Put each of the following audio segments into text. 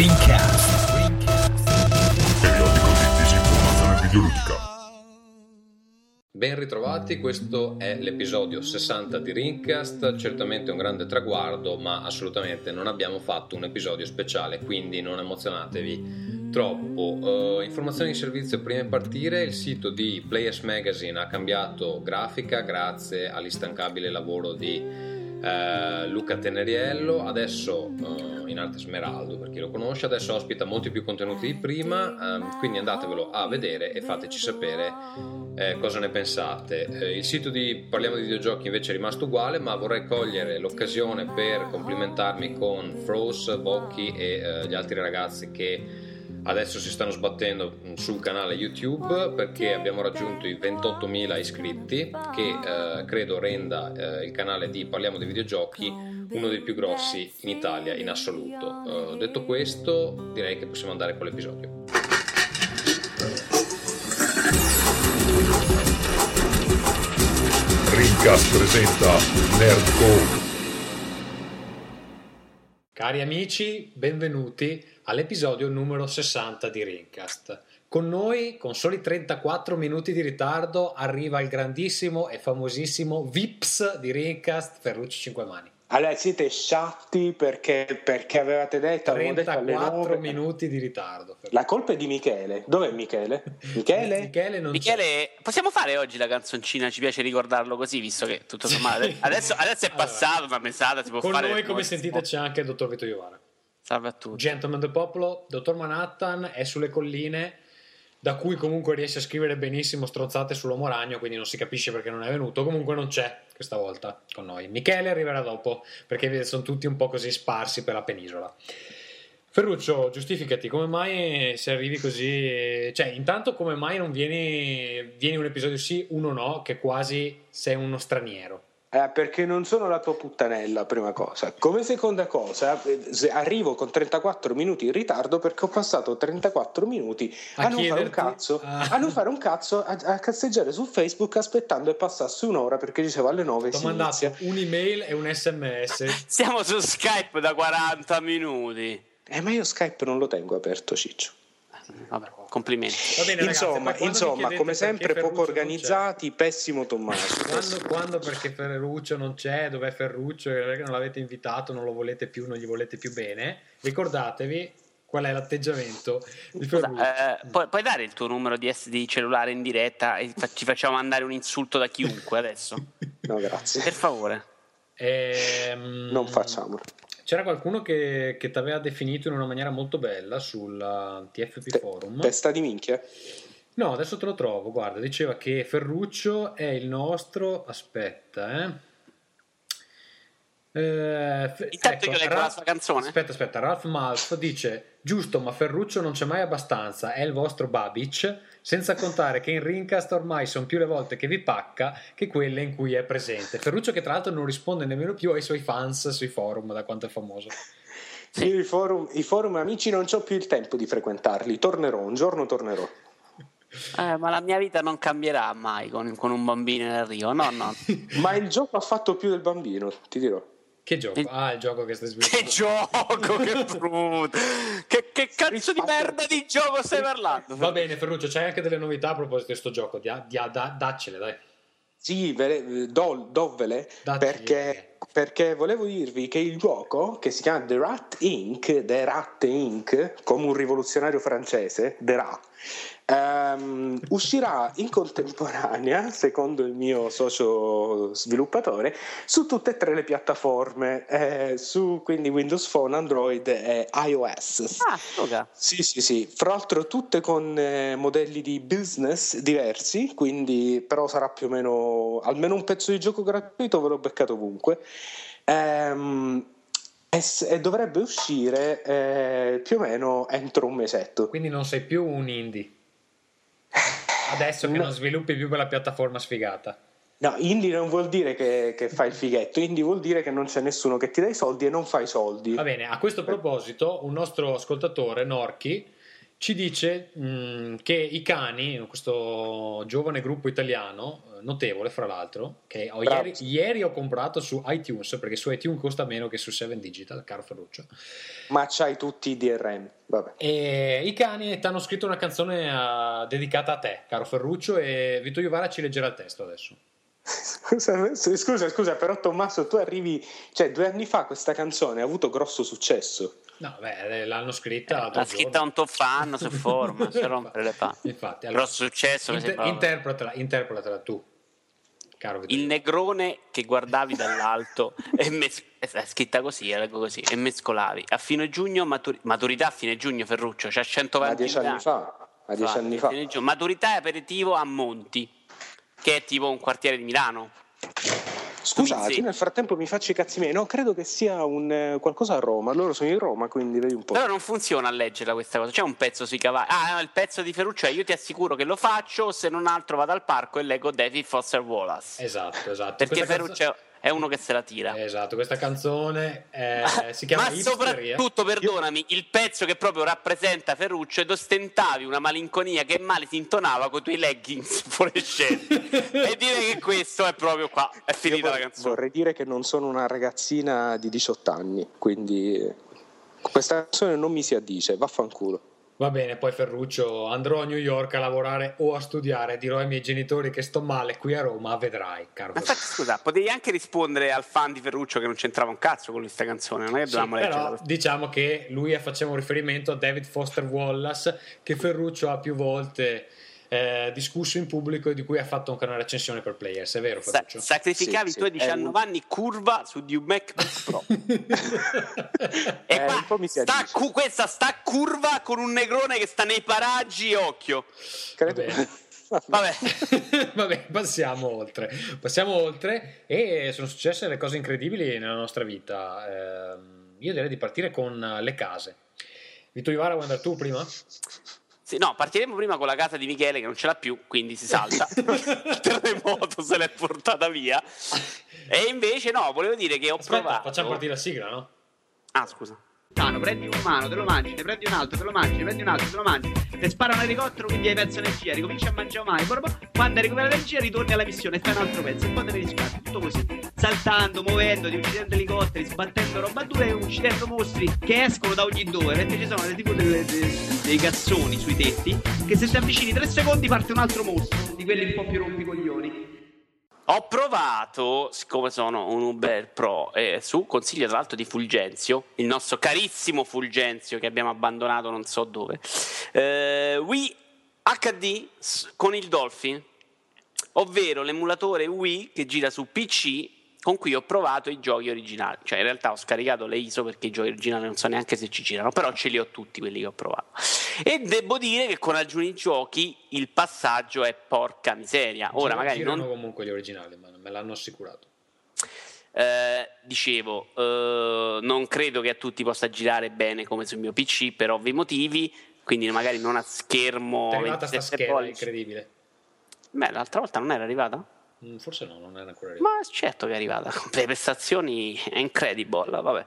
Rincast. Periodico di disinformazione videoludica. Ben ritrovati, questo è l'episodio 60 di Rincast, certamente un grande traguardo, ma assolutamente non abbiamo fatto un episodio speciale, quindi non emozionatevi troppo. Uh, informazioni di servizio prima di partire, il sito di Players Magazine ha cambiato grafica grazie all'instancabile lavoro di Uh, Luca Teneriello, adesso uh, in arte Smeraldo per chi lo conosce, adesso ospita molti più contenuti di prima, um, quindi andatevelo a vedere e fateci sapere eh, cosa ne pensate. Eh, il sito di Parliamo di videogiochi invece è rimasto uguale, ma vorrei cogliere l'occasione per complimentarmi con Froze, Bocchi e eh, gli altri ragazzi che adesso si stanno sbattendo sul canale YouTube perché abbiamo raggiunto i 28.000 iscritti che eh, credo renda eh, il canale di Parliamo di videogiochi uno dei più grossi in Italia in assoluto. Eh, detto questo direi che possiamo andare con l'episodio. Rincast presenta Nerdcore. Cari amici, benvenuti all'episodio numero 60 di Rincast. Con noi, con soli 34 minuti di ritardo, arriva il grandissimo e famosissimo Vips di Rincast, Ferrucci 5 Mani. Allora siete sciatti perché, perché avevate detto, avevamo detto alle 34 nove- minuti di ritardo. Ferrucci. La colpa è di Michele. Dov'è Michele? Michele? Michele non c'è. Michele, possiamo fare oggi la canzoncina? Ci piace ricordarlo così, visto che tutto sommato. Adesso, adesso è Allora, passato una mesata, si può Con fare. noi, come sentite, c'è anche il dottor Vito Iovara. Salve a tutti. Gentleman del popolo, dottor Manhattan è sulle colline, da cui comunque riesce a scrivere benissimo strozzate sull'uomo ragno, quindi non si capisce perché non è venuto. Comunque non c'è questa volta con noi. Michele arriverà dopo, perché sono tutti un po' così sparsi per la penisola. Ferruccio, giustificati, come mai se arrivi così... Cioè, intanto come mai non vieni, vieni un episodio sì, uno no, che quasi sei uno straniero? Eh, perché non sono la tua puttanella, prima cosa. Come seconda cosa, eh, arrivo con 34 minuti in ritardo perché ho passato 34 minuti A a, non fare un cazzo, Ah. a non fare un cazzo, a, a cazzeggiare su Facebook aspettando che passasse un'ora perché dicevo alle 9 Ti ho si inizia. un'email e un sms. Siamo su Skype da 40 minuti. Eh, ma io Skype non lo tengo aperto, Ciccio. Vabbè, complimenti. Va bene, ragazzi, insomma, mi insomma come sempre Ferruccio poco organizzati, pessimo Tommaso. Quando, quando perché Ferruccio non c'è, dov'è Ferruccio, perché non l'avete invitato, non lo volete più, non gli volete più bene, ricordatevi qual è l'atteggiamento di Scusa, eh, puoi, puoi dare il tuo numero di, S- di cellulare in diretta e fa- ci facciamo mandare un insulto da chiunque adesso? No, grazie. Per favore. Ehm, Non facciamolo. C'era qualcuno che, che ti aveva definito in una maniera molto bella sul TFP Te- Forum. Testa di minchia? No, adesso te lo trovo. Guarda, diceva che Ferruccio è il nostro. Aspetta, eh. Eh, Intanto io leggo la sua canzone. Aspetta, aspetta. Ralph Malf dice: Giusto, ma Ferruccio non c'è mai abbastanza. È il vostro Babic. Senza contare che in Rincast ormai sono più le volte che vi pacca che quelle in cui è presente. Ferruccio, che tra l'altro non risponde nemmeno più ai suoi fans sui forum, da quanto è famoso. Sì. Io i forum, i forum amici non ho più il tempo di frequentarli. Tornerò, un giorno tornerò. Eh, ma la mia vita non cambierà mai con, con un bambino in arrivo. No, no. Ma il gioco ha fatto più del bambino, ti dirò. Che gioco? Ah, il gioco che stai sviluppando. Che gioco, che brutto. Che, che cazzo di merda di gioco stai parlando? Va bene, Ferruccio, c'hai anche delle novità a proposito di sto gioco. Dia- dia- da- daccele, dai. Sì, ve le- do, dovvele, perché, perché volevo dirvi che il gioco, che si chiama The Rat Inc., The Rat Inc., come un rivoluzionario francese, The Rat, ehm, uscirà in contemporanea, secondo il mio socio sviluppatore, su tutte e tre le piattaforme, eh, su quindi Windows Phone, Android e iOS. Ah, stoga. Sì, sì, sì, fra l'altro tutte con eh, modelli di business diversi, quindi però sarà più o meno almeno un pezzo di gioco gratuito ve l'ho beccato ovunque. S- e dovrebbe uscire eh, più o meno entro un mesetto. Quindi non sei più un indie. Adesso che No. non sviluppi più quella piattaforma sfigata. No, indie non vuol dire che, che fai il fighetto, indie vuol dire che non c'è nessuno che ti dà i soldi e non fai i soldi. Va bene, a questo proposito, un nostro ascoltatore, Norchi, ci dice mh, che i cani, questo giovane gruppo italiano, eh, notevole fra l'altro, che ho ieri, ieri, ho comprato su iTunes, perché su iTunes costa meno che su 7 Digital, caro Ferruccio. Ma c'hai tutti i DRM, vabbè. E i cani ti hanno scritto una canzone a, dedicata a te, caro Ferruccio, e Vito Iovara ci leggerà il testo adesso. Scusa, scusa, scusa, però Tommaso, tu arrivi, cioè due anni fa questa canzone ha avuto grosso successo. No, beh, l'hanno scritta. L'ha scritta un toffano su forma, si rompere le palle. Infatti, allora, Però successo. Inter- interpretala, interpretala tu. Caro il negrone che guardavi dall'alto e mes- è scritta così, leggo così, e mescolavi a fine giugno, maturi- maturità a fine giugno Ferruccio, c'ha 120 a dieci anni fa, a dieci anni fa. Maturità e aperitivo a Monti, che è tipo un quartiere di Milano. Scusate, sì. nel frattempo mi faccio i cazzi miei. No, credo che sia un, eh, qualcosa a Roma. Loro sono in Roma, quindi vedi un po'. Però non funziona a leggerla questa cosa. C'è un pezzo sui cavalli. Ah, no, il pezzo di Ferruccio io ti assicuro che lo faccio. Se non altro vado al parco e leggo David Foster Wallace. Esatto, esatto. Perché questa Ferruccio. Canzo è uno che se la tira. Esatto, questa canzone è, si chiama Ma soprattutto, perdonami, il pezzo che proprio rappresenta Ferruccio ed ostentavi una malinconia che male si intonava con i tuoi leggings fluorescenti. e dire che questo è proprio qua, è finita Io la canzone. Vorrei dire che non sono una ragazzina di 18 anni, quindi questa canzone non mi si addice, vaffanculo. Va bene, poi Ferruccio, andrò a New York a lavorare o a studiare, dirò ai miei genitori che sto male qui a Roma, vedrai, caro. Ma infatti, scusa, potevi anche rispondere al fan di Ferruccio che non c'entrava un cazzo con questa canzone, non è che sì, dovevamo però leggerla. diciamo che lui faceva un riferimento a David Foster Wallace che Ferruccio ha più volte eh, discusso in pubblico e di cui ha fatto anche una recensione per Players, è vero Sa- sacrificavi sì, i tuoi sì, 19 un... anni curva su di un Mac Pro. e eh, qua sta cu- questa sta curva con un negrone che sta nei paraggi, occhio. Credo. Vabbè. Vabbè, passiamo oltre. Passiamo oltre e sono successe le cose incredibili nella nostra vita. Eh, io direi di partire con le case. Vito Ivara, vuoi andare tu prima? Sì, no, partiremo prima con la casa di Michele che non ce l'ha più, quindi si salta. Il terremoto se l'è portata via. E invece no, volevo dire che ho Aspetta, provato. Facciamo partire la sigla, no? Ah, scusa. Prendi un umano, te lo mangi, ne prendi un altro, te lo mangi, ne prendi un altro, te lo mangi. Ti spara un elicottero, quindi hai perso energia, ricominci a mangiare mai. Quando recuperi l'energia, ritorni alla missione e fai un altro pezzo. E poi te ne riscatti. Tutto così. Saltando, muovendoti, uccidendo elicotteri, sbattendo roba dura e uccidendo mostri che escono da ogni dove. Perché ci sono tipo delle, delle, dei cazzoni sui tetti. Che se ti avvicini tre secondi parte un altro mostro. Di quelli un po' più rompicoglioni. Ho provato, siccome sono un Uber Pro, eh, su consiglio tra l'altro di Fulgenzio, il nostro carissimo Fulgenzio che abbiamo abbandonato non so dove, eh, Wii HD con il Dolphin, ovvero l'emulatore Wii che gira su PC con cui ho provato i giochi originali. Cioè, in realtà ho scaricato le ISO perché i giochi originali non so neanche se ci girano, però ce li ho tutti quelli che ho provato. E devo dire che con alcuni giochi il passaggio è porca miseria. Ora, Girano magari non. comunque gli originali, ma me l'hanno assicurato. Eh, dicevo, eh, non credo che a tutti possa girare bene come sul mio PC per ovvi motivi, quindi magari non a schermo. È arrivata sta scheda incredibile. Beh, l'altra volta non era arrivata? Mm, forse no, non era ancora arrivata. Ma certo che è arrivata, con le prestazioni è incredible, vabbè.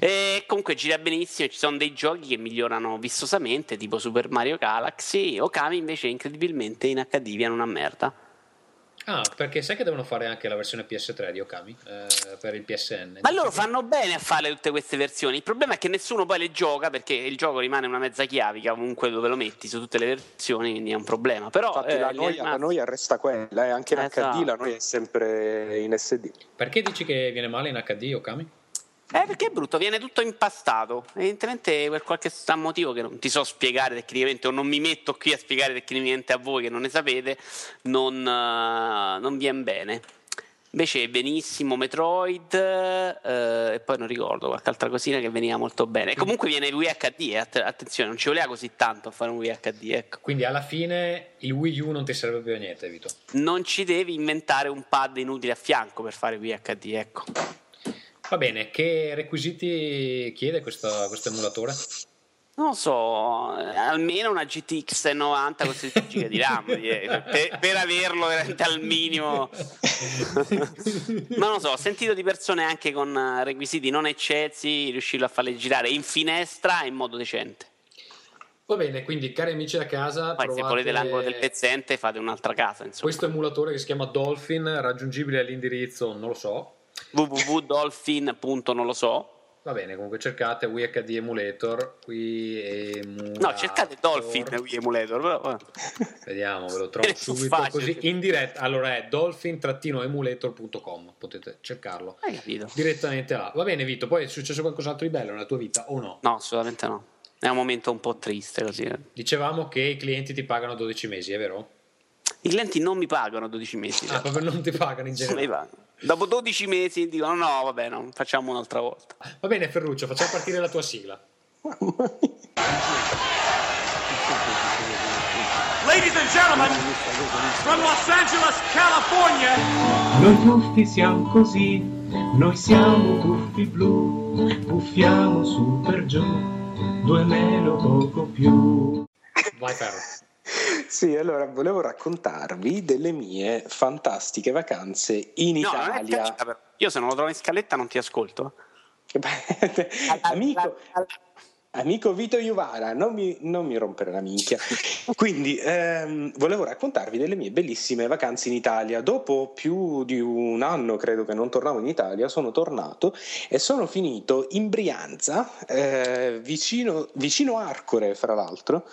E comunque gira benissimo, ci sono dei giochi che migliorano vistosamente, tipo Super Mario Galaxy, Okami invece incredibilmente in HD viene una merda. Ah, perché sai che devono fare anche la versione PS3 di Okami eh, per il PSN? Ma loro fanno bene a fare tutte queste versioni. Il problema è che nessuno poi le gioca perché il gioco rimane una mezza chiavica comunque dove lo metti su tutte le versioni, quindi è un problema. Però Infatti, eh, la, noia, la noia resta quella, eh, anche in Esatto. HD la noia è sempre in SD. Perché dici che viene male in HD Okami? Eh, perché è brutto, viene tutto impastato. Evidentemente per qualche motivo che non ti so spiegare tecnicamente, o non mi metto qui a spiegare tecnicamente a voi che non ne sapete, non, eh, non viene bene. Invece benissimo Metroid eh, e poi non ricordo qualche altra cosina che veniva molto bene. E comunque viene Wii HD, eh, att- attenzione, non ci voleva così tanto a fare un Wii HD, ecco. Quindi alla fine il Wii U non ti serve più a niente, Vito. Non ci devi inventare un pad inutile a fianco per fare Wii HD, ecco. Va bene, che requisiti chiede questo, questo emulatore? Non lo so, eh, almeno una GTX 90 con 16 giga di RAM eh, per, per averlo veramente al minimo. Ma non lo so, ho sentito di persone anche con eh, requisiti non eccessi riuscirlo a farle girare in finestra e in modo decente. Va bene, quindi cari amici da casa, Poi se volete l'angolo del pezzente fate un'altra casa, insomma. questo emulatore che si chiama Dolphin, raggiungibile all'indirizzo non lo so. www.dolphin. non lo so. Va bene, comunque cercate WHD Emulator, qui emulator. No, cercate Dolphin Wii Emulator, però. Vediamo, ve lo trovo subito così in diretta. Allora è dolphin-emulator.com, potete cercarlo direttamente là. Va bene Vito, poi è successo qualcos'altro di bello nella tua vita o no? No, assolutamente no. È un momento un po' triste così. Dicevamo che i clienti ti pagano 12 mesi, è vero? I clienti non mi pagano 12 mesi. Ah, proprio non ti pagano in Non mi generale. pagano. Dopo 12 mesi dicono no, vabbè, no, facciamo un'altra volta. Va bene Ferruccio, facciamo partire la tua sigla. Ladies and gentlemen, from Los Angeles, California, Noi tuffi siamo così, noi siamo tuffi blu, puffiamo su per giù, due meno poco più. Vai Ferro. Sì, allora volevo raccontarvi delle mie fantastiche vacanze in No, Italia. scaletta, però. Io se non lo trovo in scaletta non ti ascolto. Amico, amico Vito Iuvara, non mi, non mi rompere la minchia. Quindi, ehm, volevo raccontarvi delle mie bellissime vacanze in Italia. Dopo più di un anno, credo che non tornavo in Italia, sono tornato e sono finito in Brianza, eh, vicino, vicino Arcore, fra l'altro.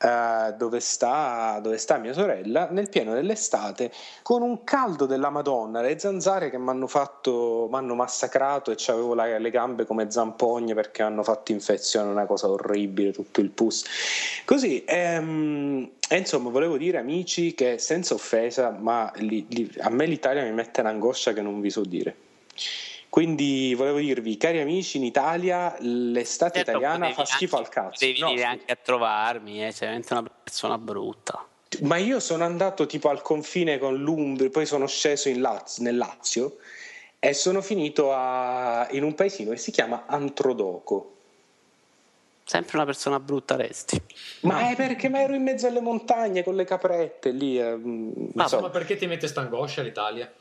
Eh, dove, sta, dove sta mia sorella nel pieno dell'estate con un caldo della Madonna, le zanzare che mi hanno fatto, mi hanno massacrato e avevo le gambe come zampogne perché hanno fatto infezione, una cosa orribile, tutto il pus. Così, ehm, e insomma, volevo dire amici che senza offesa, ma li- li- a me l'Italia mi mette un'angoscia che non vi so dire. Quindi volevo dirvi, cari amici, in Italia l'estate Certo, italiana fa schifo al anche- cazzo. Devi No, venire anche a trovarmi, eh, sei veramente una persona brutta. Ma io sono andato tipo al confine con l'Umbria, poi sono sceso in Laz- nel Lazio e sono finito a- in un paesino che si chiama Antrodoco. Sempre una persona brutta resti. Ma è perché mi ero in mezzo alle montagne con le caprette lì. eh, mm, Ma insomma, perché ti mette sta angoscia l'Italia?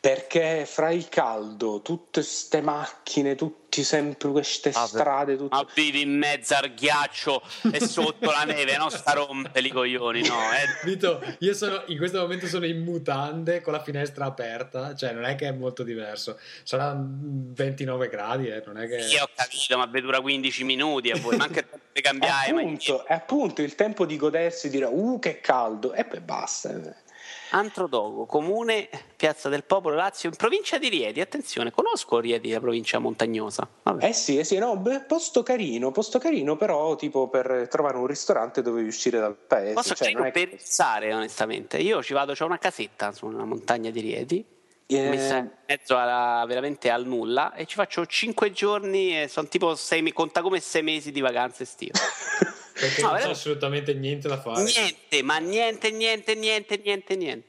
Perché fra il caldo, tutte ste macchine, tutti sempre queste Vabbè. strade, tutte... Ma vivi in mezzo al ghiaccio e sotto la neve, non sta rompere i coglioni, no? Eh. Vito, io sono in questo momento sono in mutande con la finestra aperta, cioè non è che è molto diverso. Sarà mm, 29 gradi, eh, non è che Io ho capito, ma dura 15 minuti a voi, ma anche per cambiare. ma appunto, è appunto il tempo di godersi e dire uh che caldo e poi basta. Antrodogo, comune Piazza del Popolo, Lazio, in provincia di Rieti. Attenzione, conosco Rieti, la provincia montagnosa. Vabbè. Eh sì, eh sì, no, beh, posto carino, posto carino, però tipo per trovare un ristorante dovevi uscire dal paese. Posso cioè, non è pensare, onestamente. Io ci vado, c'ho una casetta su una montagna di Rieti, Eh, messa in mezzo alla- veramente al nulla, e ci faccio 5 giorni e sono tipo 6 conta come 6 mesi di vacanze estive. perché No, non c'è assolutamente niente da fare. niente, ma niente, niente, niente, niente, niente.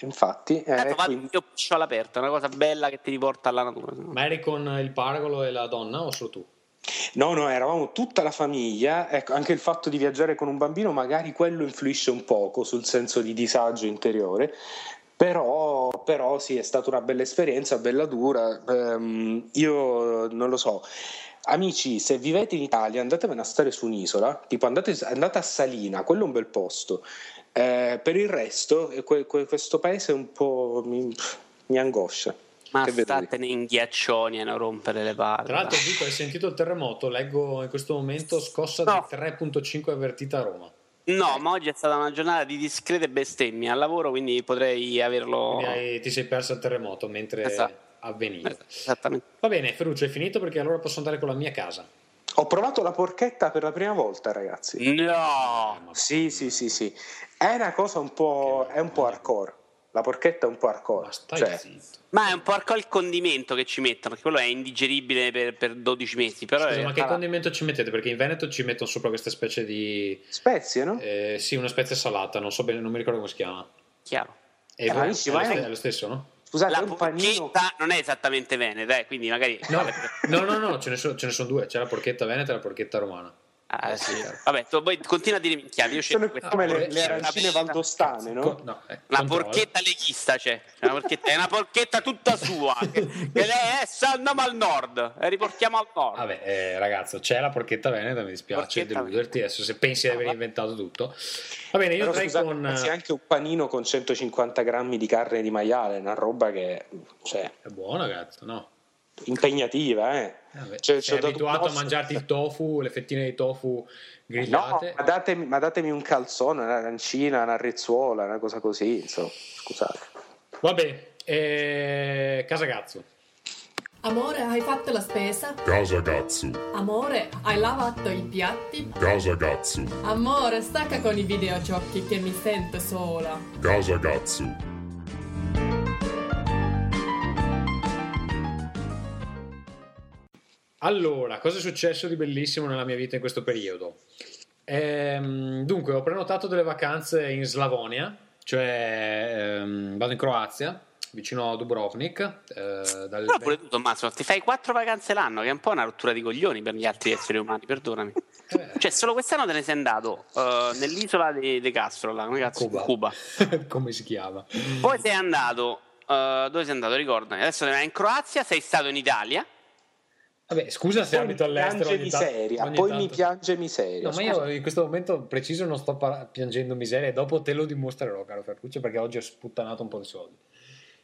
Infatti, eh, Tanto vado quindi- io piscio all'aperto, è una cosa bella che ti riporta alla natura. Ma eri con il paragolo e la donna o solo tu? no, no, eravamo tutta la famiglia. Ecco, anche il fatto di viaggiare con un bambino, magari quello influisce un poco sul senso di disagio interiore. Però, però sì, è stata una bella esperienza, bella dura. Ehm, io non lo so. Amici, se vivete in Italia, andatevene a stare su un'isola, tipo andate, andate a Salina, quello è un bel posto. Eh, per il resto, eh, que- que- questo paese un po' mi, mi angoscia. Ma Che statene in ghiaccioni a non rompere le palle. Tra l'altro. Vito, hai sentito il terremoto? Leggo in questo momento scossa No. di 3.5 avvertita a Roma. No, ma oggi è stata una giornata di discrete bestemmie al lavoro, quindi potrei averlo. Quindi hai- ti sei perso il terremoto mentre Esatto. avveniva. Esattamente. Va bene, Ferruccio, hai finito perché allora posso andare con la mia casa. Ho provato la porchetta per la prima volta, ragazzi. No! Sì, sì, sì, sì. È una cosa un po', è un po' hardcore. La porchetta è un po' hardcore. Ma Cioè. Ma è un po' il condimento che ci mettono, perché quello è indigeribile per, per 12 mesi. Però Scusa, in ma che condimento ci mettete? Perché in Veneto ci mettono sopra questa specie di... spezie, no? eh, sì, una spezia salata, non so bene, non mi ricordo come si chiama. Chiaro. È, Eh, è, eh. ste- è lo stesso, no? Scusate, La è porchetta non è esattamente veneta, eh, quindi magari. No, no, no, no, ce ne, so- ce ne sono due, c'è la porchetta veneta e la porchetta romana. Ah, sì. Vabbè, tu, poi continua a dire minchiate. Io Sono questa come le, le c'è arancine una- valdostane, no? Co- no, eh, La controllo. porchetta leghista c'è. C'è una porchetta- è una porchetta tutta sua. che, che lei è, andiamo al nord. E riportiamo al nord. Vabbè, eh, ragazzo, c'è la porchetta veneta, mi dispiace Porchetta deluderti adesso se pensi di aver inventato tutto. Va bene, io Però scusate, con... ragazzi, anche un panino con 150 grammi di carne di maiale, una roba che cioè, È buono, ragazzo, no? Impegnativa, eh. Vabbè, Cioè, ci sei abituato a mangiarti il tofu, le fettine di tofu No, grigliate? ma datemi, ma datemi un calzone, un'arancina, una rizzuola, una cosa così, insomma, scusate. Vabbè, eh, Casagazzo. Amore, hai fatto la spesa? Casa Gatsu. Amore, hai lavato i piatti? Casa Gatsu. Amore, stacca con i videogiochi che mi sento sola. Casa Allora, cosa è successo di bellissimo nella mia vita in questo periodo? Ehm, dunque, ho prenotato delle vacanze in Slavonia, cioè ehm, vado in Croazia, vicino a Dubrovnik. eh, dal- Però pure tu, Tommaso, ti fai quattro vacanze l'anno, che è un po' una rottura di coglioni per gli altri esseri umani, perdonami. Eh, Cioè, solo quest'anno te ne sei andato eh, nell'isola di, di Castro, là, come cazzo? Cuba. Cuba. Come si chiama? Poi sei andato, eh, dove sei andato? Ricordami, adesso sei in Croazia, sei stato in Italia. Vabbè, scusa se Poi mi abito all'estero. piange miseria, ogni poi mi tanto- piange miseria. No, ma io in questo momento preciso non sto par- piangendo miseria dopo te lo dimostrerò, caro Ferruccio, perché oggi ho sputtanato un po' di soldi.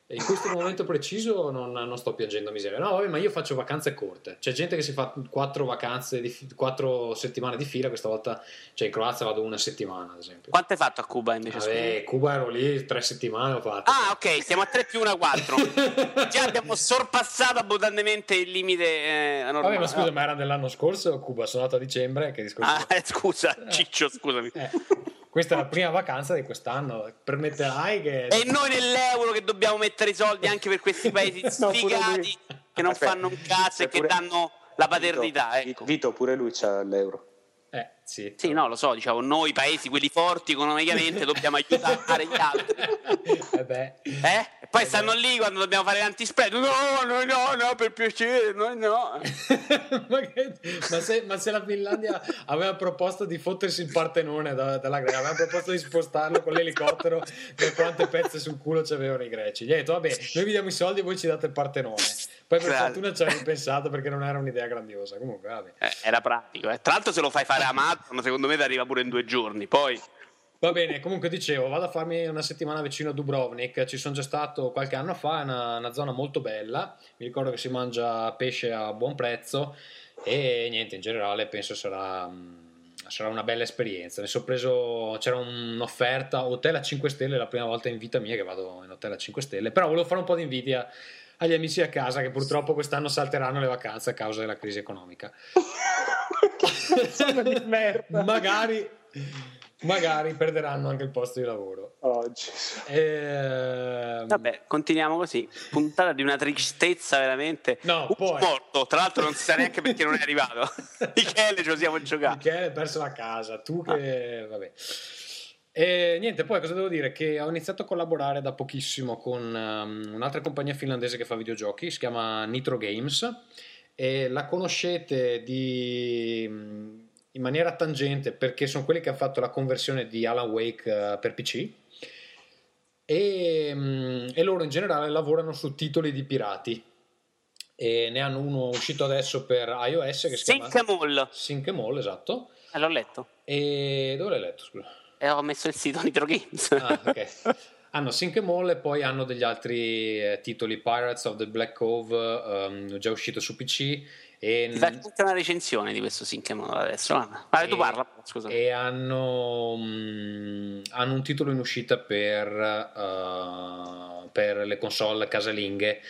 In questo momento preciso non, non sto piangendo miseria. No, vabbè, ma io faccio vacanze corte. C'è gente che si fa quattro vacanze, di quattro settimane di fila, questa volta, cioè in Croazia vado una settimana, ad esempio. Quanto hai fatto a Cuba invece? Vabbè, Cuba ero lì tre settimane, ho fatto. Ah, ok, siamo a 3 più 1 a 4. Già abbiamo sorpassato abbondantemente il limite eh, normale. Vabbè, ma scusa, ma era dell'anno scorso Cuba? Sono andato a dicembre, che discorso... Ah, eh, scusa, Ciccio, scusami. Eh, questa è la prima vacanza di quest'anno. Permetterai che... E noi nell'euro che dobbiamo mettere i soldi anche per questi paesi No, sfigati che non Aspetta, fanno un cazzo e che pure- danno la paternità. Vito, Ecco. Vito, pure lui c'ha l'euro. Eh, sì. Sì, no, lo so, diciamo, noi paesi, quelli forti economicamente, dobbiamo aiutare gli altri. Beh. Eh? E poi stanno lì quando dobbiamo fare l'antispread. No, no, no, no, per piacere, no, no. ma, che- ma se, ma se la Finlandia aveva proposto di fottersi il Partenone da- dalla Grecia, aveva proposto di spostarlo con l'elicottero per quante pezze sul culo c'avevano i greci. Gli ha detto, vabbè, noi vi diamo i soldi e voi ci date il Partenone. Poi per fortuna ci hanno ripensato perché non era un'idea grandiosa. Comunque, vabbè. Eh, era pratico, eh. Tra l'altro se lo fai fare a Amazon, secondo me ti arriva pure in due giorni. Poi... Va bene, comunque dicevo, vado a farmi una settimana vicino a Dubrovnik, ci sono già stato qualche anno fa, è una, una zona molto bella, mi ricordo che si mangia pesce a buon prezzo e niente, in generale penso sarà, mh, sarà una bella esperienza. Mi sono preso, c'era un'offerta, hotel a 5 stelle, la prima volta in vita mia che vado in hotel a 5 stelle, però volevo fare un po' di invidia agli amici a casa che purtroppo quest'anno salteranno le vacanze a causa della crisi economica. Sono di merda. magari, magari perderanno anche il posto di lavoro. Oggi. Ehm, Vabbè, continuiamo così. Puntata di una tristezza veramente. No, Un poi- morto, tra l'altro non si sa neanche perché non è arrivato. Michele ce lo siamo giocato. Michele ha perso la casa, tu che... vabbè. E niente, poi cosa devo dire? Che ho iniziato a collaborare da pochissimo con um, un'altra compagnia finlandese che fa videogiochi, si chiama Nitro Games, e la conoscete di, in maniera tangente perché sono quelli che hanno fatto la conversione di Alan Wake eh, per PC. E, mm, e loro in generale lavorano su titoli di pirati e ne hanno uno uscito adesso per iOS che si chiama Sync Mall. Sync Mall, esatto. Eh, l'ho letto. E dove l'hai letto? Scusa. E ho messo il sito Nitro Games. Ah, ok. hanno Sync Mall e poi hanno degli altri eh, titoli Pirates of the Black Cove, ehm, già uscito su PC. E, Ti faccio tutta una recensione di questo Sync Mall adesso. Guarda, Vabbè, tu e- parla. Scusa. E hanno, mm, hanno un titolo in uscita per, eh, per le console casalinghe.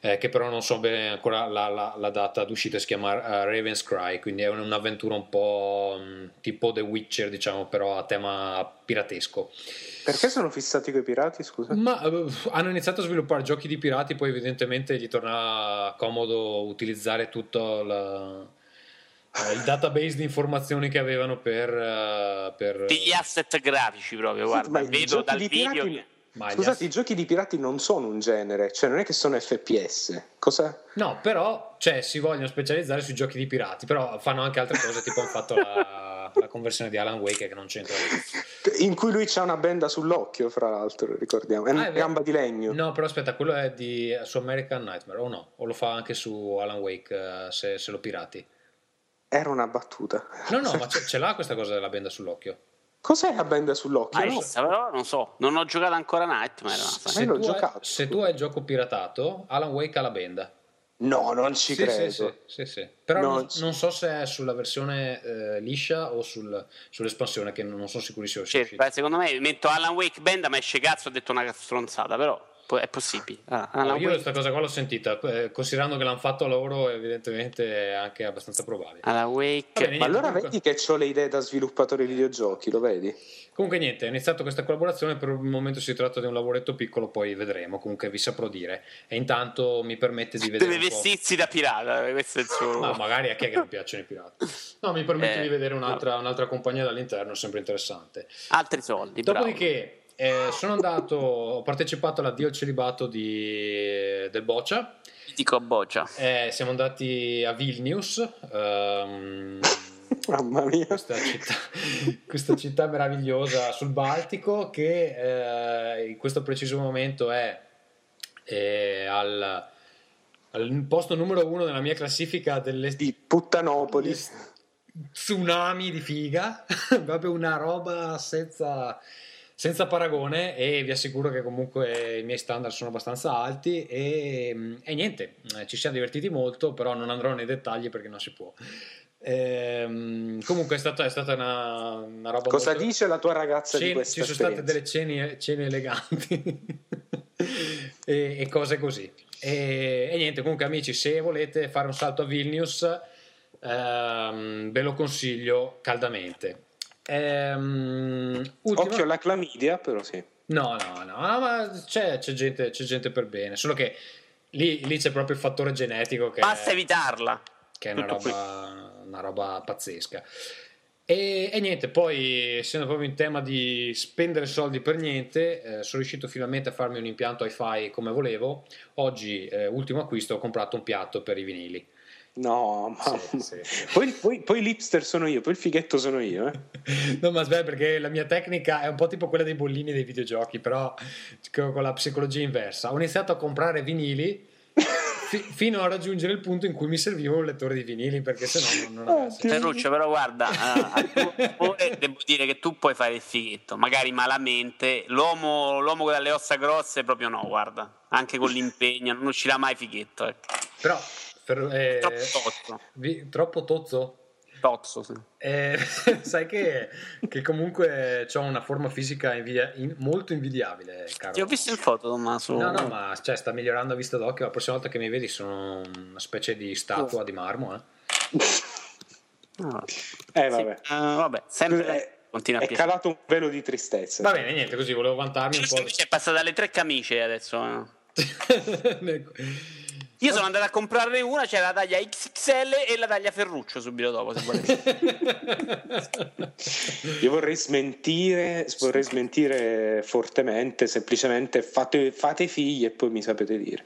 Eh, che però non so bene ancora la, la- la data d'uscita, si chiama eh, Raven's Cry, quindi è un- un'avventura un po' mm, tipo The Witcher, diciamo, però a tema piratesco. Perché sono fissati coi pirati, scusa? Ma eh, hanno iniziato a sviluppare giochi di pirati, poi evidentemente gli torna comodo utilizzare tutto la- eh, il database di informazioni che avevano per... eh, per Degli asset grafici proprio, guarda. i vedo dal video. pirati, che- Ma gli Scusate, i giochi di pirati non sono un genere, cioè non è che sono FPS. Cosa? No, però cioè, si vogliono specializzare sui giochi di pirati, però fanno anche altre cose, tipo hanno fatto la, la conversione di Alan Wake che non c'entra. In cui lui c'ha una benda sull'occhio, fra l'altro, ricordiamo. È Ah, una è vero. gamba di legno. No, però aspetta, quello è di, su American Nightmare, o no? O lo fa anche su Alan Wake eh, se, se lo pirati? Era una battuta. No, no, ma ce, ce l'ha questa cosa della benda sull'occhio. Cos'è la benda sull'occhio? Ah, No. però non so, non ho giocato ancora Nightmare. Se l'ho tu, hai, giocato. se tu hai il gioco piratato, Alan Wake ha la benda. No, non ci Sì, credo. sì, sì, sì, sì. Però No, non, ci- non so se è sulla versione eh, liscia o sul- sull'espansione, che non sono sicurissimo Cioè, beh, secondo me metto Alan Wake Band, ma esce cazzo, ho detto una stronzata, però è possibile. Ah, No, Alan io Wake- questa cosa qua l'ho sentita, eh, considerando che l'hanno fatto loro, evidentemente è anche abbastanza probabile. Alan Wake. Va bene, Ma allora comunque- vedi che ho le idee da sviluppatore videogiochi, lo vedi? Comunque niente, è iniziato questa collaborazione, per il momento si tratta di un lavoretto piccolo, poi vedremo, comunque vi saprò dire. E intanto mi permette di vedere Deve vestirsi da pirata, questo è il suo. Ma magari a chi è che non piacciono i pirati. No, mi permette Eh, di vedere un'altra, un'altra compagnia dall'interno, sempre interessante. Altri soldi. bravo. Eh, sono andato, ho partecipato all'addio al celibato di, del Boccia, Dico Boccia. Eh, siamo andati a Vilnius, ehm, Mamma mia. questa, città, questa città meravigliosa sul Baltico che eh, in questo preciso momento è, è al, al posto numero uno nella mia classifica delle Di Puttanopoli. tsunami di figa, proprio una roba senza, senza paragone e vi assicuro che comunque i miei standard sono abbastanza alti e, e niente, eh, ci siamo divertiti molto, però non andrò nei dettagli perché non si può. Ehm, comunque è stata, è stata una, una roba Cosa molto... dice la tua ragazza di Cene- questa ci sono state delle cene, cene eleganti e, e cose così. E, e niente, comunque amici, se volete fare un salto a Vilnius, ehm, ve lo consiglio caldamente. Ehm, ultima- Occhio alla clamidia, però sì. No, no, no, ma c'è, c'è gente, c'è gente per bene, solo che lì, lì c'è proprio il fattore genetico che Basta è, evitarla. che è una roba, una roba pazzesca. E, e niente, poi essendo proprio in tema di spendere soldi per niente, eh, sono riuscito finalmente a farmi un impianto hi-fi come volevo. Oggi, eh, ultimo acquisto, ho comprato un piatto per i vinili. No, mamma. Sì, sì. Poi, poi, poi l'hipster sono io, poi il fighetto sono io. Eh. No, ma aspetta, perché la mia tecnica è un po' tipo quella dei bollini dei videogiochi, però con la psicologia inversa. Ho iniziato a comprare vinili fi- fino a raggiungere il punto in cui mi serviva un lettore di vinili, perché sennò non, non aveva senso. Ferruccio, però guarda, a tuo devo dire che tu puoi fare il fighetto, magari malamente. L'uomo, l'uomo con le ossa grosse proprio no, guarda. Anche con l'impegno, non uscirà mai fighetto. Ecco. Però, per- eh, Troppo tozzo. vi- troppo tozzo? Tozzo, sì. Eh, sai che, che comunque ho una forma fisica invidia- in- molto invidiabile, caro. Ti ho visto in foto, Tommaso. No, no, ma cioè, sta migliorando a vista d'occhio. La prossima volta che mi vedi sono una specie di statua di marmo. Eh. No. Eh, Sì, vabbè. eh, vabbè, sempre È, continua a è calato un velo di tristezza. Va bene, niente, così volevo vantarmi un po'. È passata alle tre camicie adesso. eh. Io sono andato a comprarne una, c'è la taglia XXL e la taglia Ferruccio subito dopo, se volete. Io vorrei smentire, vorrei smentire fortemente, semplicemente fate, fate figli e poi mi sapete dire.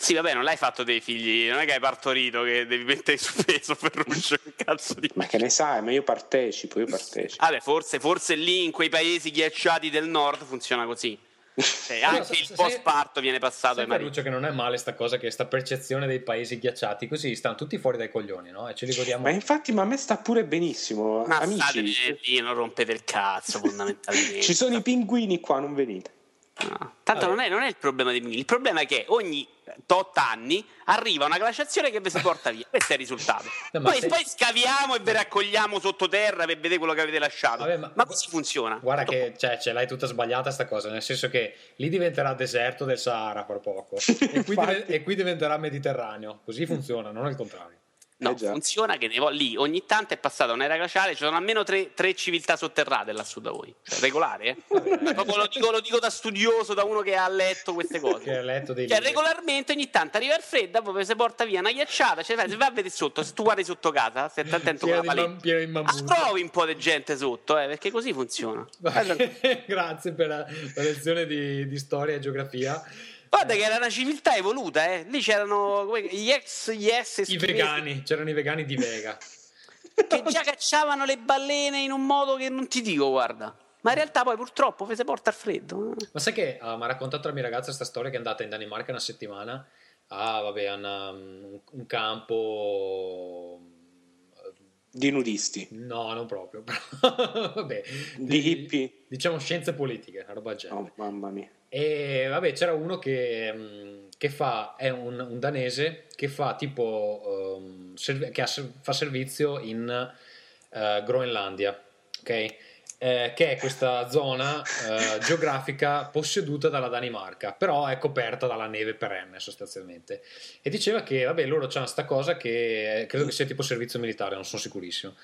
Sì, vabbè, non l'hai fatto dei figli, non è che hai partorito che devi mettere su peso Ferruccio, che cazzo di... Ma che ne sai, ma io partecipo, io partecipo. Vabbè, forse, forse lì in quei paesi ghiacciati del nord funziona così. Cioè, anche se- il post parto viene passato ai mariti. Ferruccio che non è male sta cosa, che sta percezione dei paesi ghiacciati, così stanno tutti fuori dai coglioni, no? E ce li godiamo. Ma infatti, ma a me sta pure benissimo, Ma amici. lì, non rompete il cazzo fondamentalmente. Ci sono i pinguini qua, non venite. No. Tanto Vabbè. non è, non è il problema dei vinili, il problema è che ogni tot anni arriva una glaciazione che vi si porta via. Questo è il risultato. No, poi, se- poi scaviamo e vi raccogliamo sottoterra per vedere quello che avete lasciato. Vabbè, ma, ma- così funziona. Guarda che cioè, ce l'hai tutta sbagliata sta cosa, nel senso che lì diventerà deserto del Sahara fra poco e qui, Infatti. e qui diventerà Mediterraneo, così funziona, non al contrario. No, Eh funziona che ne vo- lì ogni tanto è passata un'era glaciale, ci sono almeno tre, tre civiltà sotterrate lassù da voi. Cioè, regolare, eh? Proprio lo, dico, lo dico da studioso, da uno che ha letto queste cose. Che ha letto dei Cioè, libri. regolarmente ogni tanto arriva il freddo, poi si porta via una ghiacciata, cioè, se vai a vedere sotto, se tu guardi sotto casa, stai attento con Pieno la paletta. Ah, trovi un po' di gente sotto, eh, perché così funziona. Grazie per la, la lezione di, di storia e geografia. Guarda che era una civiltà evoluta, eh. Lì c'erano come- gli ex, gli ex I vegani, c'erano i vegani di Vega. che già cacciavano le balene in un modo che non ti dico, guarda. Ma in realtà poi purtroppo se porta al freddo. eh. Ma sai che ah, mi ha raccontato la mia ragazza questa storia che è andata in Danimarca una settimana? Ah, vabbè, hanno um, un campo. Di nudisti. No, non proprio. vabbè, Di hippie. Diciamo scienze politiche, una roba genere. Oh, mamma mia. E vabbè, c'era uno che, mm, che fa, è un, un danese che fa tipo, ehm, serv- che ha fa servizio in eh, Groenlandia, ok? Eh, che è questa zona eh, geografica posseduta dalla Danimarca, però è coperta dalla neve perenne sostanzialmente. E diceva che, vabbè, loro hanno sta cosa che eh, credo che sia tipo servizio militare, non sono sicurissimo.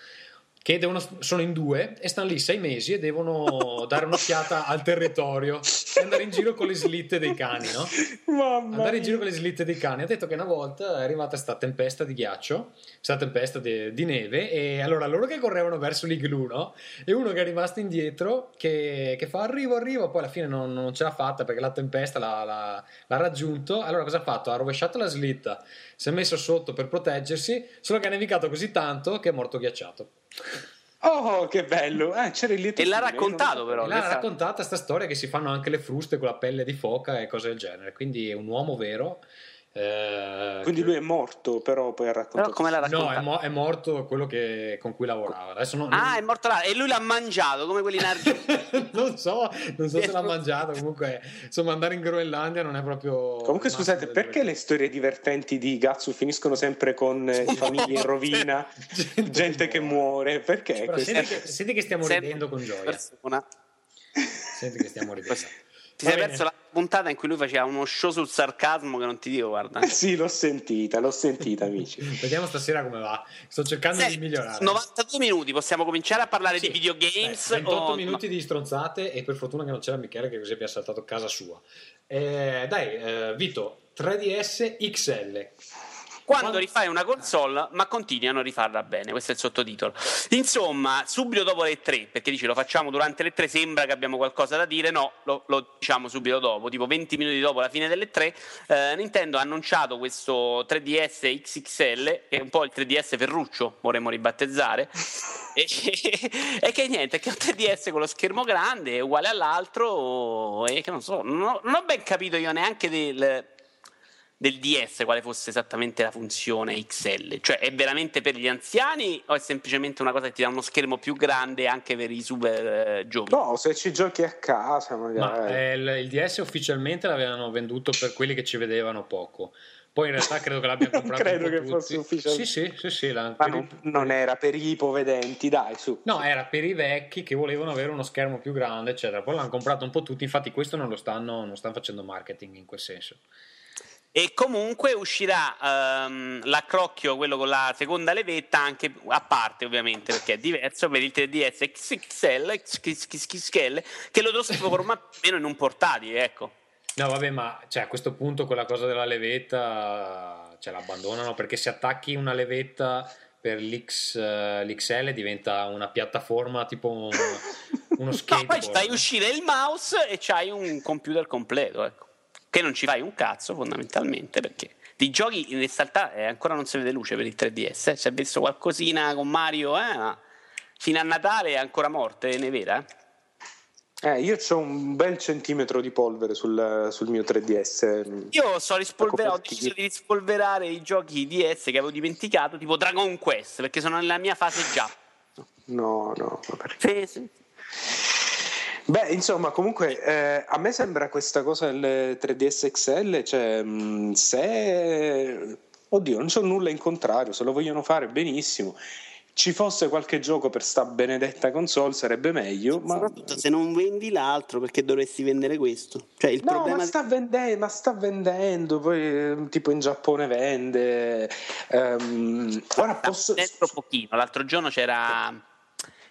Che devono, sono in due e stanno lì sei mesi e devono dare un'occhiata al territorio e andare in giro con le slitte dei cani, no? Mamma andare in giro con le slitte dei cani. Ha detto che una volta è arrivata questa tempesta di ghiaccio, questa tempesta di, di neve, e allora loro che correvano verso l'igloo, no? E uno che è rimasto indietro che, che fa arrivo, arrivo, poi alla fine non, non ce l'ha fatta perché la tempesta l'ha, l'ha- l'ha raggiunto. Allora cosa ha fatto? Ha rovesciato la slitta, si è messo sotto per proteggersi, solo che ha nevicato così tanto che è morto ghiacciato. Oh, che bello. Eh, c'era il lieto E l'ha raccontato però. E l'ha questa- raccontata questa storia che si fanno anche le fruste con la pelle di foca e cose del genere. Quindi è un uomo vero. Eh, Quindi che- lui è morto, però poi ha raccontato. come l'ha No, raccontato? è, mo- è morto quello che- con cui lavorava. Adesso non, Ah, è morto là e lui l'ha mangiato come quelli in Argentina. non so, non so se l'ha mangiato. Comunque, insomma, andare in Groenlandia non è proprio. Comunque, scusate, perché le storie divertenti di Gatsu finiscono sempre con eh, famiglie in rovina, Gente gente che muore? Perché? Però senti che, senti che stiamo Sempre ridendo con gioia. persona. Senti che stiamo ridendo. Ti Va sei bene. perso la puntata in cui lui faceva uno show sul sarcasmo che non ti dico, guarda. Eh sì, l'ho sentita, l'ho sentita, amici. Vediamo stasera come va. Sto cercando Senti, di migliorare. 92 minuti, possiamo cominciare a parlare Sì. di videogames? Dai, 28 o- minuti di stronzate e per fortuna che non c'era Michele che così abbia saltato casa sua. Eh, dai, eh, Vito, 3DS XL. Quando rifai una console, ma continui a rifarla bene, questo è il sottotitolo. Insomma, subito dopo le 3, perché dici lo facciamo durante le 3, sembra che abbiamo qualcosa da dire, no, lo, lo diciamo subito dopo, tipo 20 minuti dopo la fine delle 3, eh, Nintendo ha annunciato questo 3DS XXL, che è un po' il 3DS Ferruccio, vorremmo ribattezzare, e, e che niente, che è un 3DS con lo schermo grande, uguale all'altro, e che non so, non ho, non ho ben capito io neanche del del DS quale fosse esattamente la funzione XL? Cioè è veramente per gli anziani o è semplicemente una cosa che ti dà uno schermo più grande anche per i super eh, giovani? No, se ci giochi a casa, magari. Ma eh, il, il DS ufficialmente l'avevano venduto per quelli che ci vedevano poco. Poi in realtà credo che l'abbiano Non comprato credo che tutti. fosse ufficiale. Sì, sì, sì, sì, l'hanno- Ma non, non era per i ipovedenti, dai, su. No, era per i vecchi che volevano avere uno schermo più grande, eccetera. Poi l'hanno comprato un po' tutti, infatti questo non lo stanno, non stanno facendo marketing in quel senso. E comunque uscirà ehm, l'accrocchio, quello con la seconda levetta, anche a parte ovviamente perché è diverso per il 3DS XXL, XXL che lo trasforma meno in un portatile, ecco. No, vabbè, ma cioè, a questo punto quella cosa della levetta cioè, l'abbandonano perché se attacchi una levetta per l'X, eh, l'XL diventa una piattaforma tipo un- uno No, skateboard. poi fai uscire il mouse e c'hai un computer completo, ecco. Che non ci fai un cazzo fondamentalmente perché di giochi in realtà eh, ancora non si vede luce per il 3DS. Eh. Si è visto qualcosina con Mario, eh, ma fino a Natale è ancora morte, ne vera? eh? Io ho un bel centimetro di polvere sul, sul mio 3DS. Io so rispolverare, ho deciso di rispolverare i giochi DS che avevo dimenticato, tipo Dragon Quest, perché sono nella mia fase già. No, no, ma perché? Sì, sì. Beh, insomma, comunque eh, a me sembra questa cosa del 3DS XL, cioè mh, se... Oddio, non c'ho nulla in contrario, se lo vogliono fare benissimo. ci fosse qualche gioco per sta benedetta console sarebbe meglio. Ma... Soprattutto se non vendi l'altro, perché dovresti vendere questo? Cioè, il No, problema ma sta, vendendo, ma sta vendendo, poi eh, tipo in Giappone vende. ehm, ora posso... dentro pochino. L'altro giorno c'era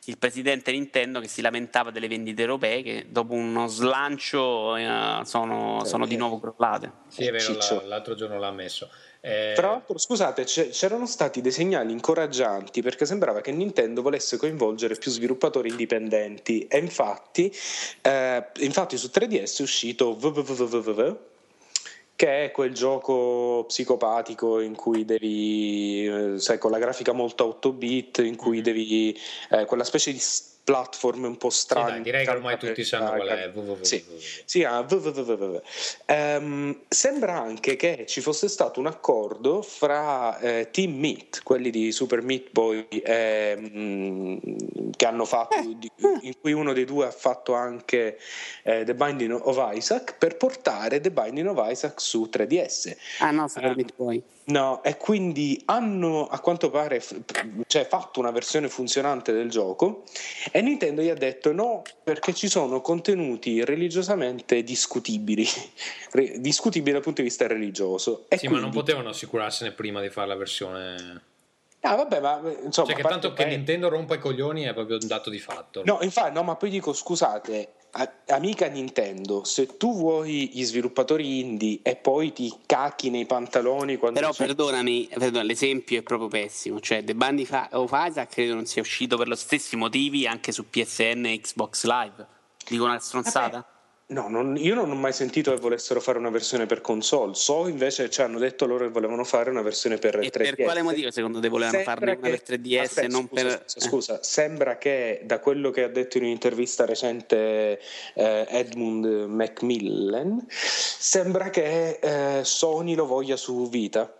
il presidente Nintendo che si lamentava delle vendite europee che dopo uno slancio eh, sono, sono di nuovo crollate. Sì, è vero, la- l'altro giorno l'ha messo. Eh, Tra l'altro, scusate, c'erano stati dei segnali incoraggianti perché sembrava che Nintendo volesse coinvolgere più sviluppatori indipendenti e infatti, eh, infatti su 3DS è uscito WWW, che è quel gioco psicopatico in cui devi, eh, sai, con la grafica molto 8 bit, in cui devi, eh, quella specie di platform un po' sì, strano. dai, direi che ormai tutti sanno qual è. www. Sì. Sì, ah, www. Ehm, sembra anche che ci fosse stato un accordo fra eh, Team Meat, quelli di Super Meat Boy, ehm, che hanno fatto, di- in cui uno dei due ha fatto anche eh, The Binding of Isaac, per portare The Binding of Isaac su 3DS. Ah no, Super Eh, Meat Boy. No, e quindi hanno a quanto pare f- cioè, fatto una versione funzionante del gioco e Nintendo gli ha detto no perché ci sono contenuti religiosamente discutibili, Re- discutibili dal punto di vista religioso. E Sì, ma non quindi- potevano assicurarsene prima di fare la versione. Ah, vabbè, ma insomma, Cioè, che tanto che Nintendo rompa i coglioni è proprio un dato di fatto. No, infatti, no, ma poi dico scusate, amica Nintendo, se tu vuoi gli sviluppatori indie e poi ti cacchi nei pantaloni quando Però c'è- perdonami, perdona, l'esempio è proprio pessimo. Cioè, The Fa- of Isaac credo non sia uscito per lo stessi motivi anche su PSN e Xbox Live. Dico una stronzata? No, non- io non ho mai sentito che volessero fare una versione per console. So invece ci hanno detto loro che volevano fare una versione per E 3DS. per quale motivo secondo te volevano Sembra farne una che- per 3DS Aspetta, e non scusa, per... Scusa, scusa, sembra che da quello che ha detto in un'intervista recente eh, Edmund Macmillan, sembra che eh, Sony lo voglia su Vita.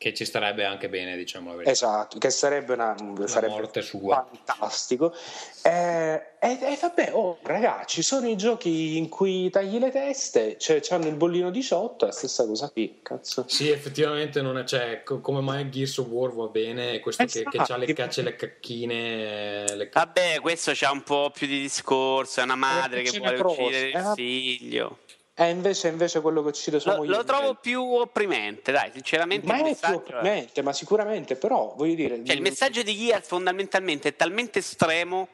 Che ci starebbe anche bene, diciamo la verità. Esatto, che sarebbe, una, sarebbe morte sua. fantastico. Eh, E e vabbè, oh, ragazzi, ci sono i giochi in cui tagli le teste, cioè hanno il bollino 18, è la stessa cosa qui, cazzo. Sì, effettivamente non è, cioè, co- come mai Gears of War va bene, questo che, che Esatto. ha le cacce, le cacchine, le ca- Vabbè, questo c'ha un po' più di discorso, è una madre che vuole uccidere il eh, figlio. E invece, invece quello che uccide sua Lo, moglie lo è trovo più opprimente, dai, sinceramente Ma è più messaggio, opprimente, ma sicuramente, però voglio dire... cioè, il messaggio di Gears fondamentalmente è talmente estremo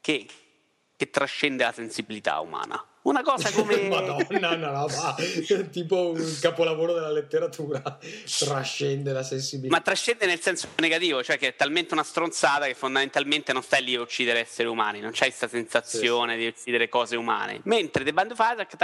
che, che trascende la sensibilità umana. Una cosa come... Madonna, una roba tipo un capolavoro della letteratura trascende la sensibilità. Ma trascende nel senso negativo, cioè che è talmente una stronzata che fondamentalmente non stai lì a uccidere esseri umani, non c'hai questa sensazione di uccidere cose umane. Mentre The Band of Isaac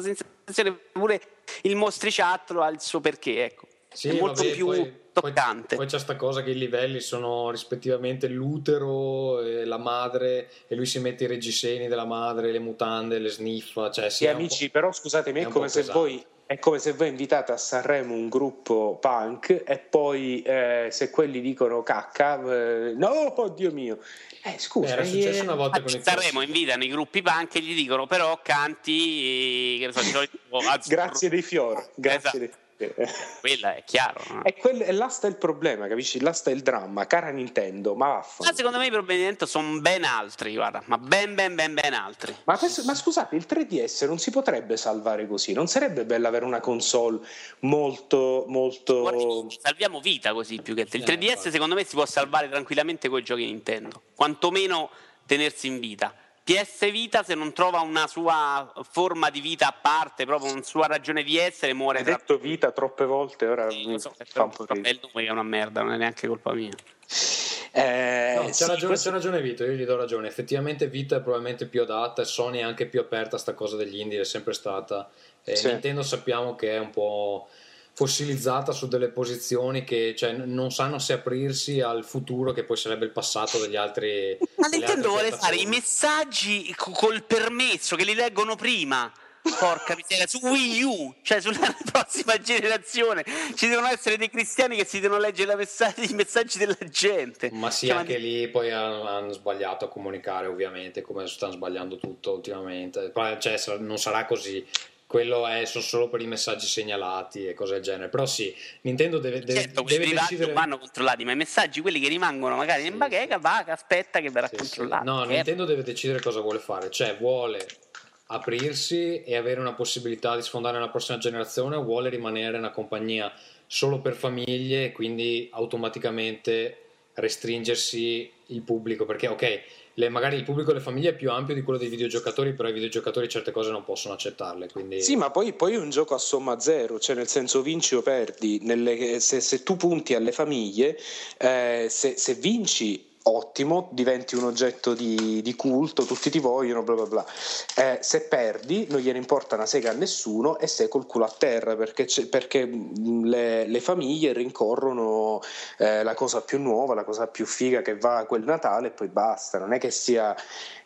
sensazione pure il mostriciattolo ha il suo perché, ecco. Sì, è molto vabbè, più poi, poi, toccante. poi c'è sta cosa che i livelli sono rispettivamente l'utero e la madre e lui si mette i reggiseni della madre, le mutande, le sniffa, cioè sì, amici, po'- però scusatemi, è come po' se pesante. voi è come se voi invitate a Sanremo un gruppo punk e poi eh, se quelli dicono cacca, eh, no, oh Dio mio. Eh, scusa, Era successo eh, una volta A con i Sanremo invitano i gruppi punk e gli dicono però canti che ne so, di solito grazie dei fior, grazie Esatto. dei. Quella è chiaro. no? E, quel- e là sta il problema, capisci? Là sta il dramma, cara Nintendo, ma Ma vaffanculo. secondo me i problemi di Nintendo sono ben altri, guarda, ma ben ben ben ben altri. Ma, questo- ma scusate, il 3DS non si potrebbe salvare così? Non sarebbe bello avere una console molto, molto... Guarda, ci salviamo vita così più che altro. Il Eh, 3DS infatti. secondo me si può salvare tranquillamente con i giochi Nintendo, quantomeno tenersi in vita. PS Vita se non trova una sua forma di vita a parte, proprio una sua ragione di essere, muore Hai tra detto vita troppe volte, ora Sì, mi so, fa un po' ridere. il nome che è una merda, non è neanche colpa mia. Eh, No, c'è, sì, ragione, questo- c'è ragione Vito, io gli do ragione. Effettivamente Vita è probabilmente più adatta e Sony è anche più aperta a sta cosa degli indie, è sempre stata. E Sì. Nintendo sappiamo che è un po' fossilizzata su delle posizioni che cioè, non sanno se aprirsi al futuro che poi sarebbe il passato degli altri. Ma Nintendo vuole fare i messaggi co- col permesso che li leggono prima. Porca miseria, su Wii U, cioè sulla prossima generazione ci devono essere dei cristiani che si devono leggere messaggi- i messaggi della gente. Ma sì, Cioè, anche lì poi hanno, hanno sbagliato a comunicare, ovviamente, come stanno sbagliando tutto ultimamente. Cioè, non sarà così quello è sono solo per i messaggi segnalati e cose del genere. Però sì, Nintendo deve, deve, certo, deve privati decidere. vanno controllati, ma i messaggi, quelli che rimangono magari in bacheca, va, che aspetta che verrà Sì, sì. controllato. No, Certo. Nintendo deve decidere cosa vuole fare, cioè vuole aprirsi e avere una possibilità di sfondare nella prossima generazione o vuole rimanere una compagnia solo per famiglie e quindi automaticamente restringersi il pubblico perché ok le- magari il pubblico delle famiglie è più ampio di quello dei videogiocatori però i videogiocatori certe cose non possono accettarle quindi Sì, ma poi, poi è un gioco a somma zero, cioè nel senso vinci o perdi. Nelle- se, se tu punti alle famiglie, eh, se, se vinci ottimo, diventi un oggetto di, di culto, tutti ti vogliono, bla bla bla. Eh, se perdi non gliene importa una sega a nessuno e sei col culo a terra perché, perché mh, le, le famiglie rincorrono eh, la cosa più nuova, la cosa più figa che va quel Natale e poi basta. Non è che sia,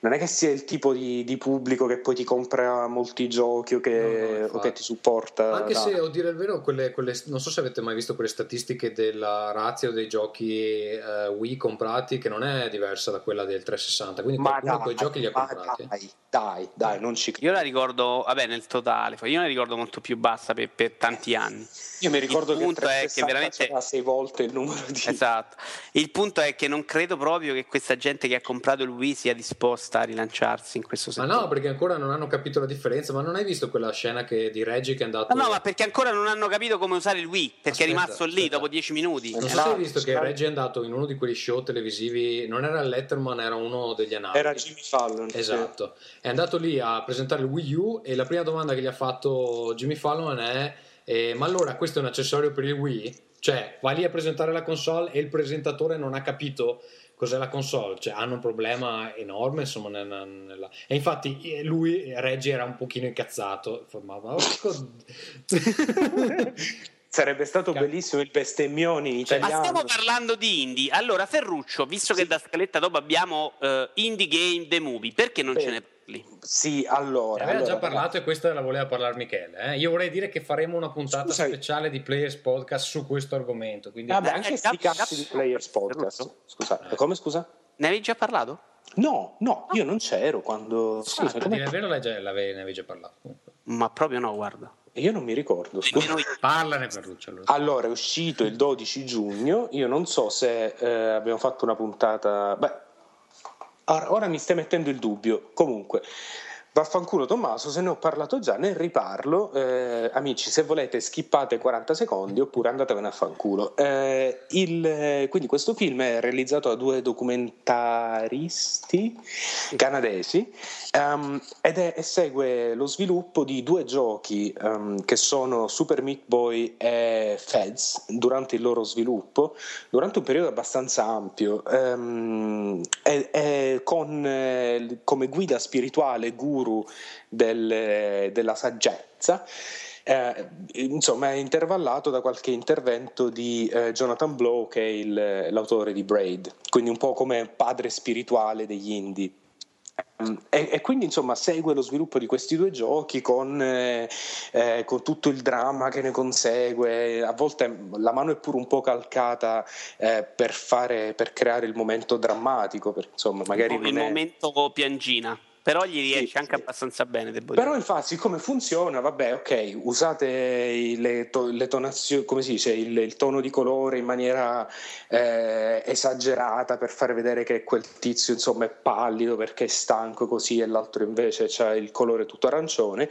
non è che sia il tipo di, di pubblico che poi ti compra molti giochi o che, No, no, o che ti supporta. Anche no. se, a dire il vero, quelle, quelle- non so se avete mai visto quelle statistiche della razio dei giochi eh, Wii comprati, che non è diversa da quella del 360. Quindi Ma qualcuno dai, quei giochi li ha ma comprati. dai, dai, dai, non ci credo. Io la ricordo, vabbè, nel totale, io la ricordo molto più bassa per, per tanti anni. Io mi ricordo il che il punto è che 360 veramente- sei volte il numero di Esatto. Il punto è che non credo proprio che questa gente che ha comprato il Wii sia disposta a rilanciarsi in questo Ma settore. no, perché ancora non hanno capito la differenza. Ma non hai visto quella scena che, di Reggie che è andato. No, no, ma perché ancora non hanno capito come usare il Wii? Perché è Aspetta, rimasto lì aspetta. dopo dieci minuti. Non so Eh, se hai visto che. Reggie è andato in uno di quegli show televisivi. Non era il Letterman, era uno degli analisti. Era Jimmy Fallon. sì. Esatto, è andato lì a presentare il Wii U e la prima domanda che gli ha fatto Jimmy Fallon è eh, ma allora questo è un accessorio per il Wii? Cioè, va lì a presentare la console e il presentatore non ha capito cos'è la console, cioè hanno un problema enorme insomma nella, nella- e infatti eh, lui, Reggie era un pochino incazzato, ma porco- Sarebbe stato Ca- bellissimo il bestemmioni in Cioè, Ma italiano. stiamo parlando di indie. Allora, Ferruccio, visto che da scaletta dopo abbiamo eh, Indie Game The Movie, perché non Sì. ce ne parli? Sì, allora. Ne aveva allora, già parlato e questa la voleva parlare Michele. eh. Io vorrei dire che faremo una puntata Scusa, speciale di Players Podcast su questo argomento. Quindi Vabbè, Eh, anche eh, sti cap- cazzi cap- di Players Podcast. Scusa, come scusa? Ne avevi già parlato? No, no, io non c'ero quando. Scusa, a come- dire il vero, ne avevi già parlato. Ma proprio no, guarda. Io non mi ricordo. Scusa. Parlane per Lucio. Allora. Allora, è uscito il 12 giugno. Io non so se eh, abbiamo fatto una puntata. Beh, ora, ora mi stai mettendo il dubbio. Comunque, vaffanculo Tommaso, se ne ho parlato già, ne riparlo. Eh, amici, se volete, skippate 40 secondi oppure andatevene a fanculo. Eh, il- eh, quindi, questo film è realizzato da due documentaristi canadesi ehm, ed è, segue lo sviluppo di due giochi ehm, che sono Super Meat Boy e Feds durante il loro sviluppo, durante un periodo abbastanza ampio, ehm, e, e con eh, come guida spirituale guru del- della saggezza. eh, insomma, è intervallato da qualche intervento di eh, Jonathan Blow, che è il- l'autore di Braid, quindi un po' come padre spirituale degli indie. E, e quindi insomma segue lo sviluppo di questi due giochi con, eh, eh, con tutto il dramma che ne consegue. A volte la mano è pure un po' calcata eh, per, fare, per creare il momento drammatico, perché insomma magari il non è- momento piangina. Però gli riesce Sì, anche sì. abbastanza bene, devo Però infatti, siccome funziona, vabbè, ok, usate le, to- le tonazioni, come si dice, il, il tono di colore in maniera eh, esagerata per fare vedere che quel tizio insomma è pallido perché è stanco così e l'altro invece ha il colore tutto arancione.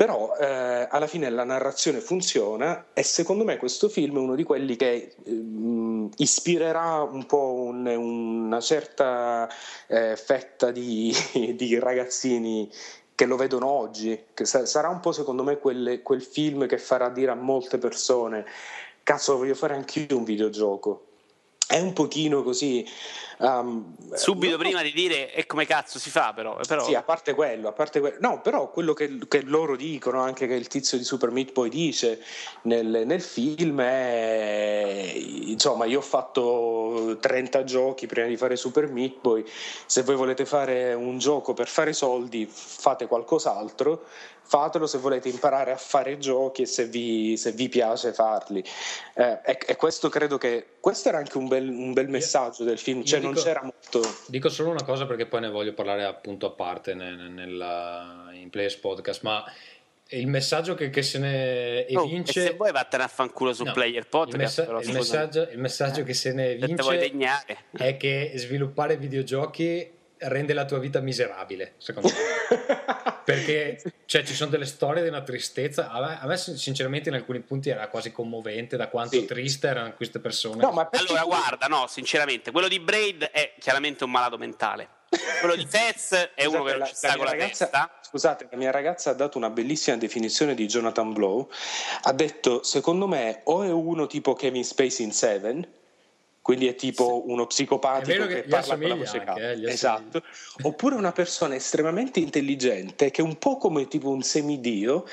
Però eh, alla fine la narrazione funziona e secondo me questo film è uno di quelli che ehm, ispirerà un po' un- una certa eh, fetta di, di ragazzini che lo vedono oggi, che sa- sarà un po' secondo me quelle- quel film che farà dire a molte persone cazzo voglio fare anch'io un videogioco. È un pochino così... um, Subito no, prima di dire e come cazzo si fa, però. però sì, a parte quello, a parte quello. No, però quello che, che loro dicono, anche che il tizio di Super Meat Boy dice nel, nel film è insomma, io ho fatto 30 giochi prima di fare Super Meat Boy. Se voi volete fare un gioco per fare soldi, fate qualcos'altro. Fatelo se volete imparare a fare giochi e se vi, se vi piace farli. Eh, e, e questo credo che questo era anche un bel, un bel messaggio del film, io cioè non dico- c'era molto. Dico solo una cosa perché poi ne voglio parlare appunto a parte nel, nella- in Players Podcast, ma il messaggio che, che se ne Oh, evince e se vuoi vattene a fanculo su No, Player il, Podcast. messa- però, il messaggio, il messaggio che se ne Se evince degnare. è che sviluppare videogiochi rende la tua vita miserabile, secondo me. Perché cioè, ci sono delle storie di una tristezza. A me, a me, sinceramente, in alcuni punti era quasi commovente da quanto Sì. triste erano queste persone. No, ma perché Allora, guarda, no, sinceramente, quello di Braid è chiaramente un malato mentale. Quello di Fez è uno che Scusate, non la- ci sta con mia la ragazza- testa. Scusate, la mia ragazza ha dato una bellissima definizione di Jonathan Blow. Ha detto: Secondo me, o è uno tipo Kevin Spacey in Seven, quindi è tipo uno È psicopatico che, che parla con la voce anche, calda. eh, Esatto. Oppure una persona estremamente intelligente che, un po' come tipo un semidio,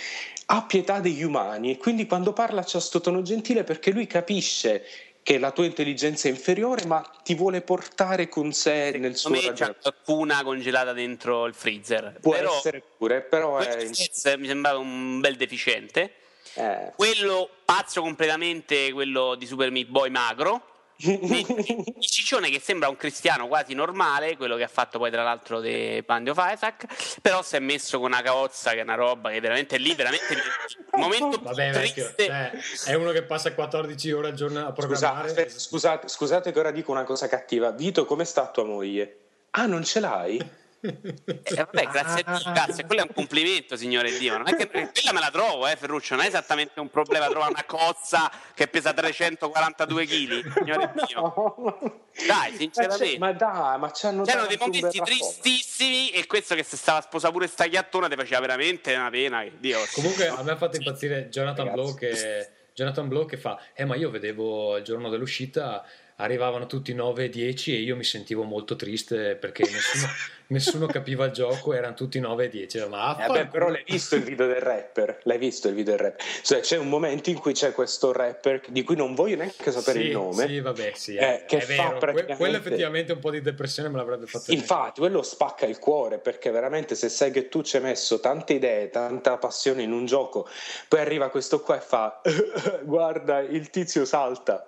ha pietà degli umani e quindi quando parla c'ha sto tono gentile perché lui capisce che la tua intelligenza è inferiore, ma ti vuole portare con sé nel suo Secondo me c'è qualcuna congelata dentro il freezer. Può Però essere pure, però è. mi sembrava un bel deficiente. eh. Quello pazzo completamente, quello di Super Meat Boy magro. il ciccione che sembra un cristiano quasi normale, quello che ha fatto poi tra l'altro The Band of Isaac, però si è messo con una caozza che è una roba che veramente lì, veramente il momento più Vabbè, vecchio, triste. cioè, è uno che passa 14 ore al giorno a programmare. Scusate, aspetta, scusate, scusate che ora dico una cosa cattiva. Vito, come sta tua moglie? Ah, non ce l'hai? Eh, vabbè, grazie a Dio, cazzo, quello è un complimento, signore Dio. Non è che quella me la trovo, eh, Ferruccio. Non è esattamente un problema trovare una cozza che pesa 342 kg, signore Dio. Dai, sinceramente. Ma, dai, ma c'hanno C'erano dei momenti tristissimi e questo che se stava a sposa pure sta chiattona ti faceva veramente una pena. Dio. Comunque a me ha fatto impazzire Jonathan. Blow che, Jonathan Blow che fa eh ma io vedevo il giorno dell'uscita arrivavano tutti 9 e 10 e io mi sentivo molto triste perché nessuno, nessuno capiva il gioco erano tutti 9 e 10 ma Eh, vabbè, però l'hai visto il video del rapper? L'hai visto il video del rapper? Cioè, c'è un momento in cui c'è questo rapper di cui non voglio neanche sapere sì, il nome. sì vabbè sì Eh, è, che è fa vero praticamente- quello effettivamente un po' di depressione me l'avrebbe fatto Infatti, quello spacca il cuore perché veramente se sai che tu ci hai messo tante idee, tanta passione in un gioco, poi arriva questo qua e fa guarda il tizio salta.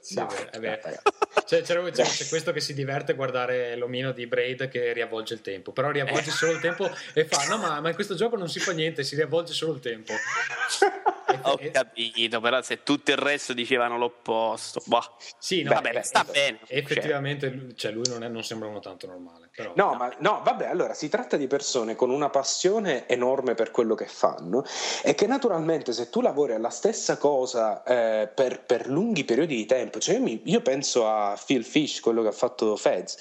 Sì, Dai, è vero. ragazzi. Cioè, c'era, c'è, c'è questo che si diverte a guardare l'omino di Braid che riavvolge il tempo, però riavvolge solo il tempo e fa: No, ma, ma in questo gioco non si fa niente, si riavvolge solo il tempo. Ho e- capito, però se tutto il resto dicevano l'opposto. Boh. sì, no, Beh, Vabbè, beh, sta beh, bene. effettivamente lui, cioè, lui non, è- non sembra uno tanto normale. Però. No, ma no, vabbè, allora si tratta di persone con una passione enorme per quello che fanno e che naturalmente se tu lavori alla stessa cosa eh, per, per lunghi periodi di tempo, cioè io, mi- io penso a Phil Fish, quello che ha fatto Feds,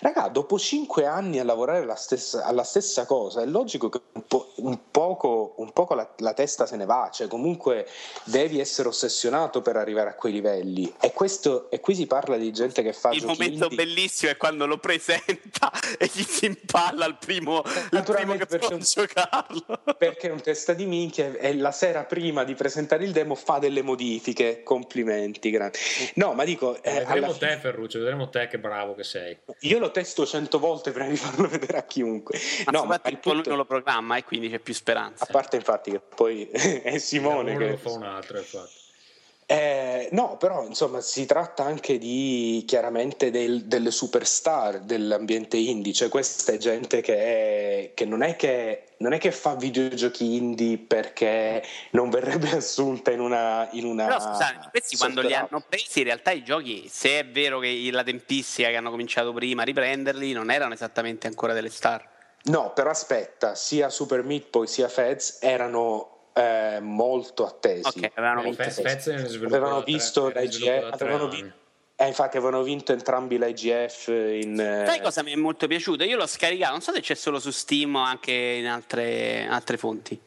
raga, dopo cinque anni a lavorare alla stessa, alla stessa cosa è logico che un, po', un poco, un poco la, la testa se ne va, cioè comunque devi essere ossessionato per arrivare a quei livelli e, questo, e qui si parla di gente che fa Il momento indie. bellissimo è quando lo presenta e gli si impalla il primo, il primo che può perché- giocarlo. perché è un testa di minchia e la sera prima di presentare il demo fa delle modifiche. Complimenti, grandi. No, ma dico, eh, vedremo alla te, fine- Ferruccio, vedremo te che bravo che sei. io lo testo cento volte prima di farlo vedere a chiunque. Ma no, ma il punto, non lo programma e quindi c'è più speranza. a parte infatti che poi è Simone che lo fa un altro, infatti. Eh, no, però insomma si tratta anche di chiaramente del- delle superstar dell'ambiente indie, cioè questa è gente che, è- che non, è che non è che fa videogiochi indie perché non verrebbe assunta in una... In una Però scusate, questi quando li hanno presi in realtà i giochi, se è vero che la tempistica che hanno cominciato prima a riprenderli, non erano esattamente ancora delle star. No, però aspetta, sia Super Meat Boy sia Feds erano eh, molto attesi. Ok, avevano Eh, vinto. Fe- Fez ne sviluppa Avevano visto l'IGF, avevano, anni. vi- eh, infatti avevano vinto entrambi l'IGF in... eh, Sai cosa mi è molto piaciuto? Io l'ho scaricato, non so se c'è solo su Steam o anche in altre, altre fonti.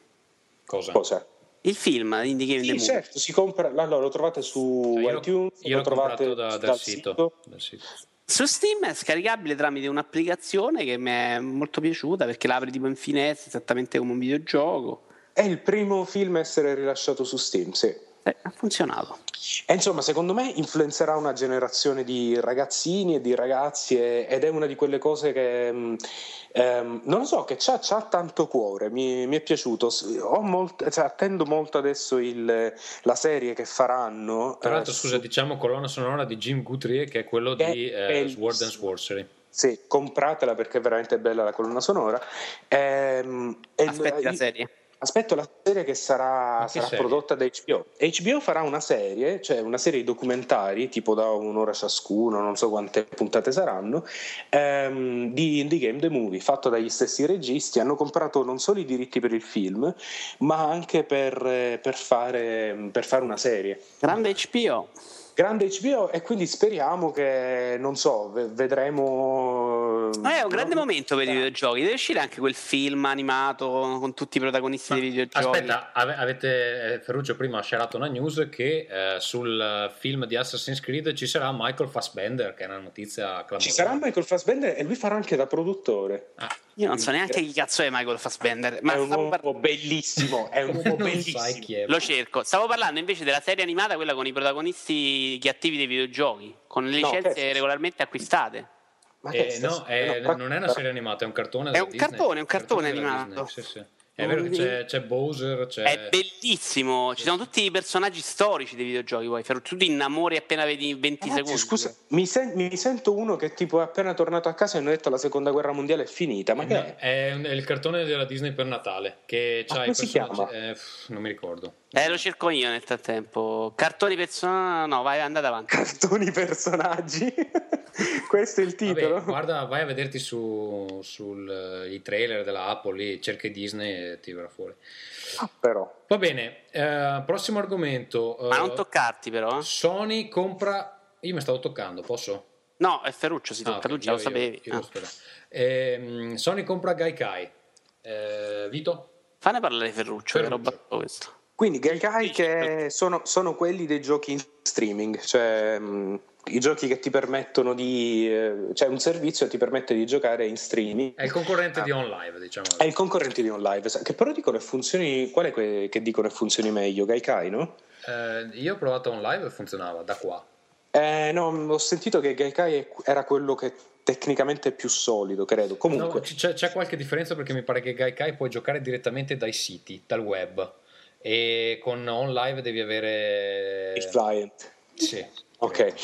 Cosa? Cosa? Il film Indie Game The Sì, certo, si compra, allora lo trovate su Io l'ho- iTunes, io lo l'ho trovate da- dal, dal sito, dal sito. Su Steam è scaricabile tramite un'applicazione che mi è molto piaciuta perché l'apri tipo in finestra, esattamente come un videogioco. È il primo film a essere rilasciato su Steam, sì. Eh, ha funzionato. E insomma, secondo me influenzerà una generazione di ragazzini e di ragazzi e- ed è una di quelle cose che mh, ehm, non lo so, che c'ha, c'ha tanto cuore. Mi, mi è piaciuto. Molt- cioè, attendo molto adesso il- la serie che faranno. Tra l'altro, eh, scusa, diciamo colonna sonora di Jim Guthrie, che è quello Che di è eh, il- Sword and Sorcery. Sì, compratela perché è veramente bella la colonna sonora. Ehm, e Aspetti la il- serie. Aspetto la serie che sarà, sarà serie? prodotta da HBO. HBO farà una serie, cioè una serie di documentari, tipo da un'ora ciascuno, non so quante puntate saranno, ehm, di Indie Game The Movie, fatto dagli stessi registi. Hanno comprato non solo i diritti per il film, ma anche per, eh, per fare, per fare una serie. Grande HBO. Grande HBO e quindi speriamo che, non so, ve- vedremo... Ma è un grande momento per i videogiochi. Deve uscire anche quel film animato con tutti i protagonisti dei videogiochi. Aspetta, ave- avete eh, Ferruccio prima ha shareato una news che eh, sul eh, film di Assassin's Creed ci sarà Michael Fassbender, che è una notizia clamorosa. Ci sarà Michael Fassbender e lui farà anche da produttore. Ah, Io non so neanche chi cazzo è Michael Fassbender. Ma è un uomo par- bellissimo, è un uomo bellissimo. sai chi è. Lo cerco. Stavo parlando invece della serie animata, quella con i protagonisti che attivi dei videogiochi, con le No, licenze che- regolarmente acquistate. Ma Eh, che no, è- no, non è una serie animata, è un cartone. È un Disney. cartone, un cartone della animato. Disney, sì, sì. È vero che c'è, c'è Bowser, c'è... È bellissimo, ci sono tutti i personaggi storici dei videogiochi, poi tu ti innamori appena vedi 20 Ragazzi, secondi. scusa, mi, sen- mi sento uno che tipo è appena tornato a casa e hanno detto la seconda guerra mondiale è finita. Ma che No, è? è, il cartone della Disney per Natale. Che i come si personaggi- chiama? eh, pff, non mi ricordo. Eh, lo cerco io nel frattempo. Cartoni personali, no, vai, andate avanti. Cartoni personaggi? Questo è il titolo? Vabbè, guarda, vai a vederti su, sul, i trailer della Apple lì, cerchi Disney e ti verrà fuori. Ah, però. Va bene, eh, prossimo argomento. Ma eh, non toccarti però. eh. Sony compra... Io mi stavo toccando, posso? No, è Ferruccio, si Ah, tocca, ok, tu già lo sapevi. io- io Ah. Ehm, Sony compra Gaikai. Eh, Vito? Fanne parlare Ferruccio, che Ferruccio. roba questo. Quindi Gaikai che sono, sono quelli dei giochi in streaming, cioè mh, i giochi che ti permettono di... eh, cioè un servizio ti permette di giocare in streaming. È il concorrente di OnLive, diciamo. È il concorrente di OnLive, sa- che però dicono che funzioni... Qual è que- che dicono che funzioni meglio? Gaikai, no? Eh, io ho provato OnLive e funzionava da qua. Eh, no, ho sentito che Gaikai era quello che tecnicamente è più solido, credo. Comunque, No, c'è, c'è qualche differenza perché mi pare che Gaikai puoi giocare direttamente dai siti, dal web. E con OnLive devi avere... il client. Sì. Ok,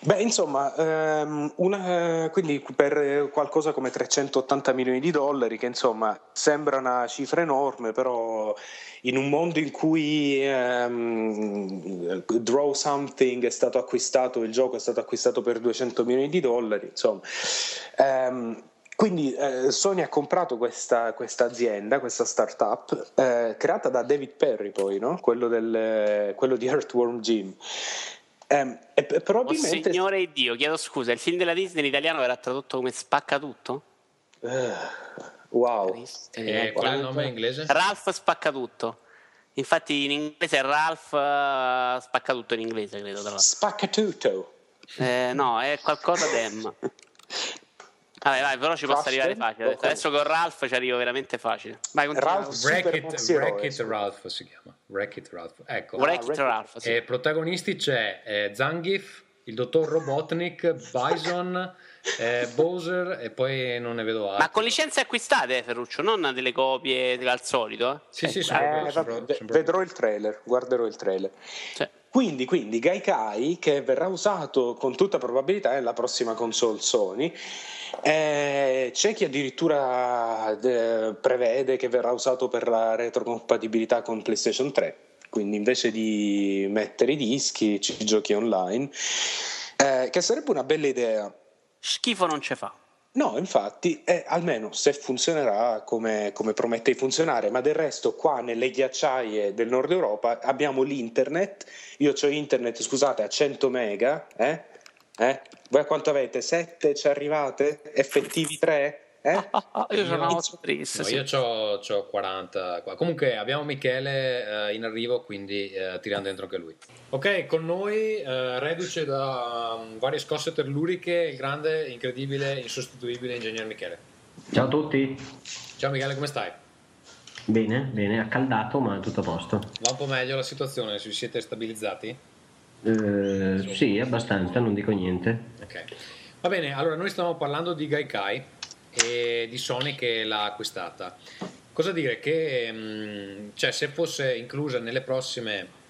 beh insomma, ehm, una- quindi per qualcosa come 380 milioni di dollari, che insomma sembra una cifra enorme, però in un mondo in cui ehm, Draw Something è stato acquistato, il gioco è stato acquistato per 200 milioni di dollari, insomma. ehm, quindi eh, Sony ha comprato questa, questa azienda, questa startup, eh, creata da David Perry poi, no? quello, del, quello di Earthworm Jim. Ehm, e Oh probabilmente signore Dio, chiedo scusa, il film della Disney in italiano era tradotto come Spacca tutto? Eh, wow Cristo, E eh, qual è il nome in inglese? Ralph spacca tutto. Infatti in inglese è Ralph eh, spacca tutto in inglese, credo. Tra l'altro. spaccatutto Eh, no, è qualcosa dem. Vabbè, vai, però ci posso arrivare facile. Adesso con Ralph ci arrivo veramente facile. Vai. Ralph sì. Ralph si chiama. Wreck-It Ralph. Ecco. Wreck-It Wreck-It. Ralph, sì. E protagonisti c'è eh, Zangief, il dottor Robotnik, Bison, eh, Bowser e poi non ne vedo altri. Ma con licenze acquistate, eh, Ferruccio, non delle copie al solito. Eh? Sì, sì, Eh, sono Eh, sono sono proprio- vedrò il trailer guarderò il trailer cioè, quindi, quindi Gaikai che verrà usato con tutta probabilità nella prossima console Sony eh, c'è chi addirittura eh, prevede che verrà usato per la retrocompatibilità con PlayStation 3 quindi invece di mettere i dischi ci giochi online. Eh, che sarebbe una bella idea. Schifo non ci fa. No, infatti, eh, almeno se funzionerà come, come promette di funzionare, ma del resto qua nelle ghiacciaie del nord Europa abbiamo l'internet, io ho internet, scusate, a 100 mega, eh? Eh? Voi a quanto avete? 7 ci arrivate? Effettivi 3? Eh? Io sono triste. No, sì. io c'ho, c'ho 40 qua. Comunque abbiamo Michele eh, in arrivo, quindi eh, tiriamo dentro anche lui. Ok, con noi, eh, reduce da um, varie scosse telluriche, il grande, incredibile, insostituibile ingegner Michele. Ciao a tutti, Ciao Michele, come stai? bene, bene, accaldato ma tutto a posto. Va un po' meglio la situazione? Si siete stabilizzati? Eh, sì, abbastanza, non dico niente. Ok. Va bene, allora noi stiamo parlando di Gaikai e di Sony che l'ha acquistata. Cosa dire? Che mm, cioè, se fosse inclusa nelle prossime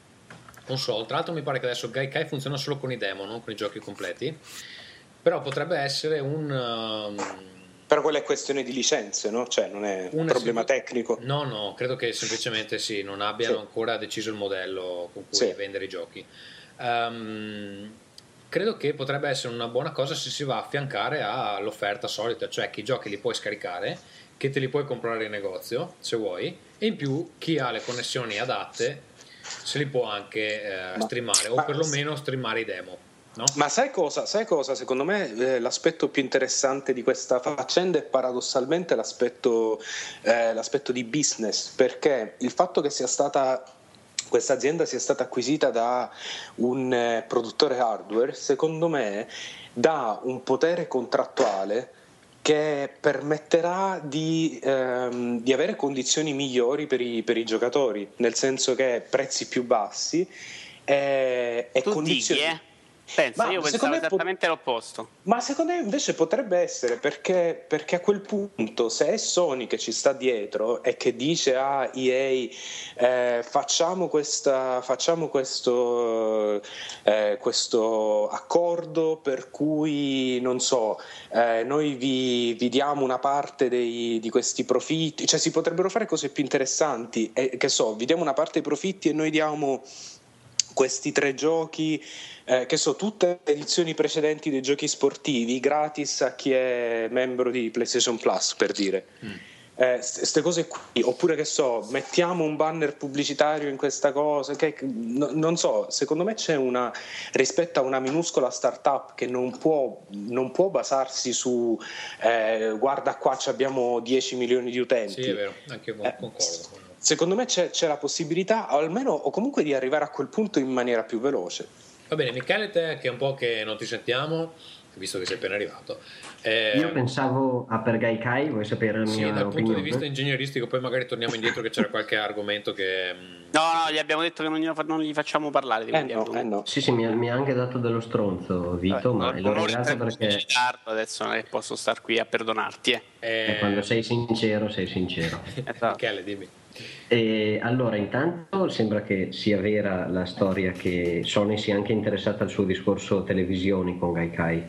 console, tra l'altro mi pare che adesso Gaikai funziona solo con i demo, non con i giochi completi, però potrebbe essere un, um, Però quella è questione di licenze, no? Cioè non è un problema sì- tecnico. No, no, credo che semplicemente sì, non abbiano Sì. ancora deciso il modello con cui Sì. vendere i giochi. Ehm, credo che potrebbe essere una buona cosa se si va a affiancare all'offerta solita, cioè che i giochi li puoi scaricare, che te li puoi comprare in negozio se vuoi, e in più chi ha le connessioni adatte se li può anche eh, Ma- streamare o perlomeno streamare i demo. No? Ma sai cosa? Sai cosa? Secondo me eh, l'aspetto più interessante di questa faccenda è paradossalmente l'aspetto, eh, l'aspetto di business, perché il fatto che sia stata questa azienda sia stata acquisita da un eh, produttore hardware, secondo me dà un potere contrattuale che permetterà di, ehm, di avere condizioni migliori per i, per i giocatori, nel senso che prezzi più bassi e, e Tu condizioni... dici, eh? Pensa, Ma io pensavo esattamente l'opposto. Ma secondo me invece potrebbe essere perché, perché a quel punto, se è Sony che ci sta dietro e che dice a EA eh, facciamo, questa, facciamo questo, eh, questo accordo per cui non so, eh, noi vi, vi diamo una parte dei- di questi profitti, cioè si potrebbero fare cose più interessanti, che so, vi diamo una parte dei profitti e noi diamo questi tre giochi, eh, che so, tutte le edizioni precedenti dei giochi sportivi gratis a chi è membro di PlayStation Plus, per dire. Queste cose qui, oppure che so, mettiamo un banner pubblicitario in questa cosa, che, no- non so, secondo me c'è una rispetto a una minuscola startup che non può, non può basarsi su eh, guarda qua abbiamo 10 milioni di utenti. Sì, è vero, anche io Eh, concordo. con- Secondo me c'è, c'è la possibilità, o almeno, o comunque di arrivare a quel punto in maniera più veloce. Va bene, Michele, te che è un po' che non ti sentiamo, visto che sei appena arrivato. eh, Io pensavo a per Gaikai, vuoi sapere la Sì, mia dal opinione? punto di vista ingegneristico, poi magari torniamo indietro che c'era qualche argomento che... mm, No, no, gli abbiamo detto che non, fa- non gli facciamo parlare di Eh no, eh no. Sì, sì, mi ha, mi ha anche dato dello stronzo Vito, ma Vabbè, l'ho un'ora e ringraziato trenta perché adesso non è che posso star qui a perdonarti. Eh. eh, eh, quando sei sincero, sei sincero. Esatto. Michele, dimmi. E allora, intanto sembra che sia vera la storia che Sony sia anche interessata al suo discorso televisioni con Gaikai.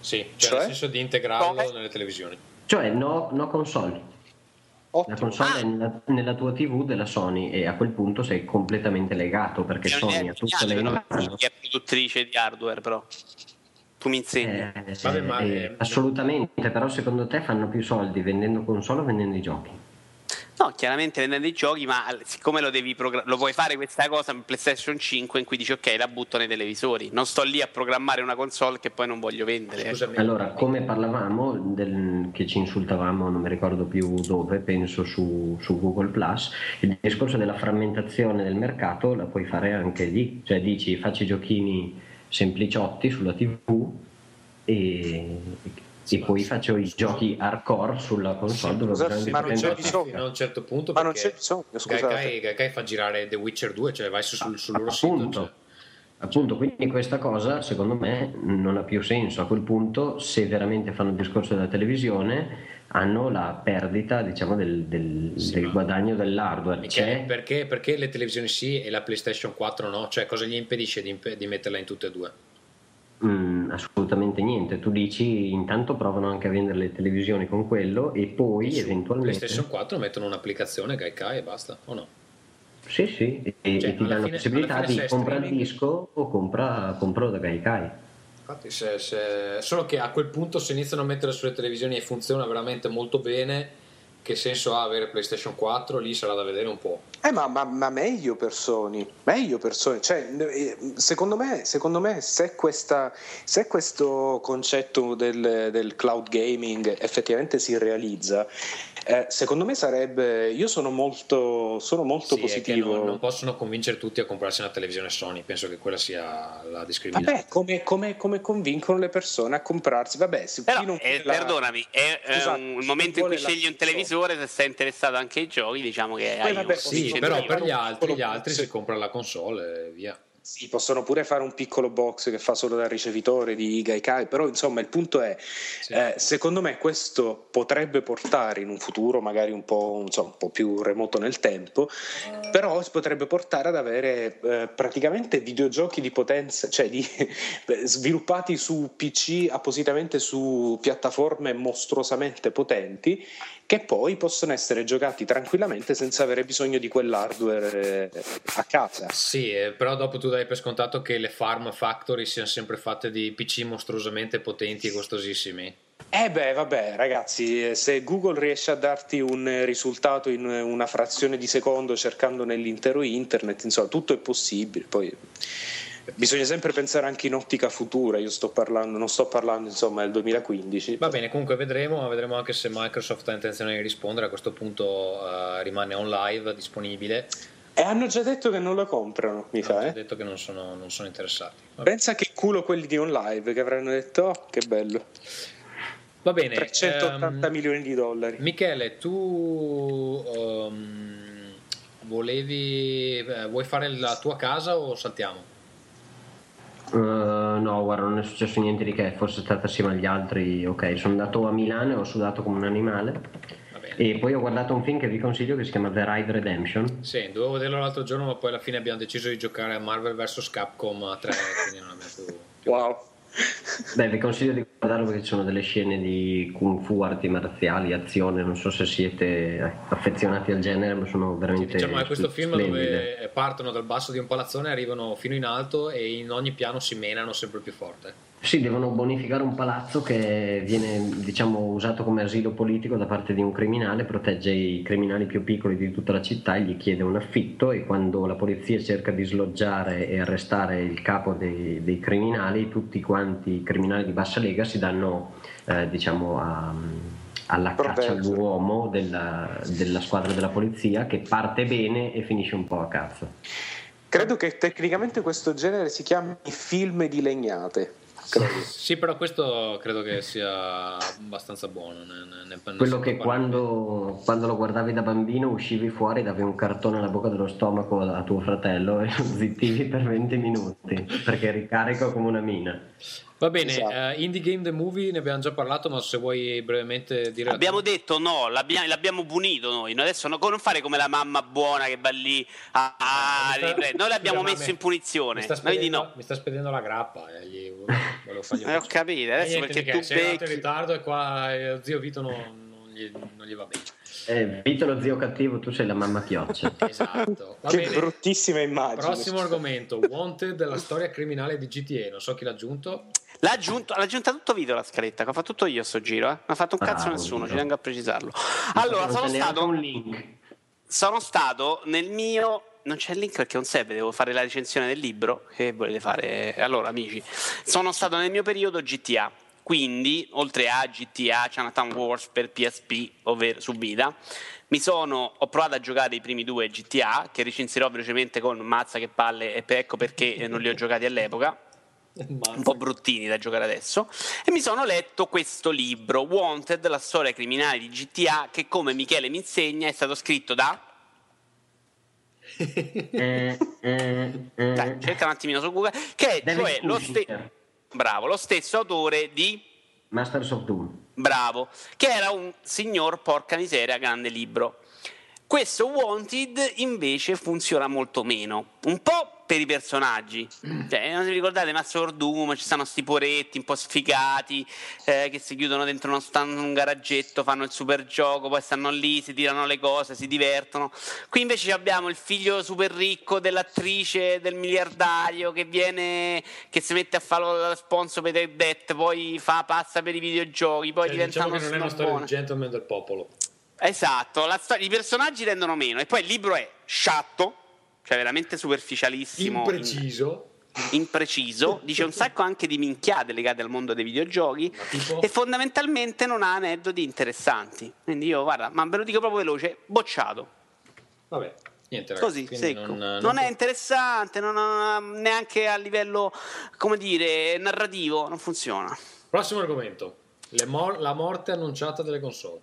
Sì, cioè, Cioè? nel senso di integrarlo Come? nelle televisioni. Cioè, no, no console. La Ottimo. console è nella, nella tua TV della Sony e a quel punto sei completamente legato perché Non Sony è ha tutte le chi è produttrice di hardware, però. Tu mi insegni. Eh, Vabbè, ma, eh, eh, assolutamente, però secondo te fanno più soldi vendendo console o vendendo i giochi? No, chiaramente vendendo i giochi, ma siccome lo devi progra- lo puoi fare questa cosa in PlayStation 5 in cui dici ok, la butto nei televisori. Non sto lì a programmare una console che poi non voglio vendere. eh. Scusami. Allora, come parlavamo, del- che ci insultavamo, non mi ricordo più dove, penso su, su Google Plus, il discorso della frammentazione del mercato la puoi fare anche lì, cioè dici faccio i giochini sempliciotti sulla TV e, e poi faccio i giochi hardcore sulla console dove bisogno di ma non c'è bisogno. Fino a un certo punto Ma non perché c'è bisogno. Gaikai, Gaikai fa girare The Witcher 2, cioè vai su- sul, sul loro sito. appunto, cioè. appunto, quindi questa cosa secondo me non ha più senso. A quel punto, se veramente fanno il discorso della televisione, hanno la perdita diciamo, del, del- Sì, del guadagno dell'hardware. Michele, C'è, perché, perché le televisioni sì e la PlayStation 4 no? Cioè cosa gli impedisce di, imp- di metterla in tutte e due? Mm, assolutamente niente. Tu dici intanto provano anche a vendere le televisioni con quello e poi Su eventualmente. PlayStation 4 mettono un'applicazione Gaikai e basta, o no? Sì, sì, e, e Cioè, ti alla danno la possibilità di se è compra il disco o compra, compro da Gaikai. Infatti, se- se- solo che a quel punto se iniziano a mettere sulle televisioni e funziona veramente molto bene, che senso ha avere PlayStation 4? Lì sarà da vedere un po'. Eh, ma, ma- ma meglio per Sony, meglio per Sony. Cioè, eh, secondo me, secondo me se, questa- se questo concetto del, del cloud gaming effettivamente si realizza, eh, secondo me sarebbe. Io sono molto, sono molto Sì, positivo. non, non possono convincere tutti a comprarsi una televisione Sony, penso che quella sia la discriminazione. Vabbè, come, come- come convincono le persone a comprarsi? Vabbè, se Però, chi non eh, la- perdonami, è, Scusate, un- il chi momento in cui scegli un televisore, se sei interessato anche ai giochi, diciamo che Poi hai vabbè, un Sì, Sì, però sì, per sì. gli altri, gli altri Sì. si compra la console e via. Sì, possono pure fare un piccolo box che fa solo da ricevitore di Gaikai, però insomma il punto è, eh, secondo me questo potrebbe portare in un futuro magari un po', insomma, un po' più remoto nel tempo, però potrebbe portare ad avere eh, praticamente videogiochi di potenza, cioè di, sviluppati su PC appositamente su piattaforme mostruosamente potenti che poi possono essere giocati tranquillamente senza avere bisogno di quell'hardware eh, a casa. Sì, eh, però dopo tu dai per scontato che le farm factory siano sempre fatte di PC mostruosamente potenti e costosissimi. Eh beh, vabbè, ragazzi, eh, se Google riesce a darti un risultato in una frazione di secondo cercando nell'intero internet, insomma, tutto è possibile. Poi bisogna sempre pensare anche in ottica futura. Io sto parlando, non sto parlando insomma del 2015. Va bene, comunque vedremo, vedremo anche se Microsoft ha intenzione di rispondere. A questo punto uh, rimane on live, disponibile. E hanno già detto che non lo comprano, mi hanno fa. già Eh? detto che non sono, non sono interessati. Vabbè. Pensa che culo quelli di OnLive che avranno detto: Oh, che bello! Va bene. 380 ehm, milioni di dollari. Michele, tu ehm, volevi, eh, vuoi fare la tua casa o saltiamo? Eh, no, guarda, non è successo niente di che, fosse stato assieme agli altri, ok. Sono andato a Milano e ho sudato come un animale. Va bene. E poi ho guardato un film che vi consiglio che si chiama The Ride Redemption. Sì, dovevo vederlo l'altro giorno, ma poi alla fine abbiamo deciso di giocare a Marvel vs. Capcom a 3, quindi non abbiamo più... più- Wow. Beh, vi consiglio di guardarlo perché ci sono delle scene di kung fu, arti marziali, azione. Non so se siete affezionati al genere, ma sono Sì, veramente. diciamo che è questo film splendide. dove partono dal basso di un palazzone, arrivano fino in alto e in ogni piano si menano sempre più forte. Sì, devono bonificare un palazzo che viene diciamo, usato come asilo politico da parte di un criminale, protegge i criminali più piccoli di tutta la città e gli chiede un affitto e quando la polizia cerca di sloggiare e arrestare il capo dei, dei criminali, tutti quanti i criminali di bassa lega si danno eh, diciamo, a- alla caccia all'uomo della, della squadra della polizia che parte bene e finisce un po' a cazzo. Credo che tecnicamente questo genere si chiami film di legnate. Credo. Sì, però questo credo che sia abbastanza buono. Ne, ne- ne- ne Quello che quando, quando lo guardavi da bambino uscivi fuori, davi un cartone alla bocca dello stomaco a tuo fratello e lo zittivi per 20 minuti perché ricarico come una mina. Va bene, Esatto. eh, Indie Game The Movie ne abbiamo già parlato, ma se vuoi brevemente dire... Abbiamo detto no, l'abbia- l'abbiamo punito noi. Adesso no- non fare come la mamma buona che va lì a, a sta-. Noi l'abbiamo messo me- in punizione. Mi sta, spedendo, no. mi sta spedendo la grappa. Eh, gli volevo fargli Eh, ho capito, adesso niente, perché Michele, tu sei arrivato in becchi- ritardo e qua eh, zio Vito non, non gli, non gli va bene. Eh, Vito lo zio cattivo, tu sei la mamma chioccia. Esatto. Va che bene. bruttissima immagine. Prossimo argomento, Wanted, la storia criminale di GTA. Non so chi l'ha aggiunto. L'ha aggiunto, l'ha aggiunta tutto Vito la scaletta, che ho fatto tutto io sto giro, eh. Non ha fatto un cazzo Bravo, nessuno, ci tengo a precisarlo. Allora, sono stato, un link. sono stato nel mio... Non c'è il link perché non serve, devo fare la recensione del libro. Che volete fare? Allora, amici, sono stato nel mio periodo GTA. Quindi, oltre a GTA, Chinatown Wars per PSP, ovvero su Vita, mi sono, ho provato a giocare i primi due GTA, che recensirò velocemente con mazza che palle, e ecco perché non li ho giocati all'epoca un po' bruttini da giocare adesso e mi sono letto questo libro Wanted, la storia criminale di GTA che come Michele mi insegna è stato scritto da dai, cerca un attimino su Google che è cioè lo, ste- bravo, lo stesso autore di Masters of Doom. Bravo, che era un signor porca miseria grande libro. Questo Wanted invece funziona molto meno, un po' per i personaggi. Cioè, non vi ricordate Master of Doom, ci stanno sti poretti un po' sfigati eh, che si chiudono dentro uno stand, un garaggetto, fanno il super gioco, poi stanno lì, si tirano le cose, si divertono. Qui invece abbiamo il figlio super ricco dell'attrice, del miliardario che viene, che si mette a fare lo sponsor per Dead Death, poi fa, passa per i videogiochi, poi Cioè, diventa diciamo uno che non è una storia snobbone. del gentleman del popolo. Esatto, la storia- i personaggi rendono meno e poi il libro è sciatto, cioè veramente superficialissimo, Impreciso. in- impreciso, dice un sacco anche di minchiate legate al mondo dei videogiochi e fondamentalmente non ha aneddoti interessanti. Quindi io, guarda, ma ve lo dico proprio veloce, bocciato. Vabbè, niente. Così, secco. non- Non, non- è interessante, non ha- neanche a livello, come dire, narrativo, non funziona. Prossimo argomento. Mor- la morte annunciata delle console.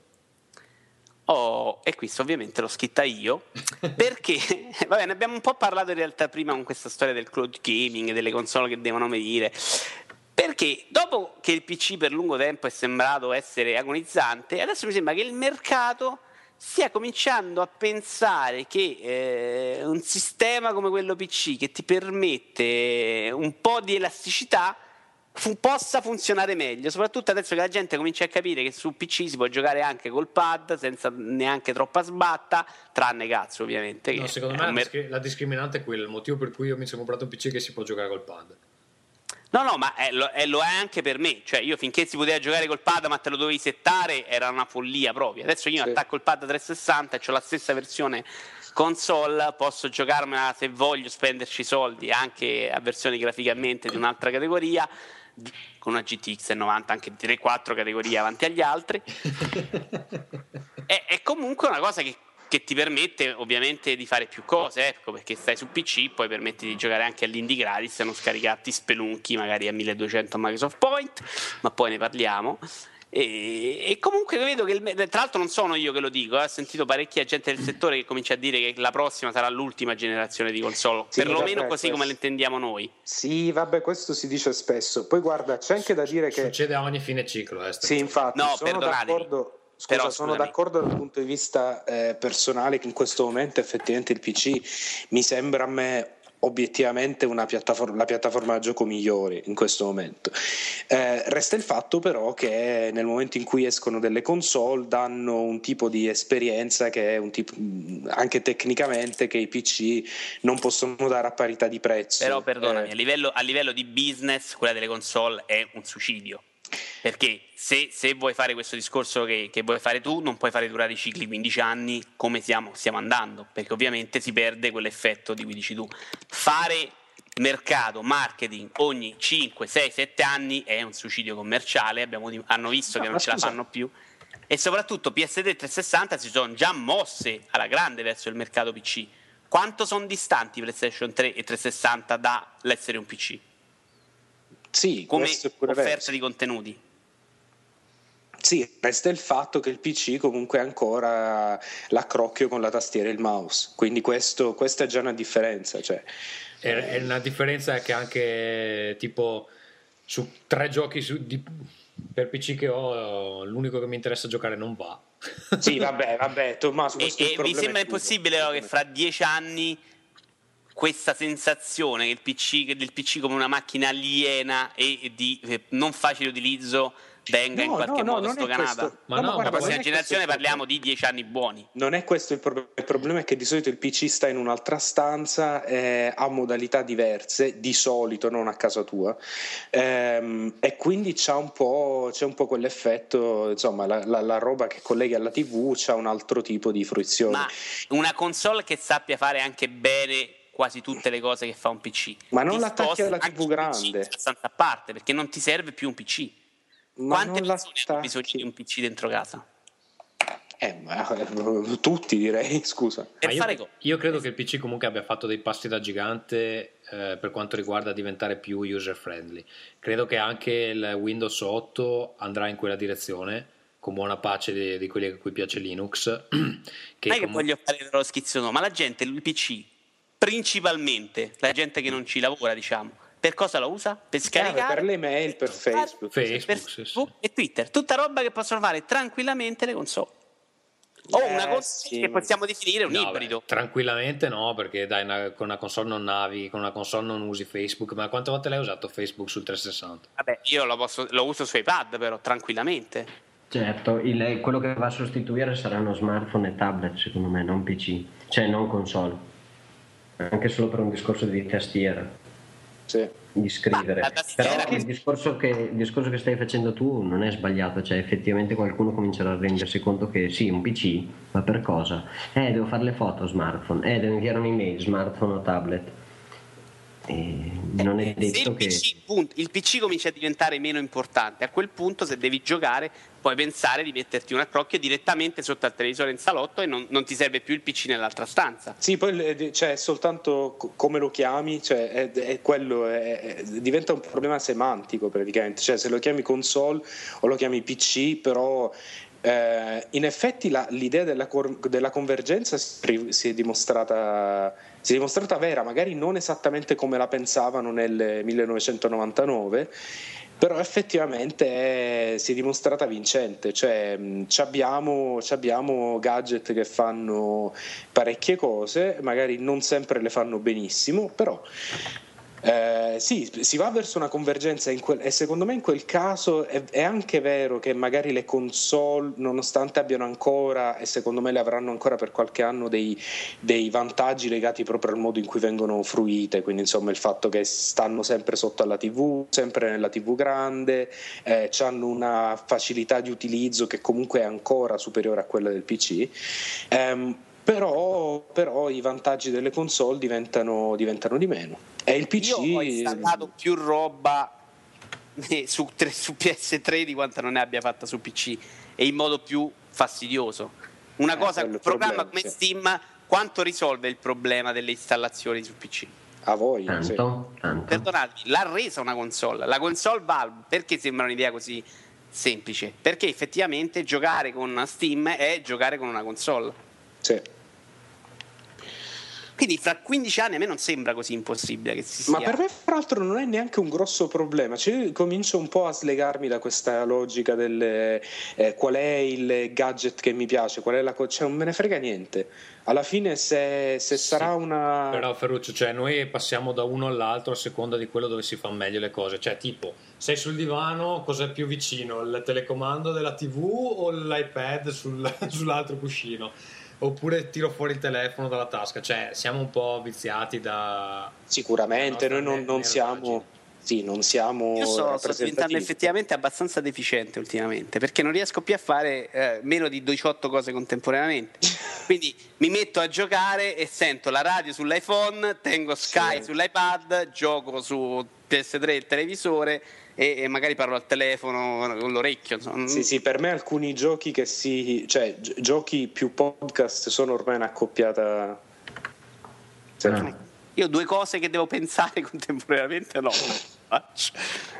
Oh, e questo ovviamente l'ho scritta io perché, vabbè, ne abbiamo un po' parlato in realtà prima con questa storia del cloud gaming, delle console che devono venire. Perché dopo che il PC per lungo tempo è sembrato essere agonizzante, adesso mi sembra che il mercato stia cominciando a pensare che eh, un sistema come quello PC che ti permette un po' di elasticità fu- possa funzionare meglio, soprattutto adesso che la gente comincia a capire che su PC si può giocare anche col pad senza neanche troppa sbatta, tranne cazzo ovviamente. No, secondo me la, mer- discri- la discriminante è quella, il motivo per cui io mi sono comprato un PC che si può giocare col pad. No, no, ma è, lo, è, lo è anche per me. Cioè, io finché si poteva giocare col pad, ma te lo dovevi settare, era una follia propria. Adesso io Sì. attacco il pad 360 e ho la stessa versione console, posso giocarmela se voglio spenderci soldi anche a versioni graficamente di un'altra categoria con una GTX 90 anche di 3-4 categorie avanti agli altri. È, è comunque una cosa che, che ti permette ovviamente di fare più cose ecco perché stai su PC poi permetti di giocare anche all'indie gratis e non scaricarti spelunchi magari a 1200 a Microsoft Point ma poi ne parliamo e, e comunque vedo che il tra l'altro non sono io che lo dico eh, ho sentito parecchia gente del settore che comincia a dire che la prossima sarà l'ultima generazione di console Sì, perlomeno vabbè, così come questo- le intendiamo noi Sì, vabbè, questo si dice spesso. Poi guarda, c'è anche da dire che... Succede a ogni fine ciclo. Eh, Sì, infatti, No, sono d'accordo. Scusa, Però, sono d'accordo dal punto di vista eh, personale che in questo momento effettivamente il PC mi sembra a me obiettivamente una piattaforma, la piattaforma da gioco migliore in questo momento. Eh, resta il fatto però che nel momento in cui escono delle console danno un tipo di esperienza che è un tipo, mh, anche tecnicamente che i PC non possono dare a parità di prezzo. Però perdonami, Eh, a, livello, a livello di business quella delle console è un suicidio. Perché se, se vuoi fare questo discorso che, che vuoi fare tu, non puoi fare durare i cicli 15 anni come stiamo, stiamo andando, perché ovviamente si perde quell'effetto di cui dici tu. Fare mercato, marketing ogni 5, 6, 7 anni è un suicidio commerciale, abbiamo hanno visto No, che non ce la scusa. fanno più. E soprattutto PS3 e 360 si sono già mosse alla grande verso il mercato PC. Quanto sono distanti PlayStation 3 e 360 dall'essere un PC? Sì, Come è offerta sì. di contenuti. Sì, resta il fatto che il PC comunque ha ancora l'accrocchio con la tastiera e il mouse, quindi questo, questa è già una differenza. Cioè, È, è una differenza che anche tipo su tre giochi su- di- per PC che ho, l'unico che mi interessa giocare non va. sì, vabbè, vabbè, Tommaso, E, e vi problema sembra è impossibile no, che fra dieci anni questa sensazione che il PC, del PC come una macchina aliena e di eh, non facile utilizzo venga in No, qualche no, no, modo non è stoganata? Ma No, no, guarda, La prossima generazione parliamo di dieci anni buoni. Non è questo il problema, il problema è che di solito il PC sta in un'altra stanza, eh, ha modalità diverse, di solito, non a casa tua, ehm, e quindi c'ha un c'è un po' quell'effetto, insomma, la, la- la roba che colleghi alla TV c'ha un altro tipo di fruizione. Ma una console che sappia fare anche bene quasi tutte le cose che fa un PC. Ma non l'attacchi alla TV grande. A parte perché non ti serve più un PC. Ma Quante non persone hanno bisogno di un PC dentro casa? Eh, ma, eh, tutti direi, scusa. Io, io credo che il PC comunque abbia fatto dei passi da gigante eh, per quanto riguarda diventare più user friendly. Credo che anche il Windows 8 andrà in quella direzione, con buona pace di, di quelli a cui piace Linux. Che non è che comunque- voglio fare lo schizzoso, ma la gente il PC, principalmente la gente che non ci lavora, diciamo, per cosa lo usa? Per scaricare per le mail, per Facebook. Facebook, per sì, sì. Facebook e Twitter, tutta roba che possono fare tranquillamente le console. O Eh, una console sì. che possiamo definire un No, ibrido. beh, tranquillamente no, perché dai, una- con una console non navighi, con una console non usi Facebook. Ma quante volte l'hai usato Facebook sul 360? Vabbè, io lo, posso- lo uso su iPad, però tranquillamente. Certo, il- quello che va a sostituire saranno smartphone e tablet, secondo me, non PC, cioè non console. Anche solo per un discorso di tastiera, Sì. di scrivere. Tastiera- Però il discorso, che, il discorso che stai facendo tu non è sbagliato, cioè effettivamente qualcuno comincerà a rendersi conto che sì, un PC, ma per cosa? Eh, devo fare le foto smartphone, eh, devo inviare un'email, smartphone o tablet. E non è Se detto il che... PC, punto, il PC comincia a diventare meno importante, a quel punto se devi giocare puoi pensare di metterti un accrocchio direttamente sotto al televisore in salotto e non, non ti serve più il PC nell'altra stanza. Sì, poi eh, cioè, soltanto co- come lo chiami, cioè, è, è quello, è- è- diventa un problema semantico praticamente, cioè se lo chiami console o lo chiami PC, però eh, in effetti la- l'idea della, della convergenza si, si è dimostrata, si è dimostrata vera, magari non esattamente come la pensavano nel 1999, però effettivamente eh, si è dimostrata vincente, cioè mh, abbiamo, abbiamo gadget che fanno parecchie cose, magari non sempre le fanno benissimo, però eh, sì, si va verso una convergenza quel- e secondo me in quel caso è, è anche vero che magari le console, nonostante abbiano ancora, e secondo me le avranno ancora per qualche anno, dei, dei vantaggi legati proprio al modo in cui vengono fruite, quindi insomma il fatto che stanno sempre sotto alla TV, sempre nella TV grande, eh, hanno una facilità di utilizzo che comunque è ancora superiore a quella del PC. Ehm, però, però i vantaggi delle console diventano, diventano di meno. E il PC. Io ho installato più roba eh, su, su PS3 di quanta non ne abbia fatta su PC e in modo più fastidioso. Una Eh, cosa, un programma problema, come sì. Steam, quanto risolve il problema delle installazioni su PC? A voi, sì. Tanto, tanto. Perdonatemi, l'ha resa una console. La console Valve, perché sembra un'idea così semplice? Perché effettivamente giocare con Steam è giocare con una console. Sì. Quindi fra 15 anni a me non sembra così impossibile che si sia. Ma per me, fra l'altro, non è neanche un grosso problema. Cioè, io comincio un po' a slegarmi da questa logica del eh, qual è il gadget che mi piace, qual è la co- cioè, non me ne frega niente. Alla fine, se, se Sì, sarà una. Però Ferruccio, cioè noi passiamo da uno all'altro a seconda di quello dove si fanno meglio le cose. Cioè, tipo, sei sul divano, cos'è più vicino? Il telecomando della TV o l'iPad sul- sull'altro cuscino? Oppure tiro fuori il telefono dalla tasca? Cioè, siamo un po' viziati da... Sicuramente, noi non, non siamo. Sì, non siamo. Io sto, sto diventando effettivamente abbastanza deficiente ultimamente perché non riesco più a fare eh, meno di 18 cose contemporaneamente. Quindi mi metto a giocare e sento la radio sull'iPhone, tengo Sky Sì. sull'iPad, gioco su PS3 il televisore e, e magari parlo al telefono con l'orecchio. Insomma. Sì, sì, per me alcuni giochi che si. cioè gi- giochi più podcast sono ormai un'accoppiata. Cioè, Ah. Io due cose che devo pensare contemporaneamente no. faccio.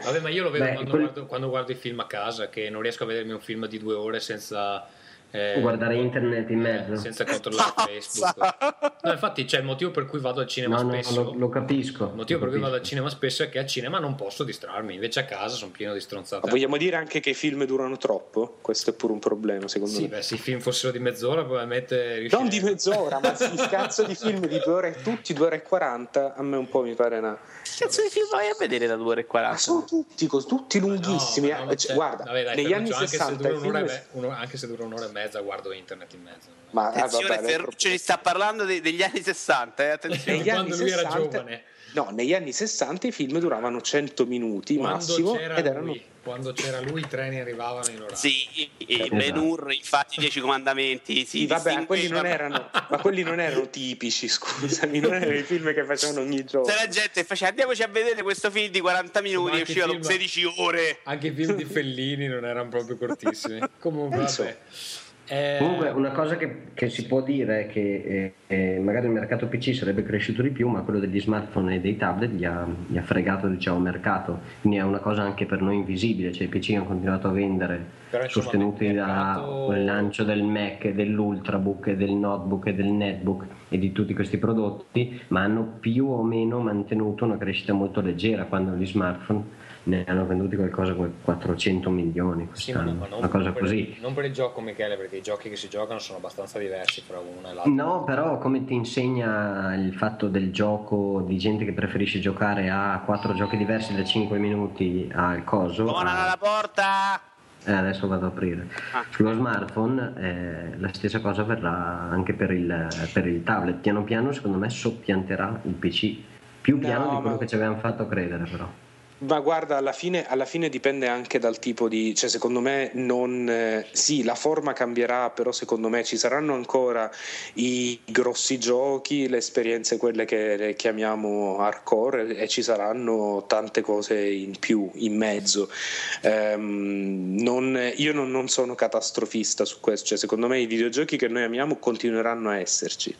Vabbè, ma io lo vedo Beh, quando, quel- guardo, quando guardo i film a casa, che non riesco a vedermi un film di due ore senza... eh, Guardare internet in mezzo. senza controllare Facebook. No, infatti c'è il motivo per cui vado al cinema No, no, spesso. lo, lo capisco. Il motivo lo per cui vado al capisco. cinema spesso è che al cinema non posso distrarmi, invece a casa sono pieno di stronzate. ma vogliamo dire anche che i film durano troppo? Questo è pure un problema, secondo Sì, me. beh, se i film fossero di mezz'ora probabilmente riuscirei. Non di mezz'ora, ma il cazzo di film di due ore, tutti due ore e 40, a me un po' mi pare una. Che cazzo di film vai a vedere da 2 ore e 40? Ma sono tutti, tutti lunghissimi. No, non eh, cioè, c'è- guarda, vabbè, dai, negli anni Ferruccio, anche 60 se i dura un'ora film. e me- uno- anche se dura un'ora e mezza guardo internet in mezzo. Ma ah, Attenzione, lei- Ferruccio ci sta parlando de- degli anni 60, eh, attenzione. negli Quando anni lui era 60 giovane. No, negli anni 60 i film duravano 100 minuti Quando massimo c'era, ed erano lui, quando c'era lui i treni arrivavano in orario. Sì, e Esatto. Ben Hur, infatti, i Dieci Comandamenti. Si Sì, vabbè, ma quelli, non erano, ma quelli non erano tipici, scusami, non erano i film che facevano ogni giorno. Se la gente faceva andiamoci a vedere questo film di 40 Ma minuti e anche usciva dopo film- 16 ore. Anche i film di Fellini non erano proprio cortissimi. Comunque, Penso. vabbè. Eh, Comunque una cosa che, che si può dire è che eh, eh, magari il mercato PC sarebbe cresciuto di più, ma quello degli smartphone e dei tablet gli ha, gli ha fregato diciamo, il mercato, quindi è una cosa anche per noi invisibile, cioè i PC hanno continuato a vendere Però, insomma, sostenuti il dal mercato- lancio del Mac, dell'Ultrabook, del notebook e del netbook e di tutti questi prodotti, ma hanno più o meno mantenuto una crescita molto leggera quando gli smartphone ne hanno venduti qualcosa come 400 milioni Sì, quest'anno, no, ma non, una cosa non per, così. non per il gioco, Michele, perché i giochi che si giocano sono abbastanza diversi fra uno e l'altro. No, però come ti insegna il fatto del gioco di gente che preferisce giocare a quattro giochi diversi da 5 minuti al coso? Suonano a- alla porta! eh, adesso vado ad aprire. Ah. Sullo smartphone eh, la stessa cosa verrà anche per il, per il tablet. Piano piano secondo me soppianterà il PC. Più No, piano di quello ma- che ci avevano fatto credere però. Ma guarda, alla fine, alla fine dipende anche dal tipo di, cioè secondo me non, eh, sì, la forma cambierà, però secondo me ci saranno ancora i grossi giochi, le esperienze quelle che chiamiamo hardcore e ci saranno tante cose in più, in mezzo. Ehm, non- io non, non sono catastrofista su questo, cioè secondo me i videogiochi che noi amiamo continueranno a esserci.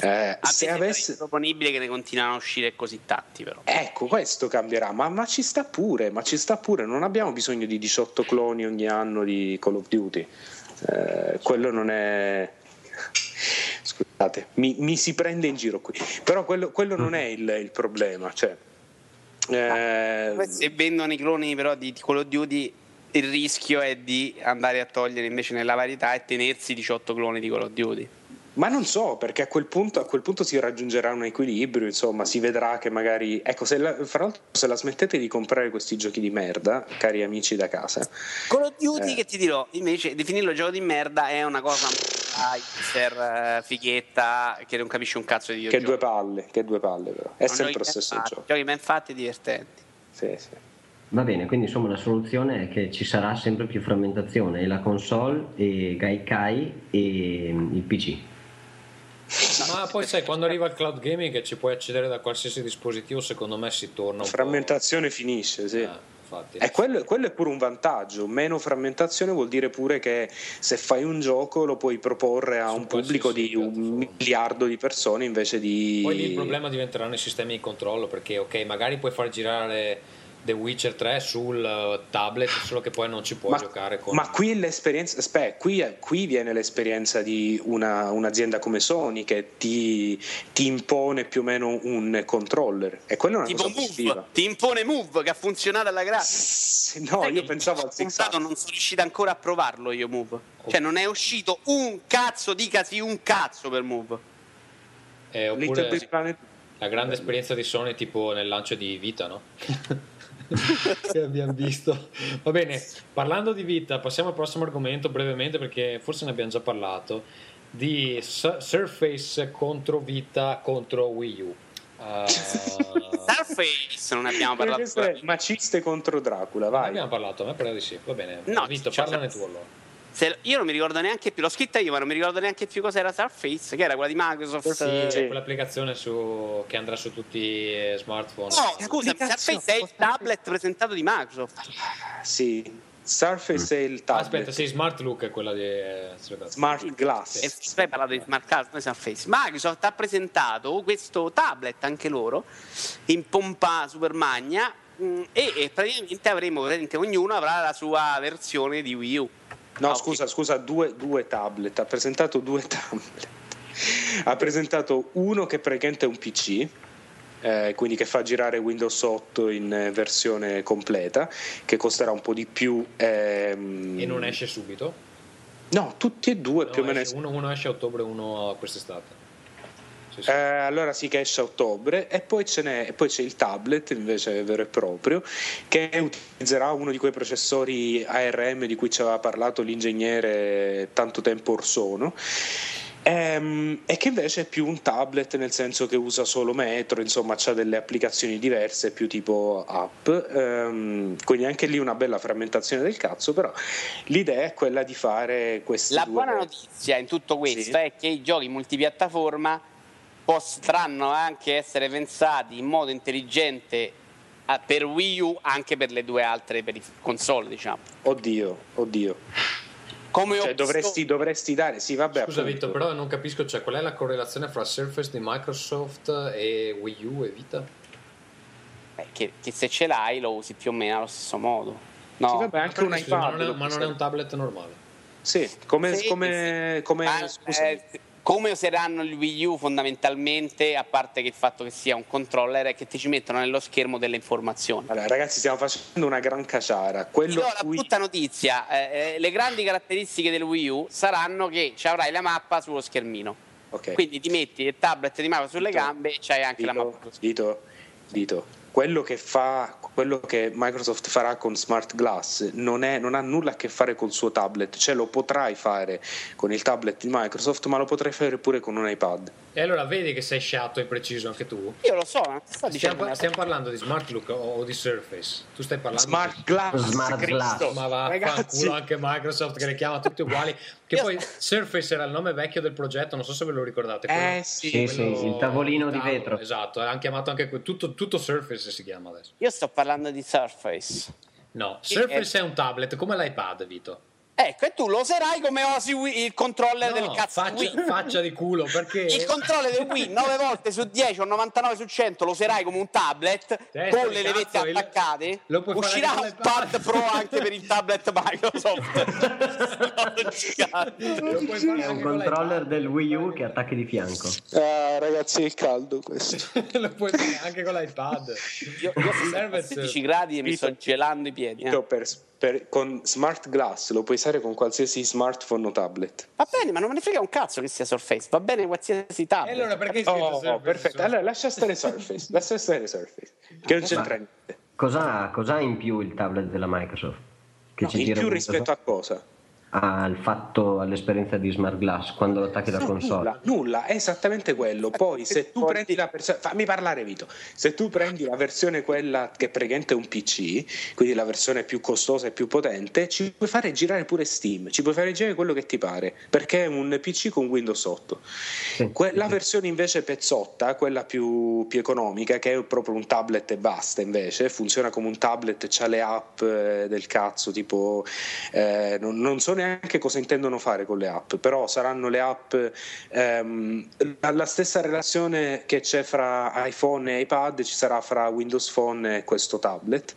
Eh, se avesse... improponibile che ne continuano a uscire così tanti, però. Ecco, questo cambierà, ma, ma ci sta pure, ma ci sta pure, non abbiamo bisogno di 18 cloni ogni anno di Call of Duty. Eh, quello non è... Scusate, mi, mi si prende in giro qui, però quello, quello non è il, il problema, cioè... eh, Se vendono i cloni però di, di Call of Duty, il rischio è di andare a togliere invece nella varietà e tenersi 18 cloni di Call of Duty. Ma non so, perché a quel, punto, a quel punto si raggiungerà un equilibrio, insomma, si vedrà che magari... Ecco, se la, fra l'altro se la smettete di comprare questi giochi di merda, cari amici da casa, Call of Duty, Eh. che ti dirò, invece, definirlo gioco di merda è una cosa hipster, eh, fighetta, che non capisce un cazzo di che videogiochi. due palle, che due palle però. È Sono sempre lo stesso fatti, gioco. Giochi ben fatti e divertenti. Sì, sì. Va bene, quindi insomma la soluzione è che ci sarà sempre più frammentazione e la console e Gaikai e mm, il PC. Ma poi sai, quando arriva il cloud gaming e ci puoi accedere da qualsiasi dispositivo, secondo me si torna un po'... Frammentazione finisce, sì. Eh, infatti. E quello, quello è pure un vantaggio, meno frammentazione vuol dire pure che se fai un gioco lo puoi proporre a Su un pubblico di un miliardo di persone invece di... Poi lì il problema diventeranno i sistemi di controllo perché ok, magari puoi far girare The Witcher 3 sul eh, tablet, solo che poi non ci puoi ma, giocare con ma qui l'esperienza, aspetta, qui, qui viene l'esperienza di una- un'azienda come Sony che ti, ti impone più o meno un controller e quella è una Tipo cosa Move, positiva. ti impone Move che ha funzionato alla grande. Sì, No, Sai io pensavo al Six non sono riuscito ancora a provarlo io Move. Cioè non è uscito un cazzo, dicasi un cazzo per Move. Eh, Little oppure Big Planet la grande esperienza di Sony tipo nel lancio di Vita, no? che abbiamo visto. Va bene, parlando di Vita, passiamo al prossimo argomento brevemente perché forse ne abbiamo già parlato di Su- Surface contro Vita contro Wii U. Uh, Starface non abbiamo parlato maciste contro Dracula, ne vai. abbiamo parlato, a me pare di sì. Va bene, No, Vito, parlane tu allora. Se- io non mi ricordo neanche più, l'ho scritta io, ma non mi ricordo neanche più cos'era Starface, che era quella di Microsoft. Sì, eh, c'è quell'applicazione su- che andrà su tutti i smartphone. No, scusa. Starface è il tablet presentato di Microsoft. Sì, Surface è il tablet. Aspetta, sì, Smart Look è quella di eh, Smart Glass. E stai parlando di smart card, noi siamo Face. Microsoft ha presentato questo tablet, anche loro, in pompa super magna, mh, e, e praticamente avremo, praticamente ognuno avrà la sua versione di Wii U. No, Ah, scusa, scusa, due, due tablet. Ha presentato due tablet. ha presentato uno che praticamente è un PC, eh, quindi che fa girare Windows 8 in eh, versione completa, che costerà un po' di più. ehm, E non esce subito. No, tutti e due No, più o meno. uno, uno esce a ottobre, uno quest'estate. Sì, sì. Eh, allora sì che esce a ottobre e poi, ce n'è, e poi c'è il tablet invece vero e proprio che utilizzerà uno di quei processori ARM di cui ci aveva parlato l'ingegnere tanto tempo or sono ehm, e che invece è più un tablet nel senso che usa solo metro insomma ha delle applicazioni diverse più tipo app ehm, quindi anche lì una bella frammentazione del cazzo però l'idea è quella di fare questi La due buona notizia in tutto questo Sì. è che i giochi multipiattaforma potranno anche essere pensati in modo intelligente ah, per Wii U anche per le due altre per i console, diciamo. oddio oddio Come Cioè, dovresti, dovresti dare, sì, vabbè. Scusa appunto. Vito, però non capisco cioè, qual è la correlazione fra Surface di Microsoft e Wii U e Vita? eh, che, che se ce l'hai lo usi più o meno allo stesso modo. No, Sì, vabbè, anche un iPad. ma non è, ma non è un tablet normale. Sì, come, Sì, come, sì. come Ah, scusa, eh, come useranno il Wii U fondamentalmente, a parte che il fatto che sia un controller, è che ti ci mettono nello schermo delle informazioni. Allora, ragazzi, stiamo facendo una gran caciara. Quello a la cui... brutta notizia, eh, eh, le grandi caratteristiche del Wii U saranno che ci avrai la mappa sullo schermino. Ok. Quindi ti metti il tablet di mappa sulle Dito, gambe e c'hai anche la Dito, mappa sullo schermo. dito, dito. Quello che fa, quello che Microsoft farà con Smart Glass non, è- non ha nulla a che fare col suo tablet, cioè lo potrai fare con il tablet di Microsoft, ma lo potrai fare pure con un iPad. E allora vedi che sei sciatto e preciso anche tu? Io lo so, ti sto Stiamo, dicendo una stiamo parlando di Smart Look o, o di Surface? Tu stai parlando Smart Glass, Smart Cristo. Glass. Ma va, Ragazzi, fanculo anche Microsoft che le chiama tutti uguali. Che poi Surface era il nome vecchio del progetto, non so se ve lo ricordate. Eh sì, Sì, sì, il tavolino di vetro. Esatto, hanno chiamato anche tutto, tutto Surface si chiama adesso. Io sto parlando di Surface. No, Surface è un tablet come l'iPad, Vito. Ecco, e tu lo userai come osi Wii- il controller del No, cazzo faccia, Wii. faccia di culo perché Il controller del Wii 9 volte su 10 o 99 su 100 lo userai come un tablet Testa con le levette cazzo, attaccate. lo puoi fare Uscirà un pad Pro anche per il tablet Microsoft. È un controller del Wii U che attacchi di fianco. Ah, ragazzi, è caldo questo. lo puoi fare anche con l'iPad. Io, io sono Serve a 16 gradi e mi sto gelando i piedi. eh. Per- per- con Smart Glass lo puoi usare con qualsiasi smartphone o tablet. Va bene, ma non me ne frega un cazzo che sia Surface. Va bene qualsiasi E tablet. allora perché scritto Oh, Surface perfetto. Allora lascia stare Surface. lascia stare Surface. Che non c'entra niente. Cos'ha, cos'ha in più il tablet della Microsoft? Che No, ci in più rispetto a cosa? Al fatto, all'esperienza di Smart Glass quando lo attacchi da No, console. nulla, nulla, è esattamente quello. Poi se tu prendi la versione, fammi parlare Vito, se tu prendi la versione quella che praticamente è un PC, quindi la versione più costosa e più potente, ci puoi fare girare pure Steam, ci puoi fare girare quello che ti pare, perché è un PC con Windows 8. Sì, Que- sì, la versione invece pezzotta, quella più, più economica, che è proprio un tablet e basta invece, funziona come un tablet, c'ha le app eh, del cazzo, tipo eh, non, non so neanche cosa intendono fare con le app, però saranno le app ehm, la stessa relazione che c'è fra iPhone e iPad ci sarà fra Windows Phone e questo tablet.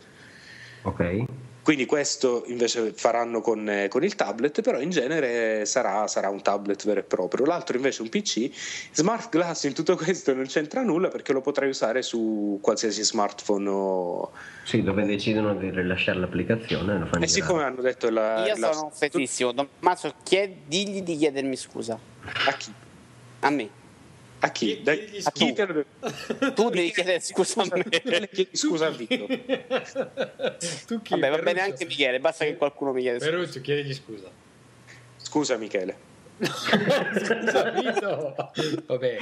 Ok. Quindi questo invece faranno con, eh, con il tablet, però in genere sarà, sarà un tablet vero e proprio. L'altro invece è un PC. Smart Glass in tutto questo non c'entra nulla perché lo potrai usare su qualsiasi smartphone. O... Sì, dove decidono di rilasciare l'applicazione lo fanno E siccome hanno detto la, Io la- sono offesissimo. Tommaso, chied- digli di chiedermi scusa. a chi? A me. A chi? Chi- Da- chiegli a chi scusa. te lo- Tu devi chiedere scusa a me. Chiedi scusa a Vito. tu chi? Vabbè, va bene anche Michele, basta che qualcuno mi chiede scusa. Ferruccio, chiedigli scusa. Scusa Michele. Scusa, Vito. Vabbè,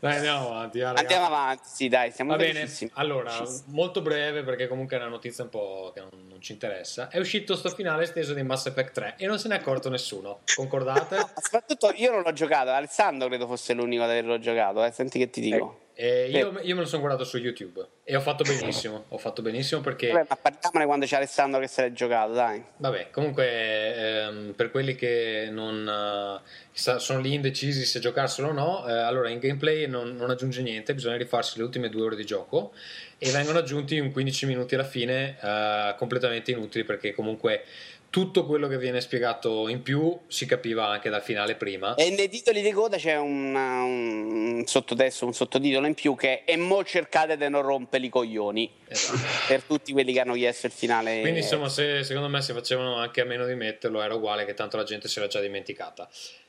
dai, andiamo avanti. va, ragazzi. Andiamo avanti, sì, dai, siamo Va bene, allora, molto breve perché comunque è una notizia un po' che non, non ci interessa. È uscito sto finale esteso di Mass Effect 3 e non se ne è accorto nessuno. Concordate? Soprattutto io non l'ho giocato, Alessandro credo fosse l'unico ad averlo giocato, eh. senti che ti dico. E io, io me lo sono guardato su YouTube e ho fatto benissimo. Ho fatto benissimo perché. Vabbè, ma parliamone quando c'è Alessandro che se l'è giocato, dai. Vabbè, comunque ehm, per quelli che non eh, sono lì indecisi se giocarselo o no, eh, allora in gameplay non, non aggiunge niente, bisogna rifarsi le ultime due ore di gioco e vengono aggiunti un 15 minuti alla fine eh, completamente inutili perché comunque tutto quello che viene spiegato in più si capiva anche dal finale prima. E nei titoli di coda c'è un, un sottotesto, un sottotitolo in più che è mo cercate di non rompere i coglioni Esatto. per tutti quelli che hanno chiesto il finale. Quindi insomma, se, secondo me se facevano anche a meno di metterlo era uguale che tanto la gente se l'ha già dimenticata.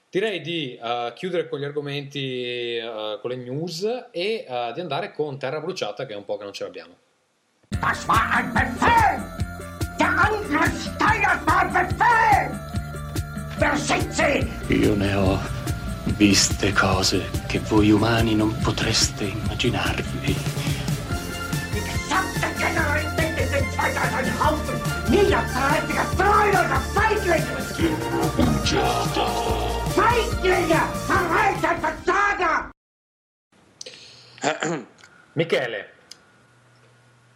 Direi di eh, chiudere con gli argomenti, eh, con le news e eh, di andare con Terra Bruciata che è un po' che non ce l'abbiamo. Befehl! Wer sind Sie? Io ne ho viste cose che voi umani non potreste immaginarvi. Die gesamte Generalität heute als ein Haufen niederträchtiger, treuloser Feiglinge! Feiglinge! Verreiter, Versager! Michele,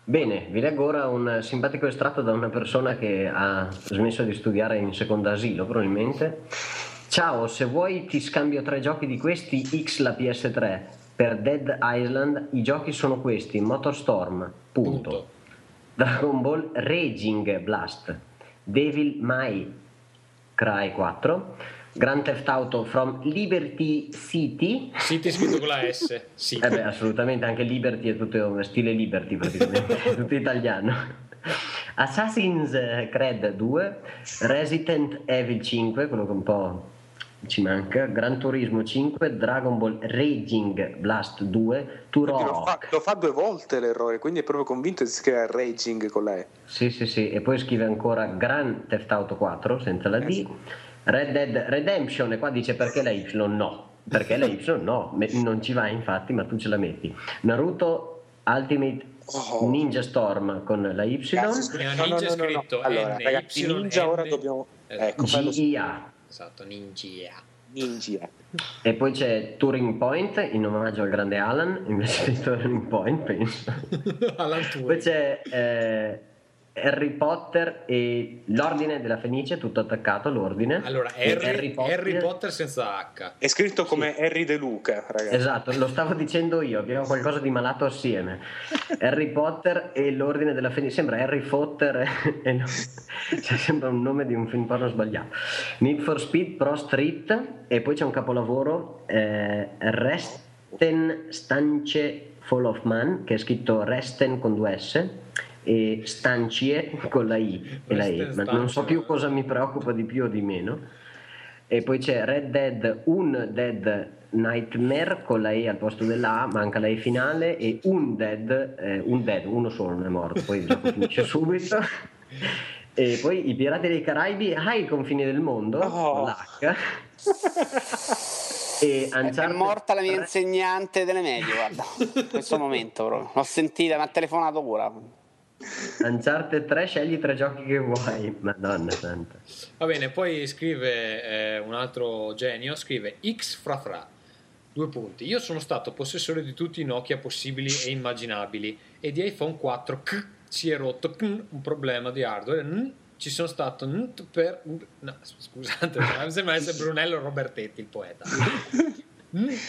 Bene, vi leggo ora un simpatico estratto da una persona che ha smesso di studiare in seconda asilo, probabilmente. Ciao, se vuoi ti scambio tre giochi di questi X la PS3. Per Dead Island i giochi sono questi: Motorstorm, punto. Punto. Dragon Ball Raging Blast, Devil May Cry 4, Grand Theft Auto from Liberty City. City scritto con la S. Sì. Eh beh, assolutamente, anche Liberty è tutto stile Liberty praticamente, è tutto italiano. Assassin's Creed 2, Resident Evil 5, quello che un po' ci manca, Gran Turismo 5, Dragon Ball Raging Blast 2, Quindi lo, fa, Turok. lo fa due volte l'errore, quindi è proprio convinto di scrivere Raging con la E. Sì, sì, sì, e poi scrive ancora Grand Theft Auto 4 senza la D, Red Dead Redemption, e qua dice perché la Y no, perché la Y no, non ci va infatti, ma tu ce la metti. Naruto Ultimate Oh. Ninja Storm con la Y, Cazzo, Ninja no, no, è no, no, no. scritto Allora, N, ragazzi, Y, Ninja ora N. dobbiamo... Esatto. Ecco, GIA. Esatto, Ninja. Ninja. E poi c'è Turing Point in omaggio al grande Alan, invece di Turing Point, penso. Alan Poi Turing. c'è eh, Harry Potter e l'ordine della Fenice, tutto attaccato all'ordine. Allora, E Harry, Harry Potter senza H. È scritto come Harry De Luca, ragazzi. Esatto, lo stavo dicendo io, abbiamo qualcosa di malato assieme. Harry Potter e l'ordine della Fenice, sembra Harry Potter e, e no- cioè, sembra un nome di un film porno sbagliato. Need for Speed Pro Street e poi c'è un capolavoro, eh, Resten Stance Fall of Man, che è scritto Resten con due S e Stancie con la I e la E, ma non so più cosa mi preoccupa di più o di meno. E poi c'è Red Dead, un Dead Nightmare con la E al posto della A, manca la E finale, e un Dead, eh, un Dead, uno solo non è morto, poi gioco finisce subito. E poi i Pirati dei Caraibi ai confini del mondo, Oh. con l'H. E È morta la mia 3 insegnante delle medie, guarda. In questo momento proprio. L'ho sentita, mi ha telefonato ora. Uncharted 3 scegli tre giochi che vuoi, madonna santa. Va bene, poi scrive eh, un altro genio, scrive X fra fra. Due punti. Io sono stato possessore di tutti i Nokia possibili e immaginabili e di iPhone 4 k, si è rotto k, un problema di hardware. n, ci sono stato n, per... no, scusate, mi sembra essere Brunello Robertetti il poeta.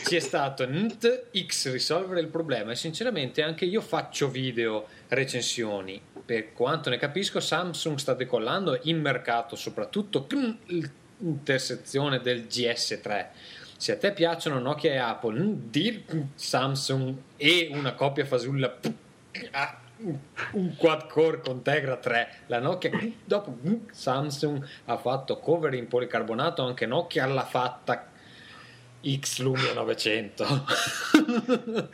Ci è stato NT X risolvere il problema e sinceramente anche io faccio video recensioni. Per quanto ne capisco Samsung sta decollando in mercato soprattutto l'intersezione del GS3 se a te piacciono Nokia e Apple mm, dir Samsung e una coppia fasulla ah, un quad core con Tegra 3 la Nokia dopo mm, Samsung ha fatto cover in policarbonato anche Nokia l'ha fatta. X Lumia 900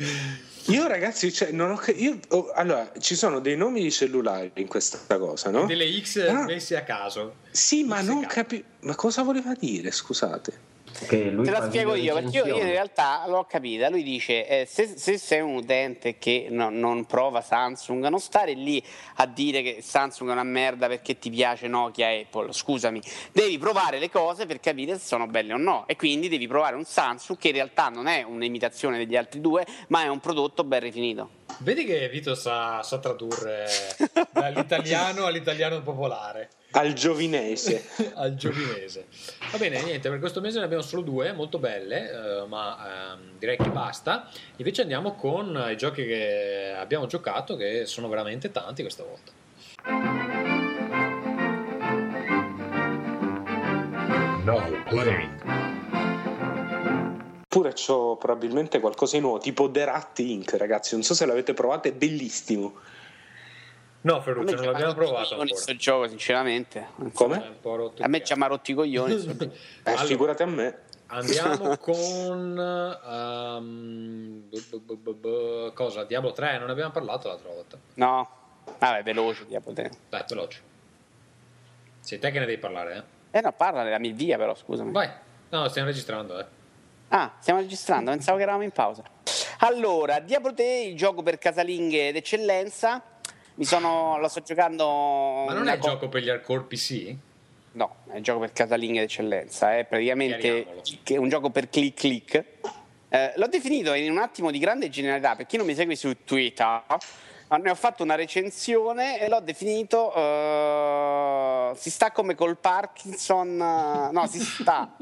Io ragazzi, cioè, non ho io- oh, allora, ci sono dei nomi di cellulari in questa cosa, no? delle X Ah. messe a caso Sì, ma non capisco. Ma cosa voleva dire, scusate? Te la spiego io, perché io, io in realtà l'ho capita. Lui dice: eh, se, se sei un utente che no- non prova Samsung, non stare lì a dire che Samsung è una merda perché ti piace Nokia e Apple. Scusami, devi provare le cose per capire se sono belle o no. E quindi devi provare un Samsung che in realtà non è un'imitazione degli altri due, ma è un prodotto ben rifinito. Vedi che Vito sa, sa tradurre dall'italiano all'italiano popolare Al giovinese. al giovinese. Va bene, niente, per questo mese ne abbiamo solo due, molto belle, eh, ma ehm, direi che basta. Invece andiamo con i giochi che abbiamo giocato, che sono veramente tanti questa volta. Now playing. Pure c'ho probabilmente qualcosa di nuovo, tipo The Rat Inc. Ragazzi, non so se l'avete provato, è bellissimo. No, Ferruccio, non l'abbiamo provato coglioni ancora. sto gioco, sinceramente. Come? un po' rotto A me mi ha rotti i coglioni. Eh, Allora. figurate a me. Andiamo con ehm, bu- bu- bu- bu- bu- cosa? Diablo 3, non abbiamo parlato l'altra volta. No, vabbè, veloce, diavolo te. Dai, veloce. Sei te che ne devi parlare, eh? Eh no, parla della mia via però, scusami. Vai. No, stiamo registrando, eh. Ah, stiamo registrando, pensavo che eravamo in pausa. Allora, Diablo te, il gioco per casalinghe d'eccellenza. Mi sono, lo sto giocando. Ma non è il co- gioco per gli hardcore PC? No, è il gioco per casalinghe d'eccellenza. È praticamente un gioco per click click. Eh, l'ho definito in un attimo di grande generalità. Per chi non mi segue su Twitter, ne ho fatto una recensione e l'ho definito. eh, si sta come col Parkinson. eh, no, si sta.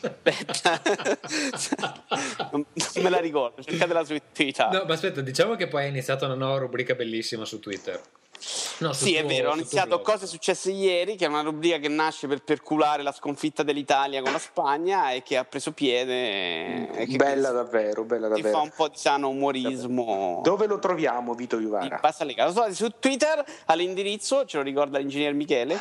Aspetta, non me la ricordo. Cercatela su Twitter. No, ma aspetta, diciamo che poi hai iniziato una nuova rubrica bellissima su Twitter. No, Sì, è tuo- vero, ho iniziato blog. Cose successe ieri, che è una rubrica che nasce per perculare la sconfitta dell'Italia con la Spagna e che ha preso piede. e che Bella davvero, bella si fa davvero. un po' di sano umorismo. Dove lo troviamo, Vito in Juvara? base alle case. Lo trovate su Twitter all'indirizzo, ce lo ricorda l'ingegner Michele.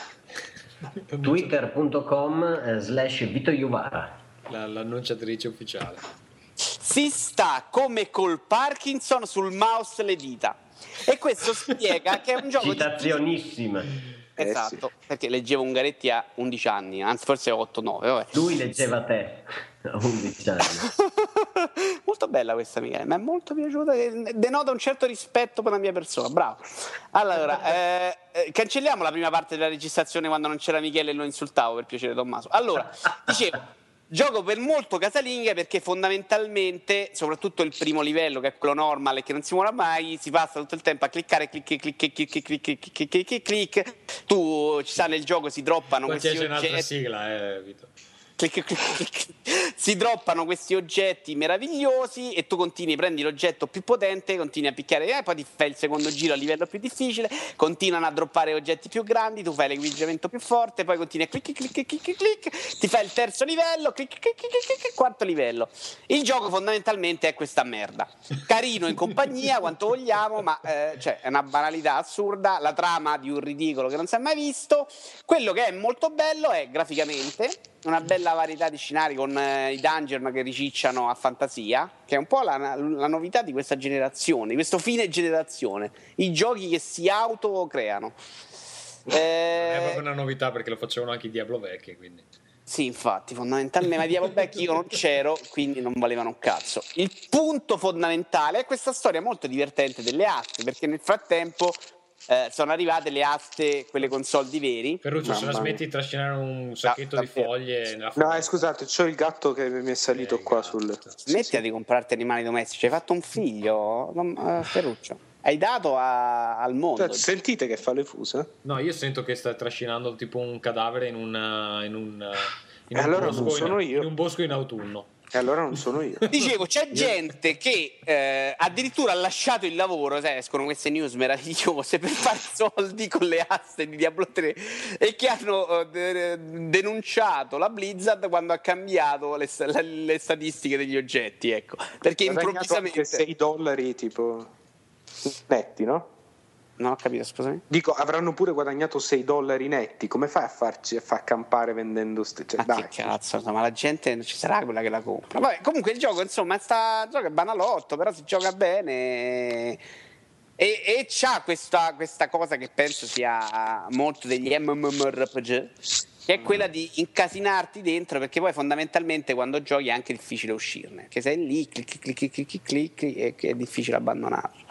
twitter.com eh, slash Vito Juvara La- l'annunciatrice ufficiale. Si sta come col Parkinson sul mouse le dita. E questo spiega che è un gioco di citazionissima Esatto, perché leggevo Ungaretti a 11 anni, anzi forse 8-9, vabbè. lui leggeva te a 11 anni molto bella questa Michele, mi è molto piaciuta, denota un certo rispetto per la mia persona, bravo. Allora, eh, eh, cancelliamo la prima parte della registrazione quando non c'era Michele e lo insultavo per piacere Tommaso. Allora, dicevo, Gioco per molto casalinghe perché fondamentalmente, soprattutto il primo livello, che è quello normal e che non si muore mai, si passa tutto il tempo a cliccare, clic, clic, clic, clic, clic, clic, clic, clic, clic. Tu ci sta nel gioco, si droppano Poi questi c'è un'altra oggetti. sigla, eh, Vito. Clic, clic, clic. Si droppano questi oggetti meravigliosi e tu continui, prendi l'oggetto più potente, continui a picchiare, eh, poi ti fai il secondo giro a livello più difficile, continuano a droppare oggetti più grandi, tu fai l'equipaggiamento più forte, poi continui a clic, clic, clic, clic, clic, ti fai il terzo livello, clic, clic, clic, clic, quarto livello. Il gioco fondamentalmente è questa merda. Carino in compagnia, quanto vogliamo, ma eh, cioè, è una banalità assurda, la trama di un ridicolo che non si è mai visto. Quello che è molto bello è graficamente una bella varietà di scenari con eh, i dungeon che ricicciano a fantasia, che è un po' la, la novità di questa generazione, di questo fine generazione, i giochi che si autocreano. Non è Eh, proprio una novità perché lo facevano anche i Diablo vecchi, quindi. sì, infatti, fondamentalmente, ma Diablo Vecchi io non c'ero, quindi non valevano un cazzo. Il punto fondamentale è questa storia molto divertente delle aste, perché nel frattempo eh, sono arrivate le aste, quelle con soldi veri. Ferruccio, se la Mamma smetti di trascinare un sacchetto di davvero. foglie nella No, eh, scusate, c'ho il gatto che mi è salito Eh, qua sul... Smettila di comprarti animali domestici, hai fatto un figlio, non- eh, Ferruccio. Hai dato a- al mondo. Cioè, sentite che fa le fuse? No, io sento che sta trascinando tipo un cadavere in un, in un, in un allora bosco in, io. in un bosco in autunno. E allora non sono io. Dicevo, c'è gente che eh, addirittura ha lasciato il lavoro, sai, escono queste news meravigliose per fare soldi con le aste di Diablo 3 e che hanno eh, de- denunciato la Blizzard quando ha cambiato le, le- le statistiche degli oggetti, ecco, perché improvvisamente... anche 6 dollari tipo netti, no? Non ho capito, scusami. Dico, avranno pure guadagnato 6 dollari netti. Come fai a farci a far campare vendendo ste... Cioè, Ma dai. che cazzo, insomma, la gente non ci sarà quella che la compra. Vabbè, comunque il gioco, insomma, sta, gioco è banalotto, però si gioca bene. E, e c'ha questa, questa cosa che penso sia molto degli MMORPG, che è quella di incasinarti dentro, perché poi fondamentalmente quando giochi è anche difficile uscirne, che sei lì, clicchi, clicchi, clicchi, clicchi, e che è difficile abbandonarlo.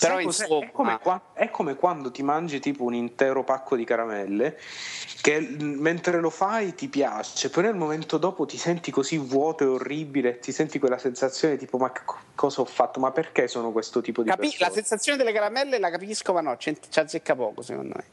Però insomma, è, come qua- è come quando ti mangi tipo un intero pacco di caramelle che mentre lo fai ti piace, poi nel momento dopo ti senti così vuoto e orribile, ti senti quella sensazione tipo ma co- cosa ho fatto, ma perché sono questo tipo di capi- la persona? sensazione delle caramelle la capisco, ma no, c'è, ci azzecca poco secondo me.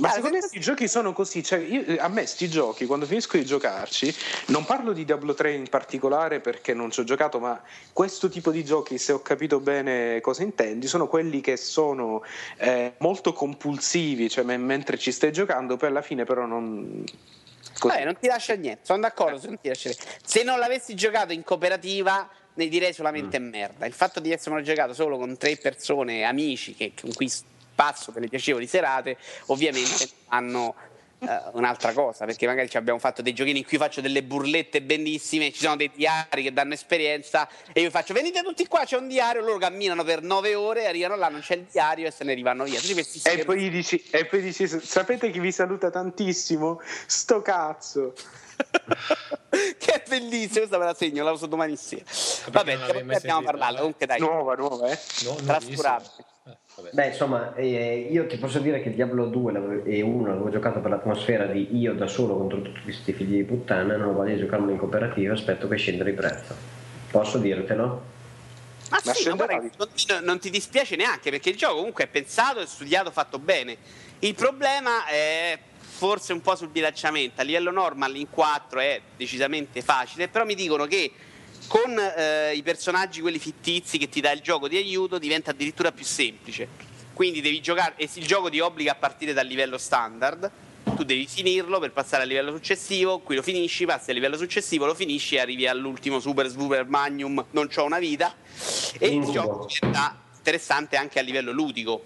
Ma Ah, secondo me questi giochi sono così, cioè io- a me sti giochi quando finisco di giocarci, non parlo di Diablo 3 in particolare perché non ci ho giocato, ma questo tipo di giochi, se ho capito bene cosa intendi, sono quelli che sono eh, molto compulsivi, cioè me- mentre ci stai giocando, poi alla fine però non... Eh, non ti lascia niente, sono d'accordo, se non, ti lascia niente. se non l'avessi giocato in cooperativa ne direi solamente merda. Il fatto di esserlo giocato solo con tre persone, amici, che, con cui passo delle piacevoli serate, ovviamente hanno eh, un'altra cosa, perché magari ci abbiamo fatto dei giochini in cui faccio delle burlette bellissime, ci sono dei diari che danno esperienza e io faccio venite tutti qua, c'è un diario, loro camminano per nove ore, arrivano là, non c'è il diario e se ne rivanno via. E poi, dici, e poi dici, sapete chi vi saluta tantissimo? Sto cazzo. che è bellissimo, questa me la segno, la uso domani sera. Vabbè, abbiamo parlato, eh? comunque dai, Nuova, nuova, eh? No, trascurabile. Vabbè. Beh, insomma, eh, io ti posso dire che Diablo 2 l'avevo- e 1 l'avevo giocato per l'atmosfera di io da solo contro tutti questi figli di puttana, non voglio giocarlo in cooperativa, aspetto che scenda di prezzo. Posso dirtelo? Ma, Ma sì, ma scenderà guarda, non, non ti dispiace neanche perché il gioco comunque è pensato, è studiato, fatto bene. Il problema è forse un po' sul bilanciamento. A livello normal in 4 è decisamente facile, però mi dicono che con eh, i personaggi, quelli fittizi che ti dà il gioco di aiuto, diventa addirittura più semplice. Quindi devi giocare, e il gioco ti obbliga a partire dal livello standard. Tu devi finirlo per passare al livello successivo, qui lo finisci, passi al livello successivo, lo finisci e arrivi all'ultimo super super magnum, non c'ho una vita. E il gioco diventa interessante anche a livello ludico,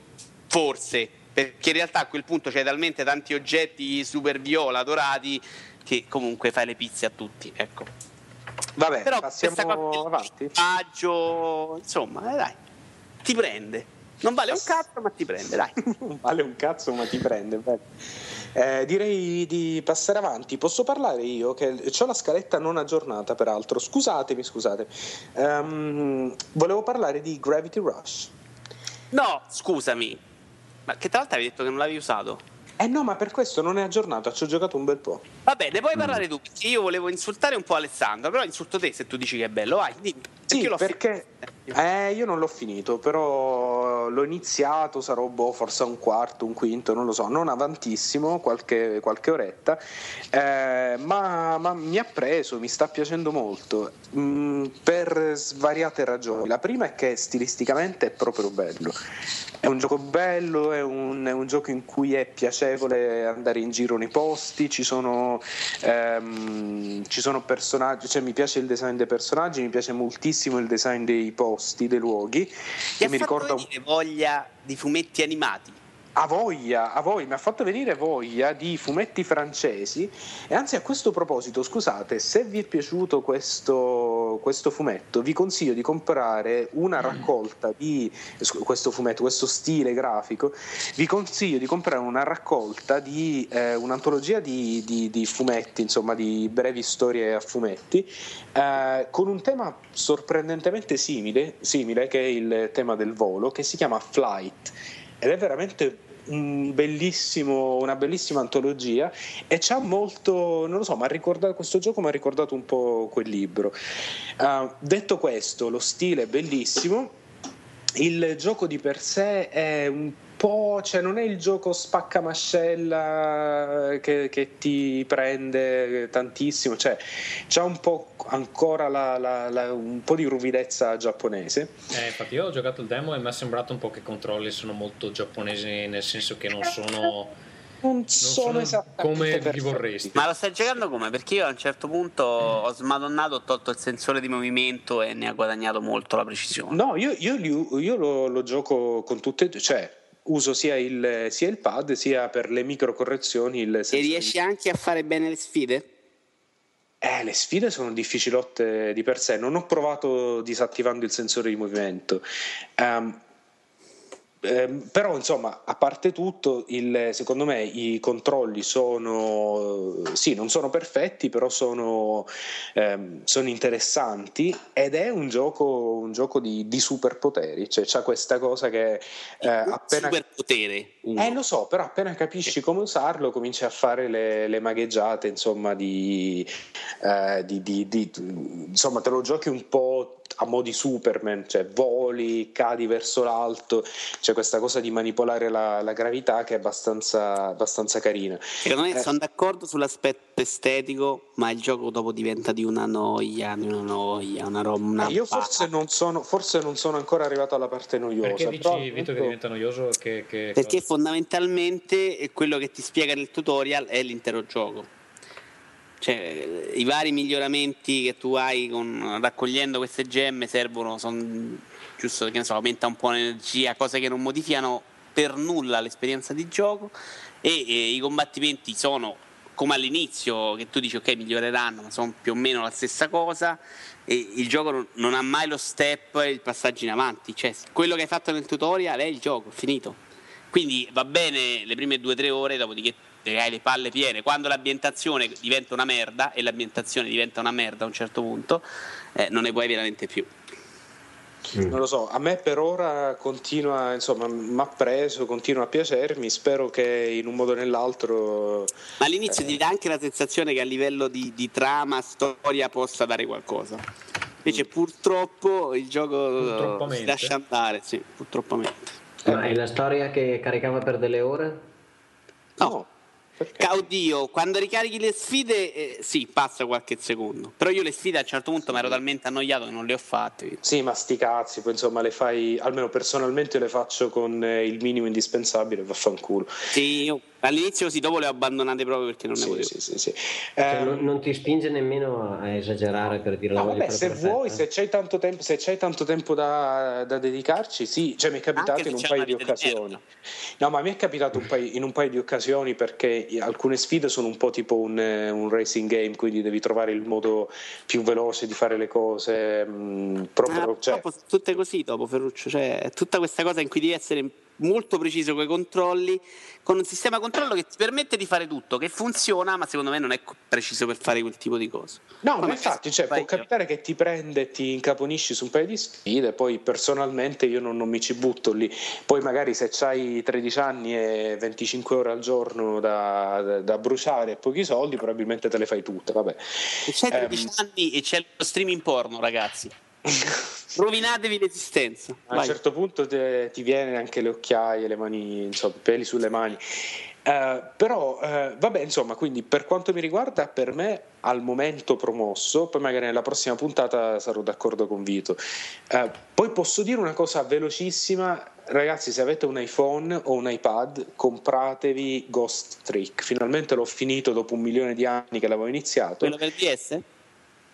forse, perché in realtà a quel punto c'hai talmente tanti oggetti super viola dorati che comunque fai le pizze a tutti, ecco. Vabbè, Però passiamo avanti. dell'equipaggio, insomma, eh, dai, ti prende. Non vale un cazzo, ma ti prende, dai. Non vale un cazzo, ma ti prende. Eh, direi di passare avanti. Posso parlare io? Che ho la scaletta non aggiornata, peraltro. Scusatemi, scusate. Ehm, volevo parlare di Gravity Rush. No, scusami. Ma che tra l'altro avevi detto che non l'avevi usato? Eh no, ma per questo non è aggiornato, ci ho giocato un bel po'. Vabbè, ne puoi parlare tu, perché io volevo insultare un po' Alessandro, però insulto te se tu dici che è bello, vai, dimmi. Sì, perché eh, io non l'ho finito, però l'ho iniziato, sarò boh, forse un quarto, un quinto, non lo so, non avantissimo, qualche, qualche oretta, eh, ma, ma mi ha preso, mi sta piacendo molto, mm, per svariate ragioni. La prima è che stilisticamente è proprio bello. È un gioco bello, è un, è un gioco in cui è piacevole andare in giro nei posti, ci sono, ehm, ci sono personaggi, cioè mi piace il design dei personaggi, mi piace moltissimo il design dei posti, dei luoghi. Ti e mi venire voglia di fumetti animati? Ha voglia, ha voglia, mi ha fatto venire voglia di fumetti francesi. E anzi a questo proposito, scusate, se vi è piaciuto questo, questo fumetto, vi consiglio di comprare una raccolta di questo fumetto, questo stile grafico, vi consiglio di comprare una raccolta di eh, un'antologia di, di- di fumetti, insomma di brevi storie a fumetti, eh, con un tema sorprendentemente simile, simile che è il tema del volo, che si chiama Flight ed è veramente un una bellissima antologia e c'ha molto, non lo so, ma ricordato questo gioco mi ha ricordato un po' quel libro. Ah, detto questo, lo stile è bellissimo, il gioco di per sé è un po', cioè non è il gioco spaccamascella che, che ti prende tantissimo, cioè c'ha un po' ancora la- la- la- un po' di ruvidezza giapponese. Eh, infatti io ho giocato il demo e mi è sembrato un po' che i controlli sono molto giapponesi, nel senso che non sono... Non sono sono esattamente come perfetti. vorresti. Ma lo stai giocando come? Perché io a un certo punto ho smadonnato, ho tolto il sensore di movimento e ne ha guadagnato molto la precisione. No, io, io li- io lo, lo gioco con tutte e due, cioè uso sia il, sia il pad sia per le micro correzioni il E sensore. riesci anche a fare bene le sfide? Eh, le sfide sono difficilotte di per sé, non ho provato disattivando il sensore di movimento. Ehm, ehm, però insomma, a parte tutto, il- secondo me i controlli sono sì, non sono perfetti, però sono, ehm, sono interessanti ed è un gioco, un gioco di, di superpoteri, cioè c'ha questa cosa che eh, appena Superpotere. eh, lo so, però appena capisci come usarlo, cominci a fare le, le magheggiate, insomma, di, eh, di- di- di- insomma, te lo giochi un po' a mo' di Superman, cioè voli, cadi verso l'alto, c'è questa cosa di manipolare la, la gravità che è abbastanza, abbastanza carina. Secondo me Eh. sono d'accordo sull'aspetto estetico, ma il gioco dopo diventa di una noia, di una noia, una roba. Eh, io forse non, sono, forse non sono ancora arrivato alla parte noiosa. Perché però dici, Vito, che appunto- diventa noioso? Che, che Perché fondamentalmente quello che ti spiega nel tutorial è l'intero gioco. Cioè, i vari miglioramenti che tu hai con- raccogliendo queste gemme servono, son, giusto che ne so, aumenta un po' l'energia, cose che non modificano per nulla l'esperienza di gioco. E, e i combattimenti sono come all'inizio che tu dici ok miglioreranno ma sono più o meno la stessa cosa. E il gioco non, non ha mai lo step e il passaggio in avanti. Cioè quello che hai fatto nel tutorial è il gioco è finito. Quindi va bene le prime due o tre ore, dopodiché hai le palle piene. Quando l'ambientazione diventa una merda, e l'ambientazione diventa una merda a un certo punto, eh, non ne puoi veramente più. Non lo so, a me per ora continua, insomma, mi ha preso, continua a piacermi, spero che in un modo o nell'altro... Ma all'inizio ti dà anche la sensazione che a livello di, di trama, storia, possa dare qualcosa. Invece purtroppo il gioco eh, si lascia andare, sì, purtroppamente. Ma è la storia che caricava per delle ore? No. Perché? Ca- Oddio, quando ricarichi le sfide, eh, sì, passa qualche secondo. Però io le sfide a un certo punto mi ero talmente annoiato che non le ho fatte. Sì, ma sti cazzi, poi insomma le fai, almeno personalmente le faccio con eh, il minimo indispensabile, vaffanculo. Sì, io all'inizio sì, dopo le ho abbandonate proprio perché non ne Sì, potevo. sì, sì, sì. Cioè, Ehm, non, non ti spinge nemmeno a esagerare per dire la No, vabbè, se perfetta? vuoi, se c'hai tanto tempo, se c'hai tanto tempo da, da dedicarci, sì, cioè mi è capitato in un paio di occasioni. No, ma mi è capitato un paio- in un paio di occasioni perché alcune sfide sono un po' tipo un, eh, un racing game, quindi devi trovare il modo più veloce di fare le cose. mh, proprio, Ah, cioè, sono tutte così dopo Ferruccio, cioè è tutta questa cosa in cui devi essere molto preciso con i controlli, con un sistema controllo che ti permette di fare tutto, che funziona, ma secondo me non è preciso per fare quel tipo di cose. No, ma infatti, cioè, può capitare che ti prende e ti incaponisci su un paio di sfide, poi personalmente io non, non mi ci butto lì. Poi magari se hai 13 anni e 25 ore al giorno da, da- da bruciare e pochi soldi, probabilmente te le fai tutte, vabbè. E c'hai Ehm, 13 anni e c'è lo streaming porno, ragazzi. Rovinatevi l'esistenza. A un Vai. certo punto te- ti viene anche le occhiaie, le mani, insomma, peli sulle mani. Eh, però, eh, vabbè, insomma, quindi per quanto mi riguarda, per me al momento promosso, poi magari nella prossima puntata sarò d'accordo con Vito. Eh, poi posso dire una cosa velocissima, ragazzi, se avete un iPhone o un iPad, compratevi Ghost Trick. Finalmente l'ho finito dopo un milione di anni che l'avevo iniziato. Quello per DS?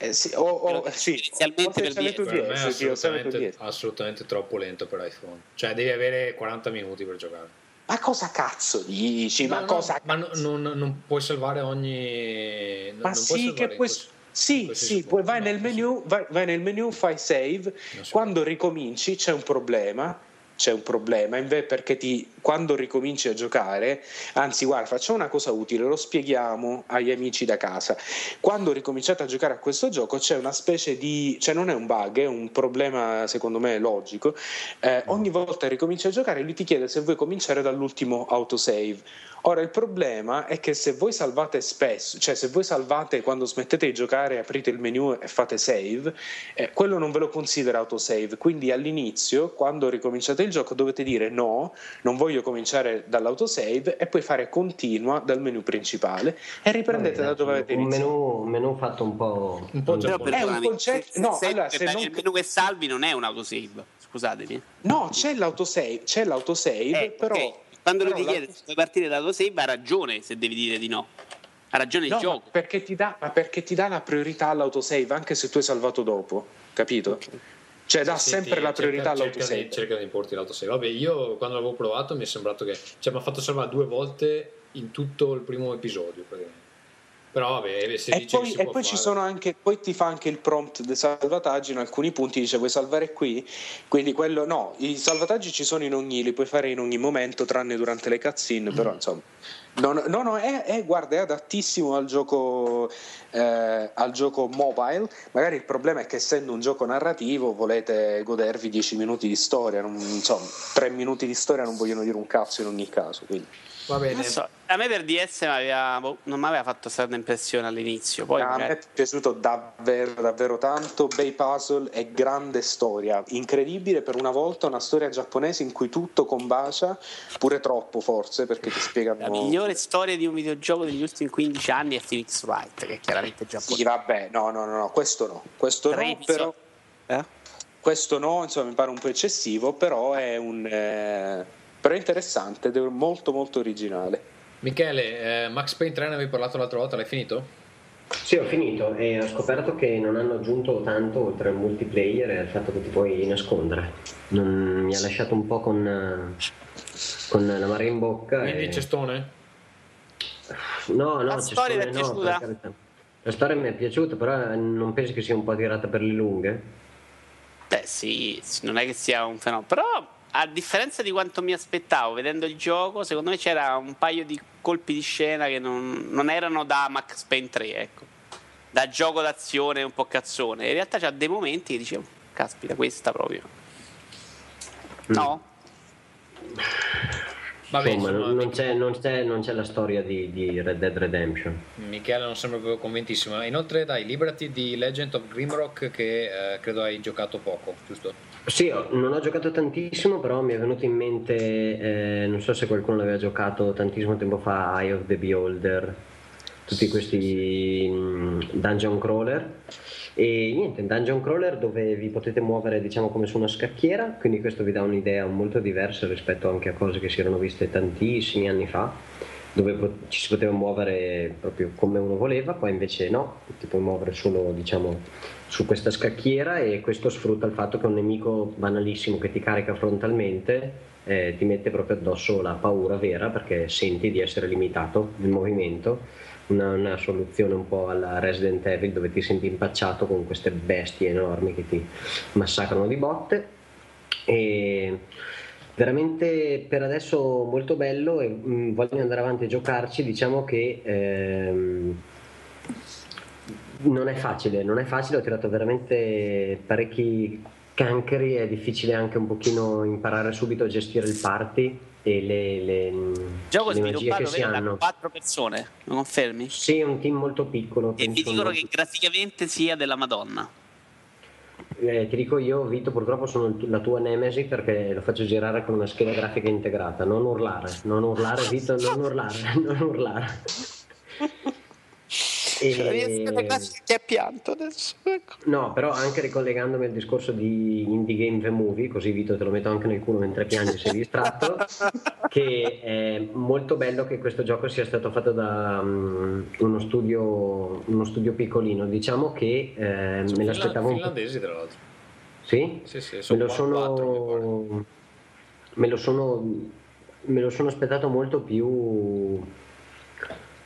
Eh, sì, o- sì, inizialmente per c'avete un DS. Per assolutamente, troppo lento per iPhone. Cioè, devi avere 40 minuti per giocare. Ma cosa cazzo dici? ma No, no, cosa ma no- non, non puoi salvare ogni. Ma non sì, che puoi. questo- Sì, sì, poi vai No, nel menu, vai, vai nel menu, fai save. Quando ricominci c'è un problema. C'è un problema, invece perché ti, quando ricominci a giocare, anzi, guarda, facciamo una cosa utile, lo spieghiamo agli amici da casa. Quando ricominciate a giocare a questo gioco, c'è una specie di, cioè non è un bug, è un problema secondo me logico. Eh, ogni volta che ricominci a giocare, lui ti chiede se vuoi cominciare dall'ultimo autosave. Ora il problema è che se voi salvate spesso, cioè se voi salvate quando smettete di giocare, aprite il menu e fate save, eh, quello non ve lo considera autosave. Quindi all'inizio, quando ricominciate il gioco, dovete dire no, non voglio cominciare dall'autosave e poi fare continua dal menu principale e riprendete da dove avete un iniziato. menu, un menu fatto un po'. Un po' Però. È un concetto- se, no, se, allora, se non- nel menu che salvi non è un autosave. Scusatemi. No, c'è l'autosave, c'è l'autosave, Eh, però... ok. Quando lui ti chiede se vuoi partire dall'autosave ha ragione se devi dire di no. Ha ragione il No, ma gioco. perché, ti dà, ma perché ti dà la priorità all'autosave anche se tu hai salvato dopo, capito? Cioè dà Sì, sempre ti- la priorità cerca, all'autosave. Cerca di, cerca di importi l'autosave. Vabbè, io quando l'avevo provato mi è sembrato che. Cioè, mi ha fatto salvare due volte in tutto il primo episodio. praticamente. Però vabbè, se E dice poi, e poi ci sono anche, poi ti fa anche il prompt del salvataggio in alcuni punti dice vuoi salvare qui? Quindi quello no, i salvataggi ci sono in ogni, li puoi fare in ogni momento tranne durante le cutscene, però insomma. No, no, no, no, è, è- guarda, è adattissimo al gioco, eh, al gioco mobile. Magari il problema è che essendo un gioco narrativo volete godervi 10 minuti di storia, non, insomma, 3 minuti di storia non vogliono dire un cazzo in ogni caso. Quindi. Va bene. So, a me per DS m'aveva- boh, non mi aveva fatto strana impressione all'inizio. Poi a me è piaciuto davvero, davvero tanto. Bei puzzle e grande storia. Incredibile per una volta una storia giapponese in cui tutto combacia, pure troppo forse, perché ti spiegano. la migliore storia di un videogioco degli ultimi 15 anni è Phoenix Wright, che è chiaramente Sì, giapponese. vabbè, no, no, no, no, questo no. Questo Tre no, però. Eh? Questo no, insomma, mi pare un po' eccessivo, però è un. eh, però è interessante ed è molto, molto originale. Michele, eh, Max Payne 3 ne avevi parlato l'altra volta, l'hai finito? Sì, ho finito e ho scoperto che non hanno aggiunto tanto oltre al multiplayer e al fatto che ti puoi nascondere. Non- mi ha lasciato un po' con, eh, con la mare in bocca. Quindi e- cestone? No, no, La storia ti è piaciuta? La storia mi è piaciuta, però non pensi che sia un po' tirata per le lunghe? Beh, sì, sì, non è che sia un fenomeno. Però, a differenza di quanto mi aspettavo vedendo il gioco, secondo me c'era un paio di colpi di scena che non, non erano da Max Payne 3, ecco. Da gioco d'azione un po' cazzone. In realtà c'ha dei momenti che dicevo, caspita, questa proprio. No? Vabbè, Insomma, insomma, non, c'è, non c'è- non c'è la storia di, di Red Dead Redemption. Michele non sembra proprio convintissimo. Inoltre, dai, liberati di Legend of Grimrock che eh, credo hai giocato poco, giusto? Sì, non ho giocato tantissimo, però mi è venuto in mente, eh, non so se qualcuno l'aveva giocato tantissimo tempo fa, Eye of the Beholder, tutti questi mm, dungeon crawler. E niente, un dungeon crawler dove vi potete muovere diciamo come su una scacchiera, quindi questo vi dà un'idea molto diversa rispetto anche a cose che si erano viste tantissimi anni fa, dove ci si poteva muovere proprio come uno voleva, qua invece no, ti puoi muovere solo diciamo su questa scacchiera e questo sfrutta il fatto che un nemico banalissimo che ti carica frontalmente eh, ti mette proprio addosso la paura vera perché senti di essere limitato nel movimento. Una, una soluzione un po' alla Resident Evil dove ti senti impacciato con queste bestie enormi che ti massacrano di botte. E veramente per adesso molto bello e mh, voglio andare avanti a giocarci. Diciamo che ehm, non è facile, non è facile, ho tirato veramente parecchi cancri, è difficile anche un pochino imparare subito a gestire il party e le, le, Gioco le magie che si hanno. quattro persone, lo confermi? Sì, è un team molto piccolo. E mi dicono che graficamente sia della Madonna. Eh, ti dico io, Vito, purtroppo sono la tua nemesi perché lo faccio girare con una scheda grafica integrata. Non urlare, non urlare, Vito, non urlare, non urlare. E- Ti ha pianto adesso. Ecco. No, però anche ricollegandomi al discorso di Indie Game The Movie, così Vito te lo metto anche nel culo mentre piangi sei distratto, che è molto bello che questo gioco sia stato fatto da mm, uno, studio, uno studio piccolino. Diciamo che eh, me Sono l'aspettavo finlandesi, tra l'altro. Sì? Sì, sì, Me sono lo mi pare. sono, me lo sono, me lo sono aspettato molto più,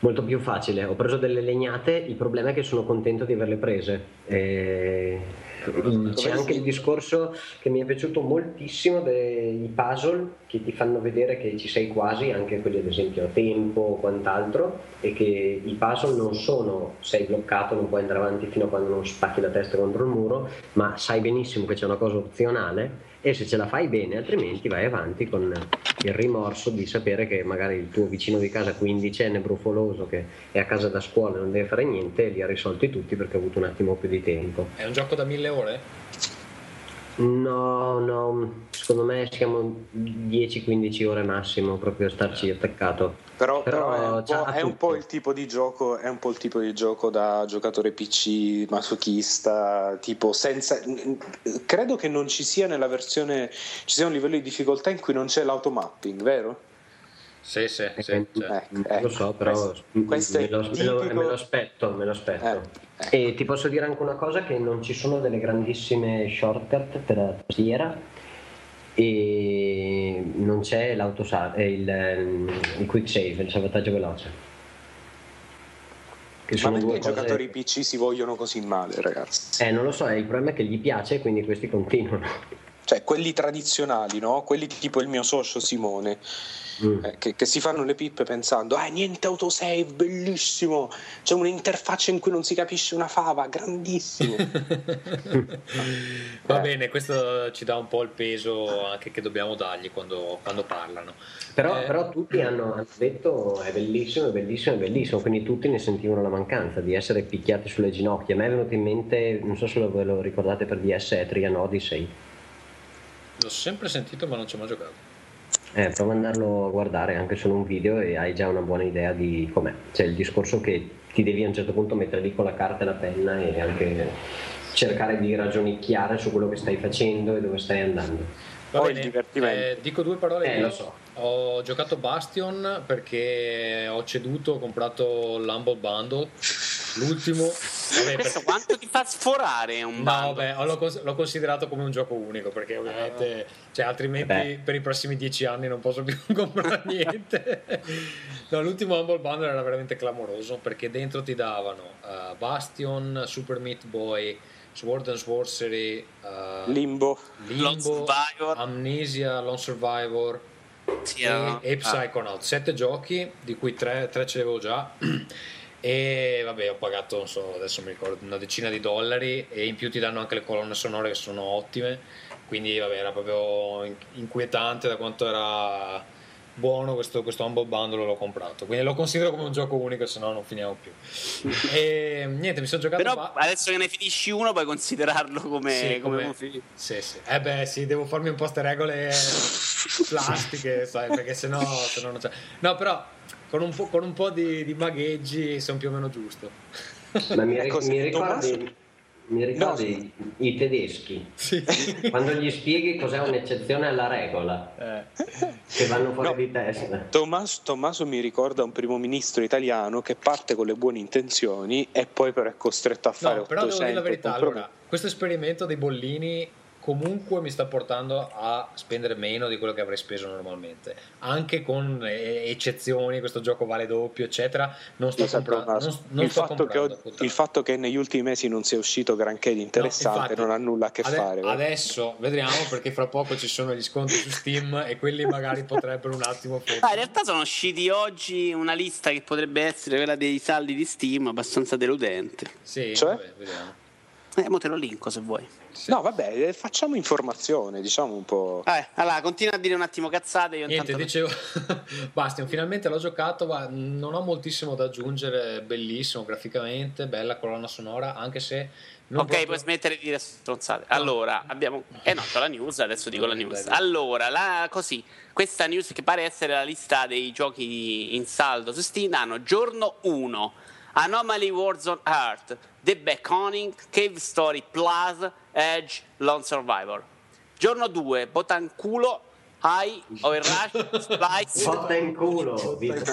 molto più facile. Ho preso delle legnate, il problema è che sono contento di averle prese. E c'è anche il discorso che mi è piaciuto moltissimo dei puzzle che ti fanno vedere che ci sei quasi, anche quelli ad esempio a tempo o quant'altro, e che i puzzle non sono sei bloccato, non puoi andare avanti fino a quando non spacchi la testa contro il muro, ma sai benissimo che c'è una cosa opzionale e se ce la fai bene, altrimenti vai avanti con il rimorso di sapere che magari il tuo vicino di casa quindicenne brufoloso che è a casa da scuola e non deve fare niente li ha risolti tutti perché ha avuto un attimo più di tempo. È un gioco da mille ore? No, no, secondo me siamo 10-15 ore massimo proprio a starci attaccato. Però, Però però è, un po', è un po' il tipo di gioco, è un po' il tipo di gioco da giocatore PC masochista, tipo senza credo che non ci sia nella versione ci sia un livello di difficoltà in cui non c'è l'automapping, vero? Sì, sì, sì. Eh, sì. non lo so, però questo- me, lo, me lo- me lo aspetto, me lo aspetto. Eh, E ti posso dire anche una cosa, che non ci sono delle grandissime shortcut per la tastiera e non c'è l'autosa- eh, il, ehm, il quick save, il salvataggio veloce. Che Ma perché i cose- giocatori PC si vogliono così male, ragazzi? Eh, non lo so, il problema è che gli piace, quindi questi continuano. Cioè, quelli tradizionali, no? Quelli tipo il mio socio Simone, Mm. eh, che, che si fanno le pippe pensando, ah, niente autosave, bellissimo, c'è un'interfaccia in cui non si capisce una fava, grandissimo. Va Eh. bene, questo ci dà un po' il peso anche che dobbiamo dargli quando, quando parlano. Però, Eh, però tutti hanno, hanno detto è bellissimo, è bellissimo, è bellissimo, quindi tutti ne sentivano la mancanza di essere picchiati sulle ginocchia. A me è venuto in mente, non so se lo- ve lo ricordate per DS, Etrian Odyssey. L'ho sempre sentito ma non ci ho mai giocato. Eh, prova ad andarlo a guardare anche solo un video e hai già una buona idea di com'è. C'è il discorso che ti devi a un certo punto mettere lì con la carta e la penna e anche cercare di ragionicchiare su quello che stai facendo e dove stai andando. Va Poi bene, divertimento. eh, dico due parole. Eh, io. lo so. Ho giocato Bastion perché ho ceduto, ho comprato l'Humble Bundle, l'ultimo. Vabbè, Questo per- quanto ti fa sforare un No, bando? beh, l'ho, cons- l'ho considerato come un gioco unico perché ovviamente, cioè, altrimenti Beh. per i prossimi dieci anni non posso più comprare niente. No, l'ultimo Humble Bundle era veramente clamoroso perché dentro ti davano eh, Bastion, Super Meat Boy, Sword and Sorcery, eh, Limbo. Limbo, Lone Survivor. Amnesia, Lone Survivor Sì, e, ah. e Psychonaut. Sette giochi, di cui tre, tre ce l'avevo già. E vabbè, ho pagato, non so, adesso mi ricordo, una decina di dollari e in più ti danno anche le colonne sonore che sono ottime. Quindi vabbè, era proprio in- inquietante da quanto era buono questo, questo Humble Bundle l'ho comprato. Quindi lo considero come un gioco unico, se no non finiamo più. E niente, mi sono giocato Però ba- adesso che ne finisci uno puoi considerarlo come, Sì, come come-. Sì, sì. Eh beh, sì, devo farmi un po' ste regole plastiche, sai, perché sennò, sennò non c'è. No, però con un po', con un po' di, di magheggi sono più o meno giusto. Ma mi, Ecco, mi ricordi, mi ricordi i tedeschi? Sì. Quando gli spieghi cos'è un'eccezione alla regola, Eh. che vanno fuori No. di testa. Tommaso, Tommaso mi ricorda un primo ministro italiano che parte con le buone intenzioni e poi però è costretto a fare No, però devo dire la 800 verità, allora, questo esperimento dei bollini comunque mi sta portando a spendere meno di quello che avrei speso normalmente. Anche con eh, eccezioni, questo gioco vale doppio, eccetera. Non sto sembra comprando. non- non il, sto fatto che, comprando, ho- il fatto che negli ultimi mesi non sia uscito granché di interessante No, infatti, non ha nulla a che ade- fare. guarda. Adesso vedremo perché fra poco ci sono gli sconti su Steam e quelli magari potrebbero un attimo Ah, in realtà sono usciti oggi una lista che potrebbe essere quella dei saldi di Steam, abbastanza deludente. Sì, Cioè? vabbè, vediamo. Eh, mo te lo linko se vuoi. No, vabbè, eh, facciamo informazione, diciamo un po'. Eh, allora, continua a dire un attimo cazzate. Io Niente, intanto... dicevo, Bastion, finalmente l'ho giocato, ma non ho moltissimo da aggiungere, bellissimo graficamente, bella colonna sonora, anche se... non Ok, proprio- puoi smettere di dire stronzate. Allora, abbiamo. Eh no, c'ho la news, adesso dico la news. Allora, la... così. Questa news che pare essere la lista dei giochi in saldo su Steam hanno giorno 1 Anomaly Wars on Earth, The Beckoning, Cave Story Plus, Edge, Lone Survivor. Giorno 2 Botanculo, High, Oil Rush, Splice. Fotta in culo, Vito.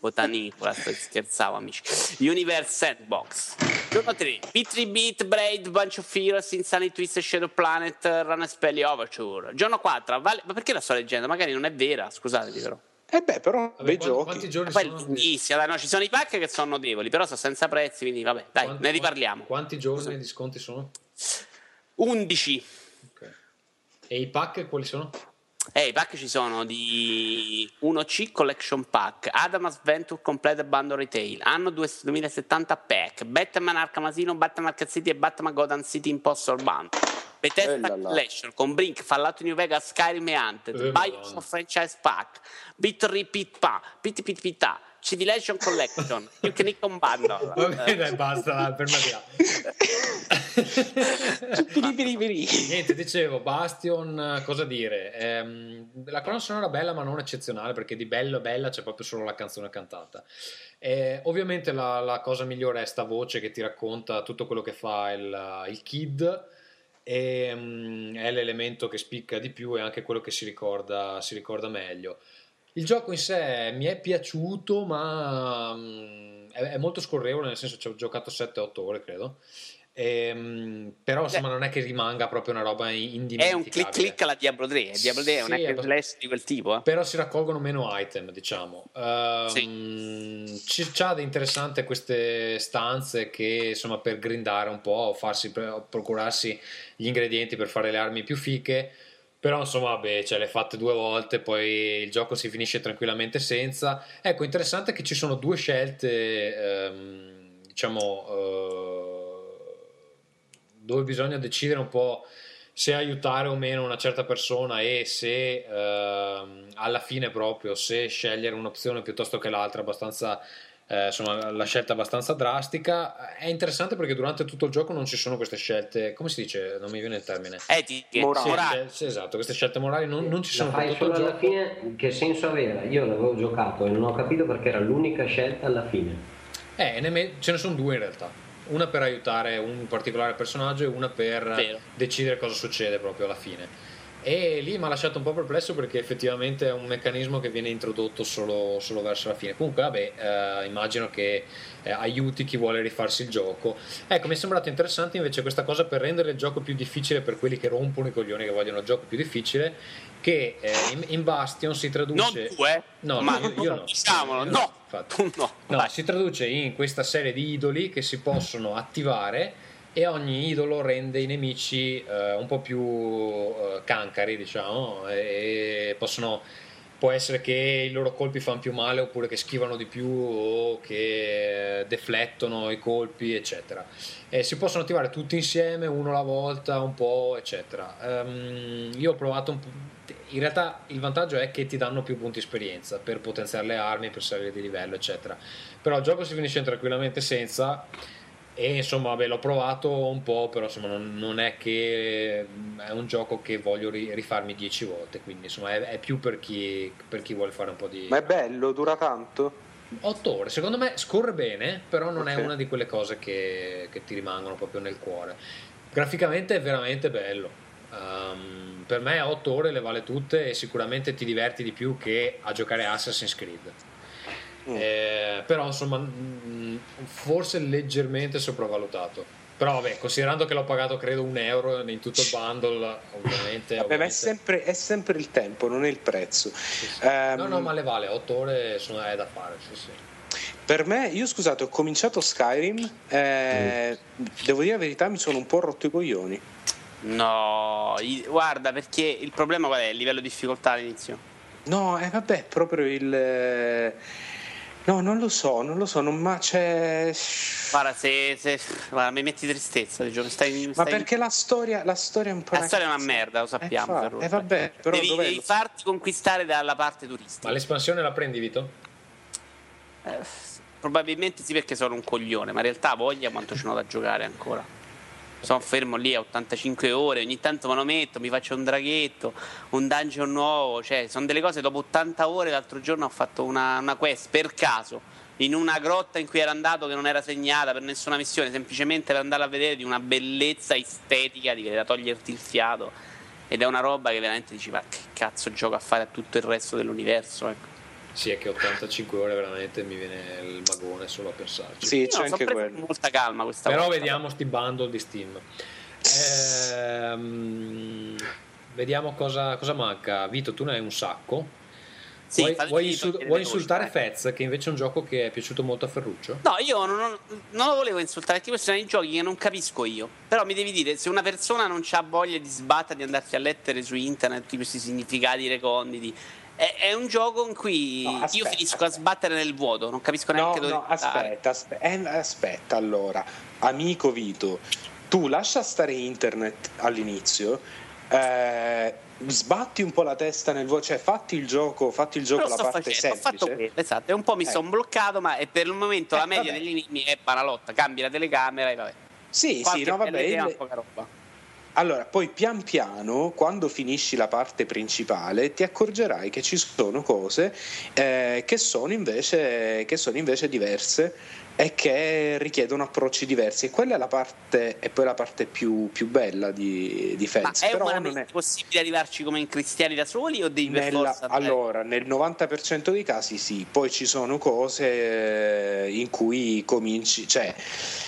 Botanicola, scherzavo amici. Universe Sandbox. Giorno 3. P3 Beat, Braid, Bunch of Heroes, Insanity Twist, Shadow Planet, Run and Spelly Overture. Giorno 4. Vale- Ma perché la sto leggendo? Magari non è vera, scusatemi però. Eh beh, però Vabbè, bei quanti, giochi. quanti giorni Poi è sono? dai, no, ci sono i pack che sono notevoli, però sono senza prezzi, quindi vabbè, dai, Quanti- ne riparliamo. Quanti giorni di sconti sono? 11. Ok. E i pack quali sono? Eh, i pack ci sono di 1C Collection Pack, Adamas Venture Complete Bundle Retail, anno 2- 2070 Pack, Batman Arkham Asylum, Batman Arkham City e Batman Gotham City Impostor Bundle. Bethesda Eh. Collection con Brink, Fallout New Vegas, Skyrim e Hunted, Eh, Bioshock. Franchise Pack, Bit Repeat Pa, Pit Pit Pita, Civilization Collection, You Can Eat on Bundle. Eh, dai, basta, fermati là. Niente, dicevo, Bastion, cosa dire? Ehm, la colonna sonora bella, ma non eccezionale, perché di bello bella c'è proprio solo la canzone cantata. Eh, ovviamente la, la cosa migliore è sta voce che ti racconta tutto quello che fa il, il kid. E, mm, è l'elemento che spicca di più e anche quello che si ricorda, si ricorda meglio. Il gioco in sé mi è piaciuto, ma mm, è, è molto scorrevole, nel senso ci ho giocato 7-8 ore, credo. Ehm, però insomma non è che rimanga proprio una roba È indimenticabile. un click click alla Diablo 3. Diablo 3 è un Sì, hack slash di quel tipo. eh. Però si raccolgono meno item, diciamo. Ehm, ci- C'ha di interessante queste stanze che insomma per grindare un po', farsi, procurarsi gli ingredienti per fare le armi più fiche. Però insomma, vabbè, ce le fatte due volte, poi il gioco si finisce tranquillamente senza. Ecco, interessante che ci sono due scelte, ehm, diciamo, eh, dove bisogna decidere un po' se aiutare o meno una certa persona e se ehm, alla fine proprio se scegliere un'opzione piuttosto che l'altra abbastanza eh, insomma la scelta è abbastanza drastica è interessante perché durante tutto il gioco non ci sono queste scelte come si dice non mi viene il termine Etiche, Morali. morali. Sì, sì, esatto queste scelte morali non, non ci La sono per fai solo alla gioco fine, che senso aveva? Io l'avevo giocato e non ho capito perché era l'unica scelta alla fine. Eh, ne me- ce ne sono due in realtà. Una per aiutare un particolare personaggio e una per Vero. decidere cosa succede proprio alla fine. E lì mi ha lasciato un po' perplesso perché effettivamente è un meccanismo che viene introdotto solo, solo verso la fine. Comunque, vabbè, eh, immagino che eh, aiuti chi vuole rifarsi il gioco. Ecco, mi è sembrato interessante invece questa cosa per rendere il gioco più difficile per quelli che rompono i coglioni che vogliono il gioco più difficile. Che eh, in, in Bastion si Non traduce. tu, eh? No, Ma io, io no. diciamolo, no. no. No, Vai. si traduce in questa serie di idoli che si possono attivare e ogni idolo rende i nemici eh, un po' più eh, cancari, diciamo, e possono può essere che i loro colpi fanno più male oppure che schivano di più o che deflettono i colpi, eccetera. E si possono attivare tutti insieme, uno alla volta, un po', eccetera. Ehm, io ho provato un po'. In realtà il vantaggio è che ti danno più punti esperienza per potenziare le armi, per salire di livello, eccetera. Però il gioco si finisce tranquillamente senza. E insomma, vabbè, l'ho provato un po', però insomma, non, non è che è un gioco che voglio ri- rifarmi 10 volte. Quindi insomma, è, è più per chi, per chi vuole fare un po' di. Ma è bello, dura tanto. 8 ore, secondo me scorre bene, però non è Ok. una di quelle cose che, che ti rimangono proprio nel cuore. Graficamente è veramente bello. Ehm, per me 8 ore le vale tutte e sicuramente ti diverti di più che a giocare Assassin's Creed. Mm. Eh, però insomma, mm, forse leggermente sopravvalutato. Però vabbè, considerando che l'ho pagato credo un euro in tutto il bundle, ovviamente... Vabbè, ma è ovviamente- sempre, è sempre il tempo, non è il prezzo. sì, sì. Ehm, No, no, ma le vale, 8 ore sono, è da fare, sì, sì. Per me, io scusate, ho cominciato Skyrim, eh, devo dire la verità, mi sono un po' rotto i coglioni. No, guarda, perché il problema qual è? Il livello di difficoltà all'inizio. No, eh, vabbè, proprio il... eh, No, non lo so, non lo so, non, ma c'è... Guarda, se, se- guarda, mi metti tristezza, di giorno. Stai, Ma stai- perché la storia, la storia è un po'... La storia è una merda, lo sappiamo. Eh, fa- Ferruccio. eh, vabbè, però devi, dov'è devi lo- farti conquistare dalla parte turistica. Ma l'espansione la prendi, Vito? Eh, probabilmente sì, perché sono un coglione, ma in realtà voglia quanto ce n'ho da giocare ancora. Sono fermo lì a 85 ore, ogni tanto me lo metto, mi faccio un draghetto, un dungeon nuovo, cioè sono delle cose dopo 80 ore. L'altro giorno ho fatto una, una quest per caso in una grotta in cui era andato che non era segnata per nessuna missione, semplicemente per andare a vedere di una bellezza estetica di da toglierti il fiato. Ed è una roba che veramente dici, ma che cazzo gioco a fare a tutto il resto dell'universo? Ecco. Sì, è che 85 ore veramente mi viene il vagone solo a pensarci. Sì, c'è sono anche quello. con molta calma questa Però volta. vediamo sti bundle di Steam. Ehm, vediamo cosa, cosa manca. Vito, tu ne hai un sacco. Sì, vuoi, vuoi insul- vuoi insultare dai. Fez, che invece è un gioco che è piaciuto molto a Ferruccio? No, io non, non- non lo volevo insultare perché questi sono i giochi che non capisco io. Però mi devi dire, se una persona non ha voglia di sbattere, di andarsi a lettere su internet, tutti questi significati reconditi, è, è un gioco in cui No, io finisco a sbattere nel vuoto, non capisco No, neanche dove no, aspetta, aspetta, eh, aspetta, allora, amico Vito, tu lascia stare internet all'inizio, eh, sbatti un po' la testa nel vuoto, cioè fatti il gioco, fatti il gioco la parte facendo, semplice. quello, esatto, e un po' mi Eh. sono bloccato, ma è per il momento Eh, la media vabbè. degli enigmi è banalotta, cambi la telecamera e vabbè. Sì, Qualche sì, no, vabbè. il- roba. Allora, poi pian piano, quando finisci la parte principale, ti accorgerai che ci sono cose eh, che, sono invece, che sono invece diverse e che richiedono approcci diversi. E quella è la parte, è poi la parte più, più bella di, di Ma Fez. è Però non è, possibile arrivarci come in cristiani da soli o devi per nella- forza andare- allora, nel 90% dei casi sì, poi ci sono cose eh, in cui cominci, cioè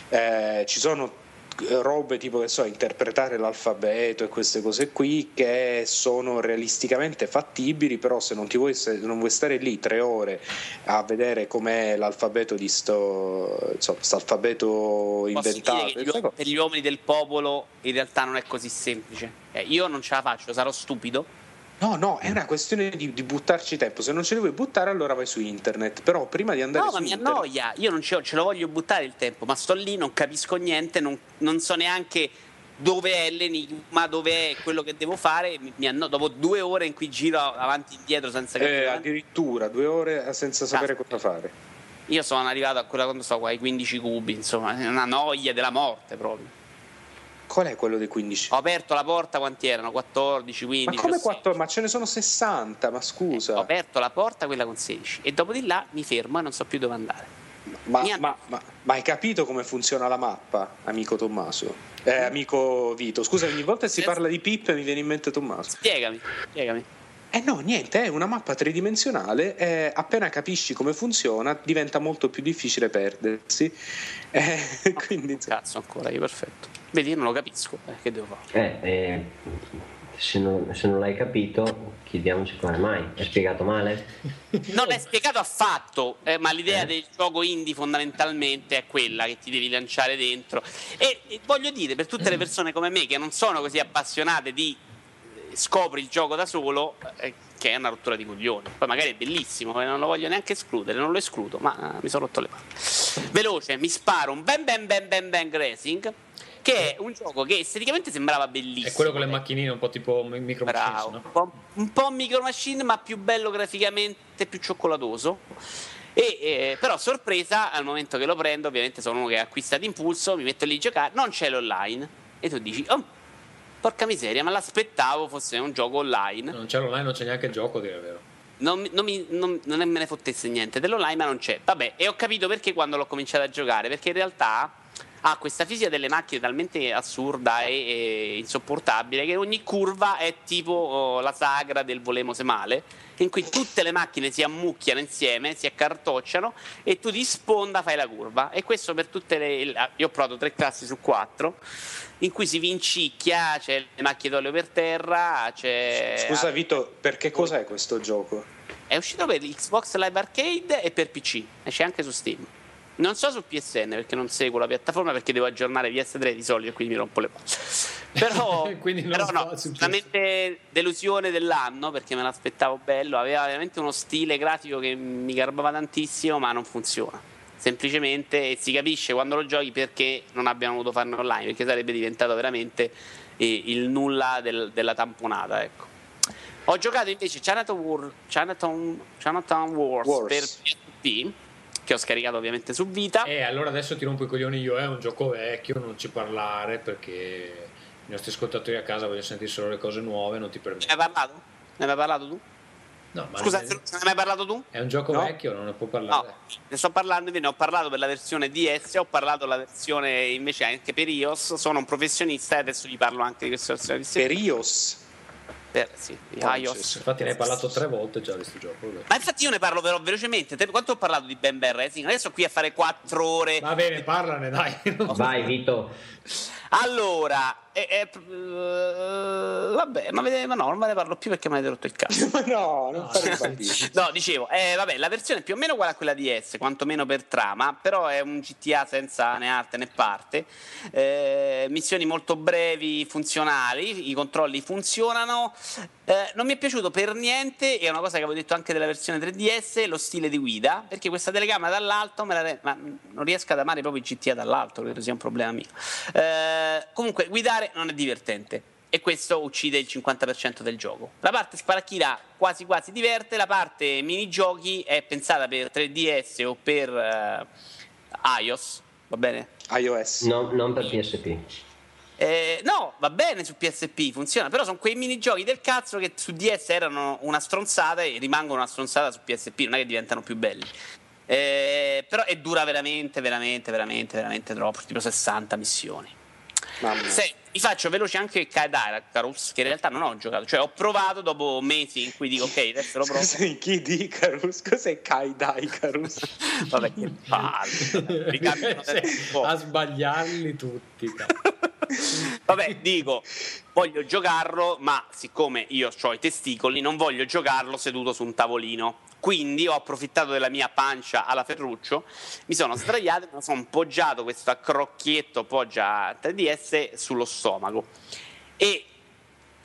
eh, ci sono robe tipo che so, interpretare l'alfabeto e queste cose qui che sono realisticamente fattibili, però se non ti vuoi, se non vuoi stare lì tre ore a vedere com'è l'alfabeto di sto, insomma, alfabeto inventato, gli uom- per gli uomini del popolo in realtà non è così semplice. Eh, io non ce la faccio, sarò stupido. No, no, è una questione di, di buttarci tempo. Se non ce li vuoi buttare, allora vai su internet. Però prima di andare No, su ma mi internet, annoia. Io non ce, lo- ce lo voglio buttare il tempo, ma sto lì, non capisco niente, non, non so neanche dove è l'enigma, dove è quello che devo fare. Mi, mi anno- dopo due ore in cui giro avanti e indietro senza Eh, capire. addirittura due ore senza sapere cosa fare. Io sono arrivato a quella quando so, qua, ai 15 cubi, insomma, è una noia della morte proprio. Qual è quello dei 15? Ho aperto la porta, quanti erano? 14, 15. ma come 16. 4? Ma ce ne sono 60, ma scusa. Ho aperto la porta, quella con 16, e dopo di là mi fermo e non so più dove andare. ma, ma- ma- ma hai capito come funziona la mappa, amico Tommaso? Eh, amico Vito. Scusa, ogni volta che si parla di Pip mi viene in mente Tommaso. Spiegami, spiegami. Eh no, niente, è una mappa tridimensionale. eh, appena capisci come funziona, diventa molto più difficile perdersi. Eh, quindi, insomma, Cazzo, ancora io, perfetto. Vedi, io non lo capisco. eh, che devo fare? Eh, eh, se, non, se non l'hai capito, chiediamoci come mai. È spiegato male? Non è spiegato affatto, eh, ma l'idea del gioco indie fondamentalmente è quella che ti devi lanciare dentro. E, e voglio dire, per tutte le persone come me che non sono così appassionate di eh, scopri il gioco da solo, eh, che è una rottura di coglioni. Poi magari è bellissimo, e non lo voglio neanche escludere, non lo escludo, ma eh, mi sono rotto le palle. Veloce, mi sparo un Ben Ben Ben Ben Ben Racing, che è un gioco che esteticamente sembrava bellissimo. È quello con le macchinine, un po' tipo mi- Micro Machines, Bravo, no? un, po', un po' micro machine, ma più bello graficamente, più cioccolatoso. E, eh, però sorpresa al momento che lo prendo, ovviamente sono uno che acquista d'impulso, mi metto lì a giocare, non c'è l'online. E tu dici, oh, porca miseria, ma l'aspettavo fosse un gioco online. Non c'è l'online, non c'è neanche il gioco, dire vero. Non, non mi- non- non me ne fottesse niente dell'online, ma non c'è. Vabbè, e ho capito perché quando l'ho cominciato a giocare, perché in realtà ha questa fisica delle macchine talmente assurda e, e insopportabile che ogni curva è tipo oh, la sagra del volemo se male, in cui tutte le macchine si ammucchiano insieme, si accartocciano e tu di sponda fai la curva. E questo per tutte le. Io ho provato tre classi su quattro, in cui si vincicchia, c'è le macchine d'olio per terra, c'è. Scusa Vito, per che cos'è questo gioco? È uscito per Xbox Live Arcade e per PC, e c'è anche su Steam. Non so su PSN perché non seguo la piattaforma perché devo aggiornare PS3 di solito e quindi mi rompo le palle. Però, però sto no, sicuramente delusione dell'anno perché me l'aspettavo bello, aveva veramente uno stile grafico che mi garbava tantissimo ma non funziona. Semplicemente si capisce quando lo giochi perché non abbiano voluto farne online, perché sarebbe diventato veramente eh, il nulla del- della tamponata, ecco. Ho giocato invece Chinatown, War- Chinatown- Chinatown Wars, Wars. per PSP, che ho scaricato ovviamente su Vita. E allora adesso ti rompo i coglioni io, è un gioco vecchio, non ci parlare perché i nostri ascoltatori a casa vogliono sentire solo le cose nuove, non ti Ne permetto. hai parlato? Ne hai parlato tu? No, ma Scusa, ne- non ne hai mai parlato tu? è un gioco No. vecchio, non ne puoi No, parlare. ne sto parlando, ne ho parlato per la versione DS, ho parlato della versione invece anche per iOS, sono un professionista e adesso gli parlo anche di questa versione di Per iOS? per, sì, iOS. Infatti ne hai parlato tre volte già di questo gioco. vabbè. Ma infatti io ne parlo però velocemente, Te- quanto ho parlato di Ben Ben Racing? Adesso qui a fare 4 ore. Va bene, parlane, dai. Vai Vito. Allora, eh, eh, eh, vabbè, ma, vede- ma no, non ve ne parlo più perché mi avete rotto il cazzo. No, non i bambini. No, dicevo, eh, vabbè, la versione è più o meno uguale a quella di S, quantomeno per trama, però è un GTA senza né arte né parte. Eh, missioni molto brevi, funzionali, i controlli funzionano. Eh, non mi è piaciuto per niente, è una cosa che avevo detto anche della versione 3DS, lo stile di guida, perché questa telecamera dall'alto me la re- ma non riesco ad amare proprio i GTA dall'alto, credo sia un problema mio. Eh, comunque, guidare non è divertente. E questo uccide il 50% del gioco. La parte sparacchina quasi quasi diverte, la parte minigiochi è pensata per 3DS o per eh, iOS, va bene? iOS. No, non per PSP. Eh, no, va bene su PSP, funziona, però sono quei minigiochi del cazzo che su DS erano una stronzata e rimangono una stronzata su PSP, non è che diventano più belli. Eh, però e dura veramente, veramente, veramente, veramente troppo, tipo 60 missioni. Mamma mia. Se, vi faccio veloce anche Kaidarus, che in realtà non ho giocato, cioè ho provato dopo mesi in cui dico ok, adesso lo provo. Cos'è chi di Icarus? Cos'è Kai da Icarus? Vabbè, che palle. Tempo. a sbagliarli tutti. Vabbè, dico, voglio giocarlo, ma siccome io ho i testicoli, non voglio giocarlo seduto su un tavolino. Quindi ho approfittato della mia pancia alla Ferruccio, mi sono sdraiato e mi sono poggiato questo crocchietto poggia 3DS sullo stomaco. E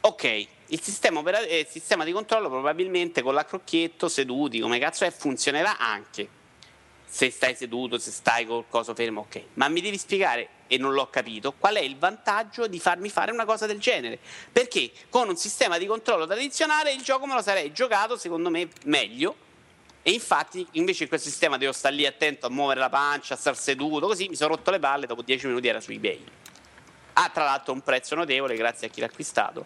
ok, il sistema, opera- eh, il sistema di controllo probabilmente con la crocchietto seduti, come cazzo è, funzionerà anche se stai seduto, se stai col coso fermo, ok. Ma mi devi spiegare, e non l'ho capito, qual è il vantaggio di farmi fare una cosa del genere? Perché con un sistema di controllo tradizionale il gioco me lo sarei giocato, secondo me, meglio. E infatti, invece in questo sistema devo stare lì attento a muovere la pancia, a star seduto, così mi sono rotto le palle, dopo 10 minuti era su eBay. Ha tra l'altro un prezzo notevole, grazie a chi l'ha acquistato.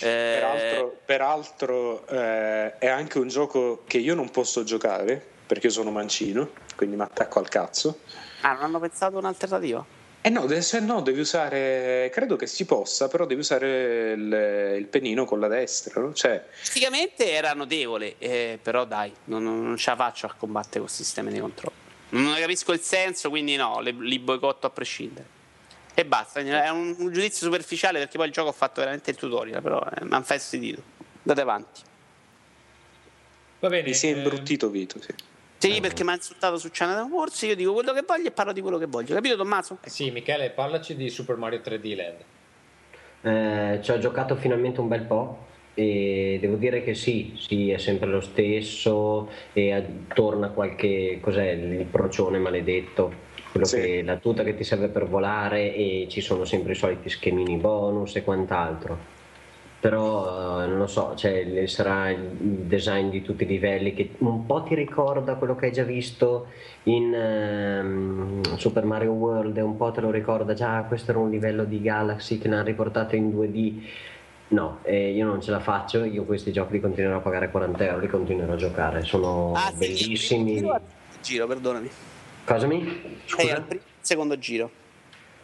Eh, Peraltro, peraltro, eh, è anche un gioco che io non posso giocare perché io sono mancino, quindi mi attacco al cazzo. Ah, non hanno pensato un'alternativa? Eh no, se no devi usare, credo che si possa, però devi usare il, il pennino con la destra, no? Cioè, Fisicamente era notevole, eh, però dai, non, non- ce la faccio a combattere col sistema di controllo. Non ne capisco il senso, quindi no, le- li boicotto a prescindere. E basta, è un, un giudizio superficiale perché poi il gioco ho fatto veramente il tutorial, però eh, mi hanno fastidito. Andate avanti. Va bene. mi si è eh, imbruttito Vito, sì. Sì, perché mi ha insultato su Channel Wars, io dico quello che voglio e parlo di quello che voglio. Capito Tommaso? Sì, Michele, parlaci di Super Mario 3D Land. Eh, ci ho giocato finalmente un bel po' e devo dire che sì, sì, è sempre lo stesso e eh, torna qualche, cos'è, il procione maledetto, quello Sì. che, la tuta che ti serve per volare e ci sono sempre i soliti schemini bonus e quant'altro. Però eh, non lo so, cioè, sarà il design di tutti i livelli che un po' ti ricorda quello che hai già visto in ehm, Super Mario World e un po' te lo ricorda già, questo era un livello di Galaxy che l'hanno riportato in 2D. No, eh, io non ce la faccio, io questi giochi li continuerò a pagare 40 euro, li continuerò a giocare, sono Ah, sì, bellissimi. il primo giro, perdonami. Cosami? Eh, Scusa? al primo secondo giro.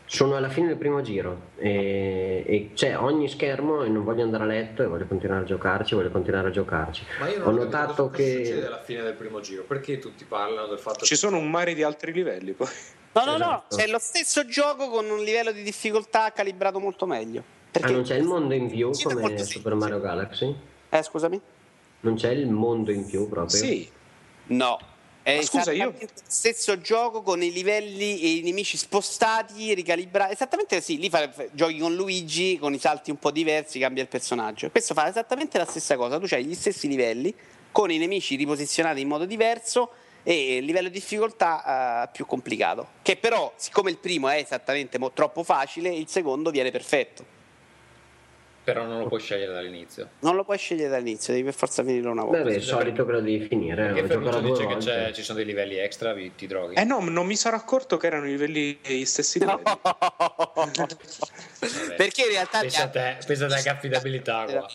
Sono alla fine del primo giro e, e c'è ogni schermo e non voglio andare a letto e voglio continuare a giocarci, voglio continuare a giocarci. Ma io non Ho notato cosa succede che alla fine del primo giro. Perché tutti parlano del fatto Ci che sono un mare di altri livelli poi. No, no, no, Esatto. c'è lo stesso gioco con un livello di difficoltà calibrato molto meglio. Perché... ah, non c'è il mondo in più come Super. Mario Galaxy? Eh, scusami? Non c'è il mondo in più proprio? Sì, No. È scusa, io- lo stesso gioco con i livelli e i nemici spostati, ricalibrati. Esattamente sì, lì fa- giochi con Luigi con i salti un po' diversi, cambia il personaggio. Questo fa esattamente la stessa cosa. Tu hai gli stessi livelli con i nemici riposizionati in modo diverso e il livello di difficoltà eh, più complicato. Che però, siccome il primo è esattamente mo- troppo facile, il secondo viene perfetto. Però non lo puoi scegliere dall'inizio. Non lo puoi scegliere dall'inizio, devi per forza finire una volta. Beh, beh, il solito che lo devi finire. Perché Lo Ferruccio dice che ci sono dei livelli extra, vi- ti droghi. eh no, non mi sarò accorto che erano i livelli gli stessi livelli. Perché in realtà Pensa a te, pensa a te che affidabilità qua.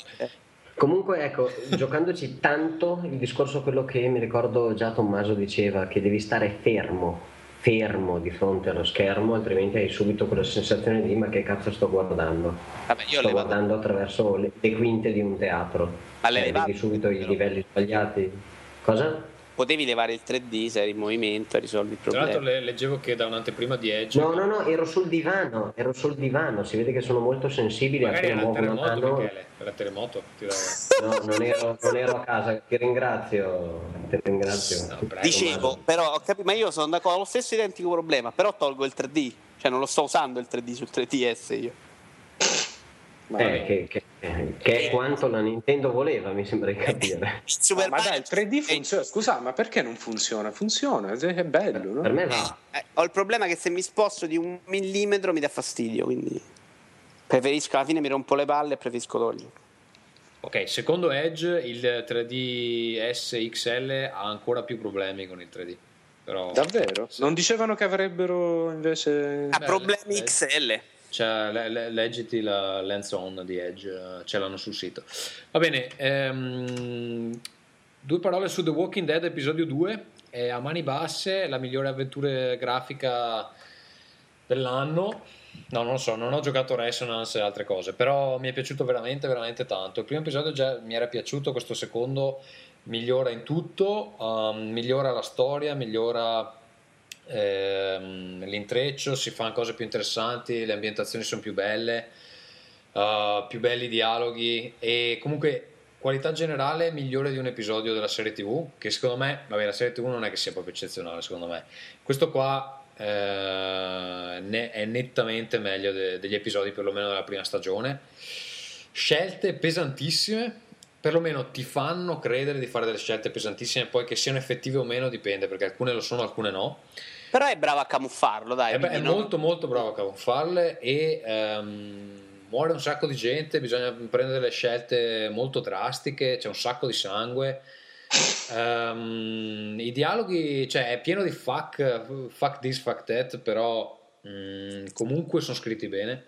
Comunque, ecco, giocandoci tanto, il discorso è quello che mi ricordo già Tommaso diceva, che devi stare fermo, fermo di fronte allo schermo, altrimenti hai subito quella sensazione di ma che cazzo sto guardando? Vabbè, sto le vado- guardando attraverso le, le quinte di un teatro. Ma levato- vedi subito i livelli sbagliati. Cosa? Potevi levare il 3D se eri in movimento e risolvi il Tra l'altro problema. le- leggevo che da un'anteprima di Edge No, no, no, ero sul divano, ero sul divano, si vede che sono molto sensibili magari era il terremoto, mano. Michele, era terremoto. No, non ero, non ero a casa, ti ringrazio, ti ringrazio. No, prego, Dicevo, Tommaso. però ho capito, ma io sono d'accordo, ho lo stesso identico problema, però tolgo il 3D, cioè non lo sto usando il 3D sul 3DS io. Eh, che, che- che è quanto la Nintendo voleva, mi sembra di capire. Super ma dai, il 3D Mario- funziona. Scusa, ma perché non funziona? Funziona, è bello, no? Per me va. Eh, ho il problema che se mi sposto di un millimetro mi dà fastidio, quindi preferisco alla fine mi rompo le palle e preferisco toglierlo. Ok, secondo Edge il 3DS XL ha ancora più problemi con il 3D. Però Davvero? Non dicevano che avrebbero invece... Ha problemi eh, XL. Cioè, le- le- leggiti la lens on di Edge, eh, ce l'hanno sul sito. Va bene, ehm, due parole su The Walking Dead episodio 2. È a mani basse, la migliore avventura grafica dell'anno. No, non lo so, non ho giocato Resonance e altre cose, però mi è piaciuto veramente, veramente tanto. Il primo episodio già mi era piaciuto, questo secondo migliora in tutto, um, migliora la storia, migliora ehm, l'intreccio, si fanno cose più interessanti, le ambientazioni sono più belle, uh, più belli i dialoghi e comunque qualità generale migliore di un episodio della serie tv che secondo me, vabbè la serie tv non è che sia proprio eccezionale secondo me, questo qua eh, è nettamente meglio de- degli episodi perlomeno della prima stagione, scelte pesantissime perlomeno ti fanno credere di fare delle scelte pesantissime, poi che siano effettive o meno dipende, perché alcune lo sono, alcune no. Però è bravo a camuffarlo, dai. Eh è quindi non- molto molto bravo a camuffarle e ehm, muore un sacco di gente, bisogna prendere delle scelte molto drastiche, c'è un sacco di sangue. Ehm, I dialoghi, cioè è pieno di fuck, fuck this, fuck that, però mm, comunque sono scritti bene.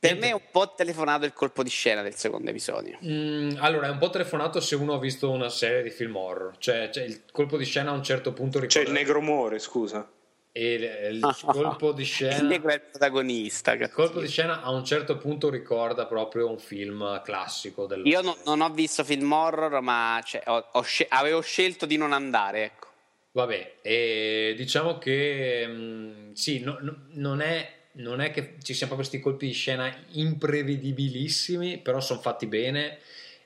Per me è un po' telefonato il colpo di scena del secondo episodio. Mm, allora, è un po' telefonato se uno ha visto una serie di film horror, cioè, cioè, il colpo di scena a un certo punto Cioè il ricorda- negro muore, scusa. e il, il colpo di Il scena negro è il protagonista. il colpo di scena a un certo punto ricorda proprio un film classico del Io no- non ho visto film horror, ma cioè, ho- ho scel- avevo scelto di non andare, ecco. Vabbè, e diciamo che mm, sì, no- no- non, è, non è che ci siano proprio questi colpi di scena imprevedibilissimi, però sono fatti bene.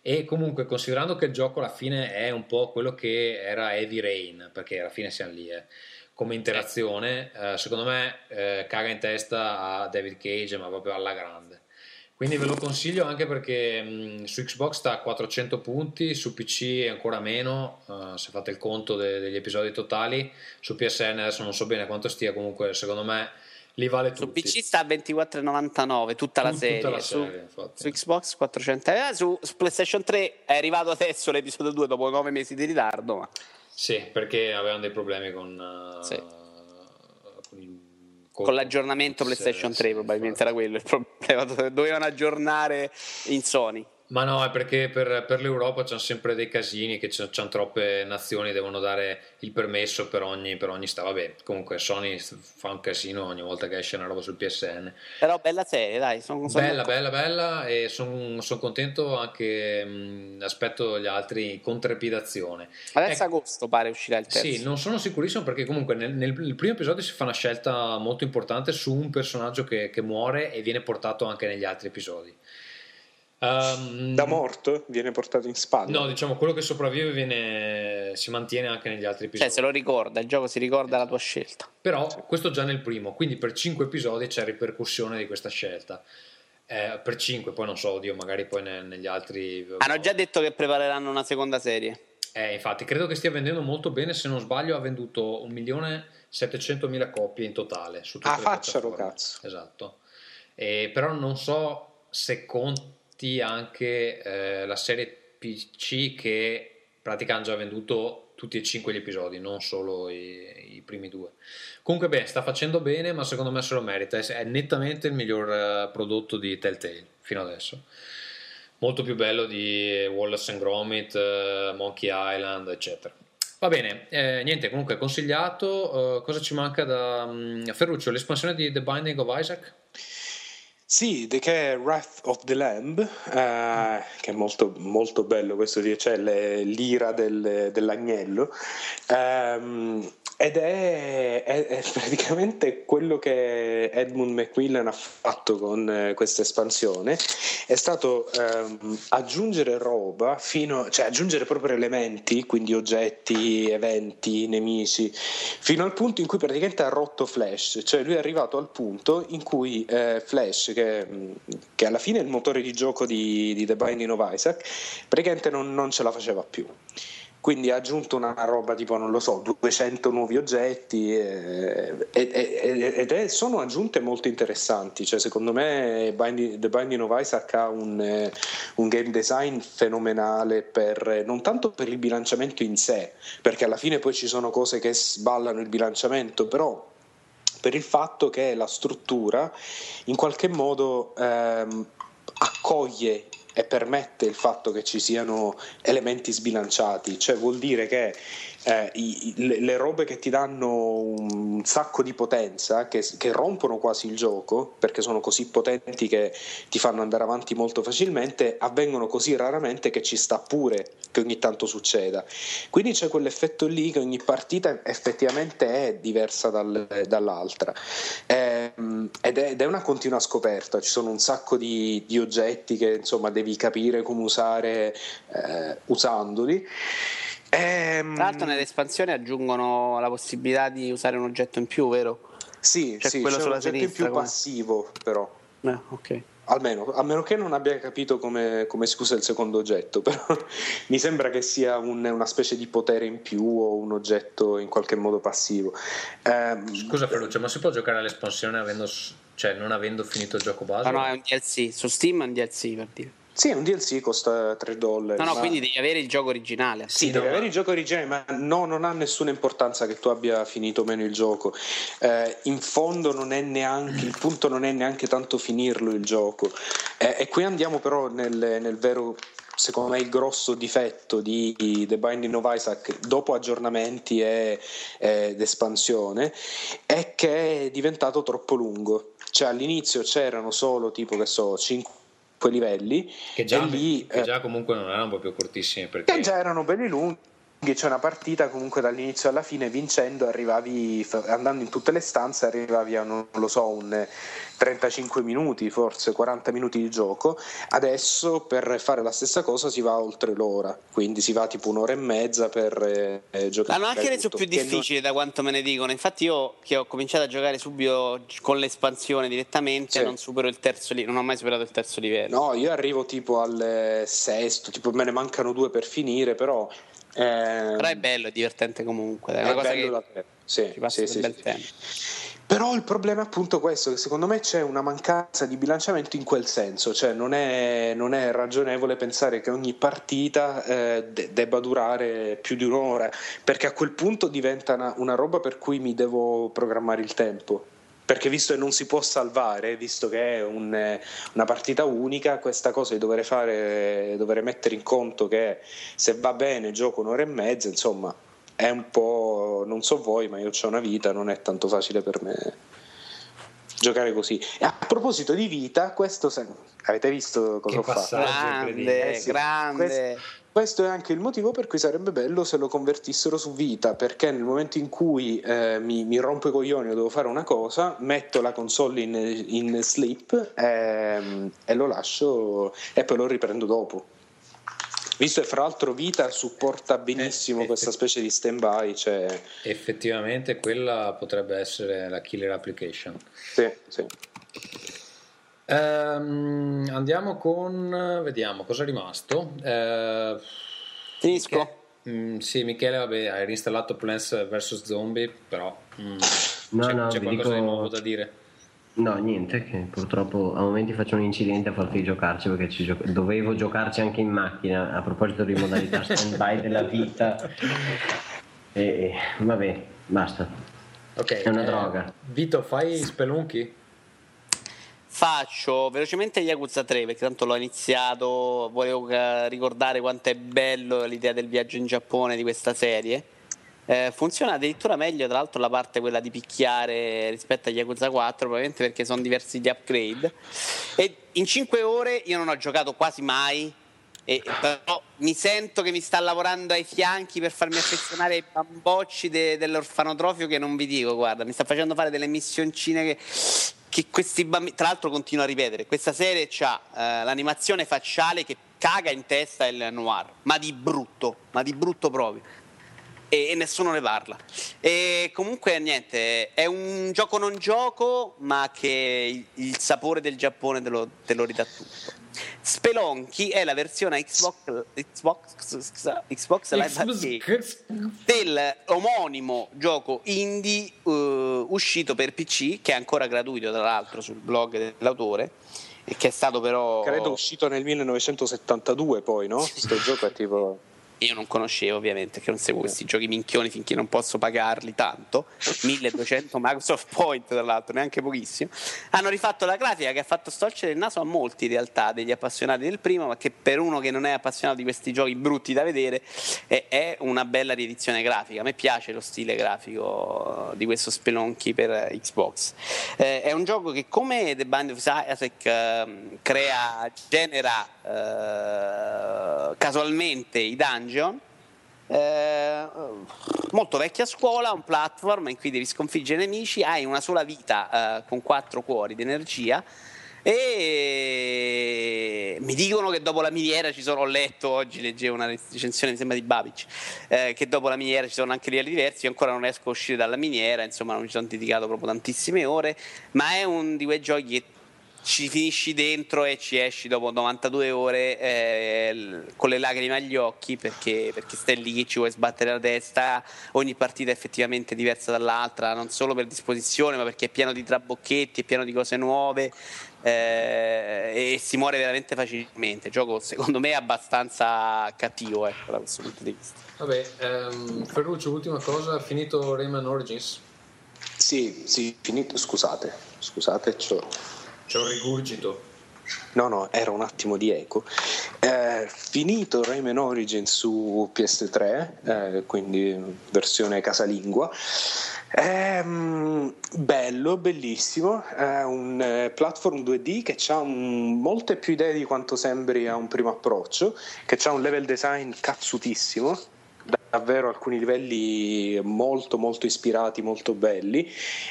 E comunque, considerando che il gioco alla fine è un po' quello che era Heavy Rain, perché alla fine siamo lì, eh, come interazione, eh, secondo me eh, caga in testa a David Cage, ma proprio alla grande. Quindi ve lo consiglio anche perché mh, su Xbox sta a 400 punti, su PC è ancora meno, eh, se fate il conto de- degli episodi totali, su PSN adesso non so bene quanto stia, comunque secondo me li vale Su tutti. PC sta a 24,99 tutta la serie. tutta la su, serie, infatti. su Xbox 400 eh, su, su PlayStation 3 è arrivato adesso l'episodio 2 dopo 9 mesi di ritardo. Ma Sì, perché avevano dei problemi con, eh, Sì. con il con l'aggiornamento Sì, PlayStation sì, 3 probabilmente era quello il problema. Dovevano aggiornare in Sony. Ma no, è perché per, per l'Europa c'hanno sempre dei casini, che c'hanno troppe nazioni, devono dare il permesso per ogni, per ogni sta. Vabbè, comunque Sony fa un casino ogni volta che esce una roba sul PSN. Però bella serie, dai. Sono, sono Bella, bella, bella e sono contento anche, mh, aspetto gli altri con trepidazione. Adesso Ecco, agosto pare uscirà il terzo. Sì, non sono sicurissimo perché comunque nel, nel- nel primo episodio si fa una scelta molto importante su un personaggio che, che muore e viene portato anche negli altri episodi. Ehm, Da morto viene portato in spalla. No, diciamo quello che sopravvive viene, si mantiene anche negli altri Cioè, episodi. se lo ricorda, il gioco si ricorda la tua scelta. Però questo già nel primo, quindi per 5 episodi c'è ripercussione di questa scelta. Eh, per 5, poi non so, oddio, magari poi ne- negli altri... Hanno già detto che prepareranno una seconda serie. Eh, infatti, credo che stia vendendo molto bene. Se non sbaglio, ha venduto 1.700.000 copie in totale su tutte Ah, le faccialo, cazzo. Esatto. Eh, però non so se conti anche eh, la serie PC che pratica hanno già venduto tutti e cinque gli episodi, non solo i, i primi due. Comunque, beh, sta facendo bene, ma secondo me se lo merita. È, nettamente il miglior eh, prodotto di Telltale fino adesso molto più bello di Wallace and Gromit, eh, Monkey Island, eccetera. Va bene, eh, niente, comunque consigliato. eh, cosa ci manca da mm, Ferruccio? L'espansione di The Binding of Isaac? Sì, che è Wrath of the Lamb, eh, che è molto, molto bello questo, cioè le- l'ira del- dell'agnello, ehm, ed è, è- è praticamente quello che Edmund Macmillan ha fatto con eh, questa espansione, è stato ehm, aggiungere roba, fino, cioè aggiungere proprio elementi, quindi oggetti, eventi, nemici, fino al punto in cui praticamente ha rotto Flash, cioè lui è arrivato al punto in cui eh, Flash, che, che alla fine è il motore di gioco di, di The Binding of Isaac, praticamente non, non ce la faceva più. Quindi ha aggiunto una roba tipo, non lo so, 200 nuovi oggetti ed è- sono aggiunte molto interessanti. Cioè, secondo me The Binding of Isaac ha un, eh, un game design fenomenale per, non tanto per il bilanciamento in sé, perché alla fine poi ci sono cose che sballano il bilanciamento, però per il fatto che la struttura in qualche modo ehm, accoglie e permette il fatto che ci siano elementi sbilanciati, cioè vuol dire che eh, i- le, le robe che ti danno un sacco di potenza, che, che rompono quasi il gioco, perché sono così potenti che ti fanno andare avanti molto facilmente, avvengono così raramente che ci sta pure che ogni tanto succeda. Quindi c'è quell'effetto lì che ogni partita effettivamente è diversa dal- dall'altra Ehm, ed, è, ed è una continua scoperta, ci sono un sacco di, di oggetti che insomma devi capire come usare eh, usandoli. Ehm, Tra l'altro, nell'espansione aggiungono la possibilità di usare un oggetto in più, vero? sì, c'è sì, quello c'è sulla un oggetto in più come- passivo però. Eh, ok. Almeno, a meno che non abbia capito come, come si usa il secondo oggetto, però mi sembra che sia un- una specie di potere in più o un oggetto in qualche modo passivo. Ehm, Scusa Ferruccio, ma si può giocare all'espansione avendo, cioè non avendo finito il gioco base? No, no, è un DLC. Su Steam è un DLC per dire. Sì, un DLC costa 3 dollari. No, no, ma- quindi devi avere il gioco originale. Sì, Sì, devi no, avere il gioco originale, ma no, non ha nessuna importanza che tu abbia finito meno il gioco. Eh, in fondo non è neanche, il punto non è neanche tanto finirlo il gioco. Eh, e qui andiamo però nel, nel vero, secondo me, il grosso difetto di The Binding of Isaac dopo aggiornamenti e, ed espansione, è che è diventato troppo lungo. Cioè all'inizio c'erano solo tipo, che so, 5 livelli Che già, e lì... che eh, già comunque non erano proprio cortissimi perché che già erano belli lunghi. C'è una partita comunque dall'inizio alla fine vincendo, arrivavi andando in tutte le stanze, arrivavi a non lo so, un eh, 35 minuti, forse 40 minuti di gioco. Adesso per fare la stessa cosa si va oltre l'ora, quindi si va tipo un'ora e mezza per eh, eh, giocare. L'hanno anche reso più che non- difficile da quanto me ne dicono. Infatti, io che ho cominciato a giocare subito con l'espansione direttamente, Sì. non supero il terzo livello. Non ho mai superato il terzo livello. No, io arrivo tipo al sesto, tipo me ne mancano due per finire, però... ehm, Però è bello, è divertente comunque. È è una cosa bello che da te. Sì, sì, sì, bel sì. tempo. Però il problema è appunto questo, che secondo me c'è una mancanza di bilanciamento in quel senso, cioè non è, non è ragionevole pensare che ogni partita eh, de- debba durare più di un'ora, perché a quel punto diventa una, una roba per cui mi devo programmare il tempo. Perché visto che non si può salvare, visto che è un, eh, una partita unica, questa cosa di dover fare, dover mettere in conto che se va bene gioco un'ora e mezza, insomma, è un po', non so voi, ma io ho una vita, non è tanto facile per me giocare così. E a proposito di vita, questo se... avete visto cosa Che ho fatto? passaggio Grande, Eh sì, grande. questo- questo è anche il motivo per cui sarebbe bello se lo convertissero su vita, perché nel momento in cui eh, mi, mi rompo i coglioni o devo fare una cosa, metto la console in, in sleep ehm, e lo lascio e poi lo riprendo dopo. Visto che fra l'altro Vita supporta benissimo Eh, questa eh, specie di stand-by, cioè, Effettivamente quella potrebbe essere la killer application. sì, sì. Ehm, andiamo con... vediamo cosa è rimasto. Eh, Finisco? Miche- mm, sì, Michele, vabbè, hai reinstallato Plants vs Zombie, però mm, No, c'è, no, c'è qualcosa dico- di nuovo da dire. No, niente, che purtroppo a momenti faccio un incidente a di giocarci perché ci gio- dovevo giocarci anche in macchina a proposito di modalità stand-by della vita. E, e vabbè, basta. Ok, È una eh, droga. Vito, fai spelunchi? Faccio velocemente Yakuza 3 perché tanto l'ho iniziato, volevo eh, ricordare quanto è bello l'idea del viaggio in Giappone di questa serie. Eh, funziona addirittura meglio, tra l'altro, la parte quella di picchiare rispetto a Yakuza 4, probabilmente perché sono diversi gli upgrade. E in 5 ore io non ho giocato quasi mai, e, però mi sento che mi sta lavorando ai fianchi per farmi affezionare ai bambocci de- dell'orfanotrofio che non vi dico, guarda, mi sta facendo fare delle missioncine che, che questi bambini, tra l'altro continuo a ripetere, questa serie ha l'animazione facciale che caga in testa il noir, ma di brutto, ma di brutto proprio. E, e nessuno ne parla. E comunque niente, è un gioco non gioco, ma che il, il sapore del Giappone te lo, te lo ridà tutto. Spelonchi è la versione Xbox, Xbox, Xbox Live Arcade del omonimo gioco indie eh, uscito per PC, che è ancora gratuito tra l'altro sul blog dell'autore, e che è stato però... Credo uscito nel 1972 poi, no? Sto gioco è tipo... Io non conoscevo ovviamente, che non seguo questi giochi minchioni finché non posso pagarli tanto. 1200 Microsoft Point, tra l'altro, neanche pochissimo. Hanno rifatto la grafica che ha fatto storcere il naso a molti in realtà degli appassionati del primo, ma che per uno che non è appassionato di questi giochi brutti da vedere è, è una bella riedizione grafica. A me piace lo stile grafico di questo Spelonchi per Xbox. Eh, è un gioco che come The Band of Isaac ehm, crea, genera eh, casualmente i dungeon. Eh, molto vecchia scuola, un platform in cui devi sconfiggere nemici, hai una sola vita eh, con quattro cuori di energia e mi dicono che dopo la miniera ci sono, ho letto oggi, leggevo una recensione mi sembra di Babic, eh, che dopo la miniera ci sono anche livelli diversi, io ancora non riesco a uscire dalla miniera, insomma non ci sono dedicato proprio tantissime ore, ma è un di quei giochi che ci finisci dentro e ci esci dopo 92 ore eh, con le lacrime agli occhi perché, perché stai lì che ci vuoi sbattere la testa. Ogni partita è effettivamente diversa dall'altra non solo per disposizione ma perché è pieno di trabocchetti è pieno di cose nuove eh, e si muore veramente facilmente. Gioco secondo me abbastanza cattivo ecco, da questo punto di vista. Vabbè, ehm, Ferruccio, ultima cosa, ha finito Rayman Origins? Sì, sì, finito, scusate, scusate, c'ho... C'è un rigurgito. No, no, era un attimo di eco. Eh, finito Rayman Origins su PS3, eh, quindi versione casalingua. Ehm, bello, bellissimo. È un eh, platform 2D che ha molte più idee di quanto sembri a un primo approccio, che ha un level design cazzutissimo. Davvero alcuni livelli molto molto ispirati, molto belli.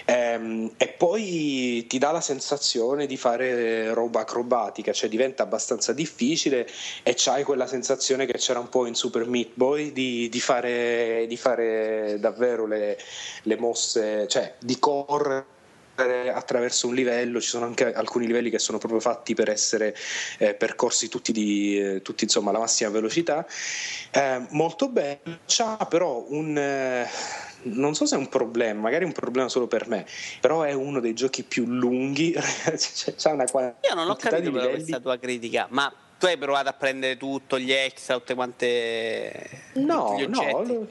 Ehm, e poi ti dà la sensazione di fare roba acrobatica, cioè diventa abbastanza difficile e c'hai quella sensazione che c'era un po' in Super Meat Boy di, di fare, di fare davvero le, le mosse, cioè di correre attraverso un livello, ci sono anche alcuni livelli che sono proprio fatti per essere eh, percorsi tutti, di, eh, tutti insomma alla massima velocità. Eh, molto bello, c'ha però un... eh, non so se è un problema, magari è un problema solo per me, però è uno dei giochi più lunghi, cioè, c'ha una quantità io non ho capito però questa tua critica ma tu hai provato a prendere tutto gli extra tutte quante No, no,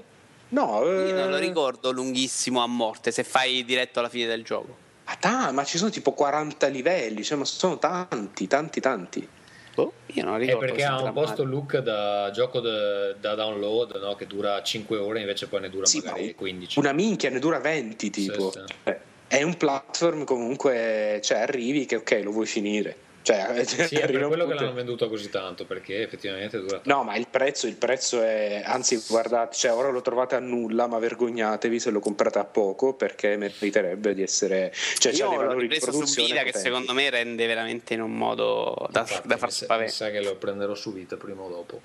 no, Io non lo eh, ricordo lunghissimo a morte se fai diretto alla fine del gioco. Ta- ma ci sono tipo 40 livelli, cioè, ma sono tanti, tanti, tanti. Boh, io non È ricordo. perché così ha un posto look da gioco da, da download no? che dura 5 ore, invece poi ne dura Sì, magari ma 15. Una minchia ne dura 20 tipo. Sì, sì. Eh, È un platform comunque, cioè arrivi che ok, lo vuoi finire. Cioè, Sì, è per quello che l'hanno venduto così tanto, perché effettivamente dura tanto. No, ma il prezzo, il prezzo è. Anzi, guardate, cioè, ora lo trovate a nulla, ma vergognatevi se lo comprate a poco perché meriterebbe di essere. Cioè, Io di ripreso su. Vita che secondo me rende veramente in un modo da, Infatti, da far spavento. sa che lo prenderò su vita prima o dopo.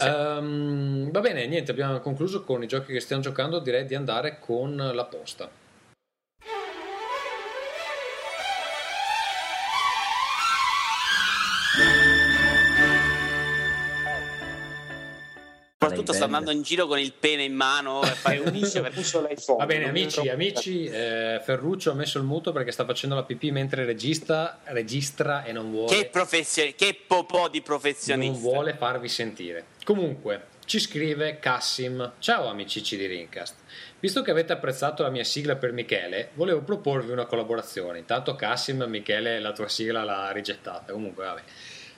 Ehm, va bene, niente, abbiamo concluso con i giochi che stiamo giocando. Direi di andare con la posta. Soprattutto sta andando in giro con il pene in mano e fare unisce per Uso l'iPhone. Va bene, non mi amici, amici, eh, Ferruccio ha messo il muto perché sta facendo la pipì mentre regista, registra e non vuole, Che professione, che popò di non professionista. vuole farvi sentire. Comunque, ci scrive Cassim. Ciao amici di Rincast. Visto che avete apprezzato la mia sigla per Michele, volevo proporvi una collaborazione. Intanto Cassim, Michele, la tua sigla l'ha rigettata. Comunque, vabbè.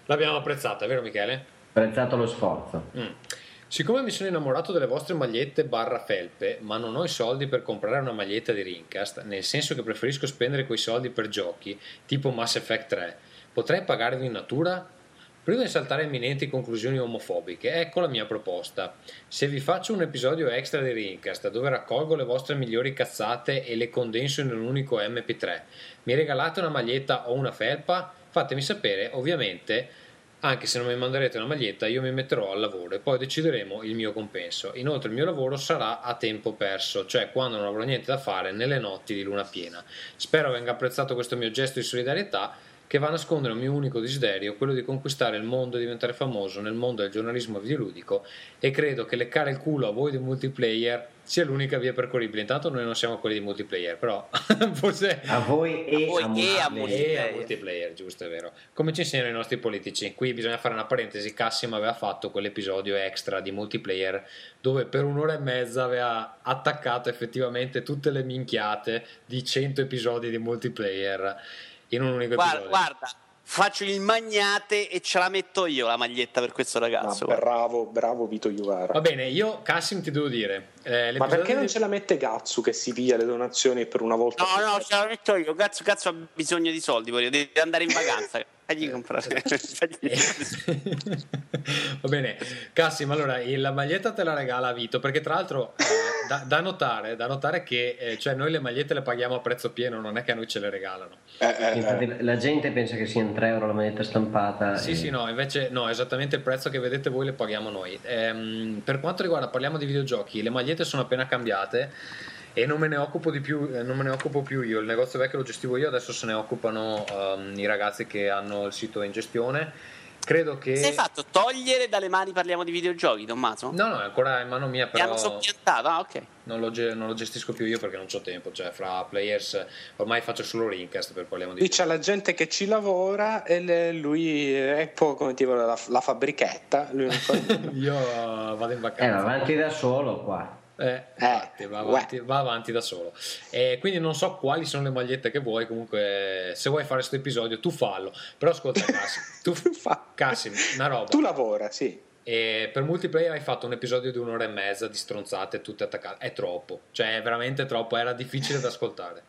L'abbiamo apprezzata, vero Michele? Apprezzato lo sforzo. Mm. Siccome mi sono innamorato delle vostre magliette barra felpe, ma non ho i soldi per comprare una maglietta di Rincast, nel senso che preferisco spendere quei soldi per giochi, tipo Mass Effect 3, potrei pagarvi in natura? Prima di saltare imminenti conclusioni omofobiche, ecco la mia proposta. Se vi faccio un episodio extra di Rincast dove raccolgo le vostre migliori cazzate e le condenso in un unico MP3, mi regalate una maglietta o una felpa? Fatemi sapere, ovviamente, anche se non mi manderete una maglietta, io mi metterò al lavoro e poi decideremo il mio compenso. Inoltre il mio lavoro sarà a tempo perso, cioè quando non avrò niente da fare nelle notti di luna piena. Spero venga apprezzato questo mio gesto di solidarietà che va a nascondere un mio unico desiderio, quello di conquistare il mondo e diventare famoso nel mondo del giornalismo videoludico e credo che leccare il culo a voi di multiplayer sia l'unica via percorribile. Intanto noi non siamo quelli di multiplayer, però forse A voi e A voi a, e a multiplayer. e a multiplayer, giusto, è vero. Come ci insegnano i nostri politici. Qui bisogna fare una parentesi. Cassim aveva fatto quell'episodio extra di multiplayer dove per un'ora e mezza aveva attaccato effettivamente tutte le minchiate di 100 episodi di multiplayer in un unico Guarda, episodio. guarda, faccio il magnate e ce la metto io la maglietta per questo Ma ragazzo. guarda. bravo, bravo Vito Iuvara. Va bene, io Cassim ti devo dire. Eh, Ma perché non ce la mette Gatsu che si piglia le donazioni per una volta? No, no, ce la metto io. Cazzo, cazzo ha bisogno di soldi, voglio deve andare in vacanza. Fagli comprare. Fagli- Va bene, Cassim, allora la maglietta te la regala Vito perché tra l'altro eh, da, da notare, da notare che eh, cioè noi le magliette le paghiamo a prezzo pieno, non è che a noi ce le regalano. Eh, eh, Infatti eh. la gente pensa che siano 3 euro la maglietta stampata. Sì, e- sì, no, invece no, esattamente il prezzo che vedete voi le paghiamo noi. Ehm, per quanto riguarda, parliamo di videogiochi, le magliette sono appena cambiate e non me ne occupo di più, eh, non me ne occupo più io, il negozio vecchio lo gestivo io, adesso se ne occupano ehm, i ragazzi che hanno il sito in gestione. Credo che... Sei fatto togliere dalle mani parliamo di videogiochi, Tommaso? No, no, è ancora in mano mia, Ti però... hanno soppiantato, ah, ok. non lo, ge- non lo gestisco più io perché non ho tempo, cioè fra players ormai faccio solo Rincast per parliamo di Qui c'è la gente che ci lavora e le- lui è un po' come tipo la, la fabbrichetta. Lui non fa io vado in Eh, vacanza. va avanti da solo qua. Eh, infatti, va, avanti, va avanti da solo. E quindi non so quali sono le magliette che vuoi. Comunque, se vuoi fare questo episodio, tu fallo. Però ascolta, Cassim, tu Fa- Cassim, una roba. Tu lavora, sì. E per multiplayer hai fatto un episodio di un'ora e mezza di stronzate tutte attaccate. È troppo, cioè è veramente troppo. Era difficile da ascoltare.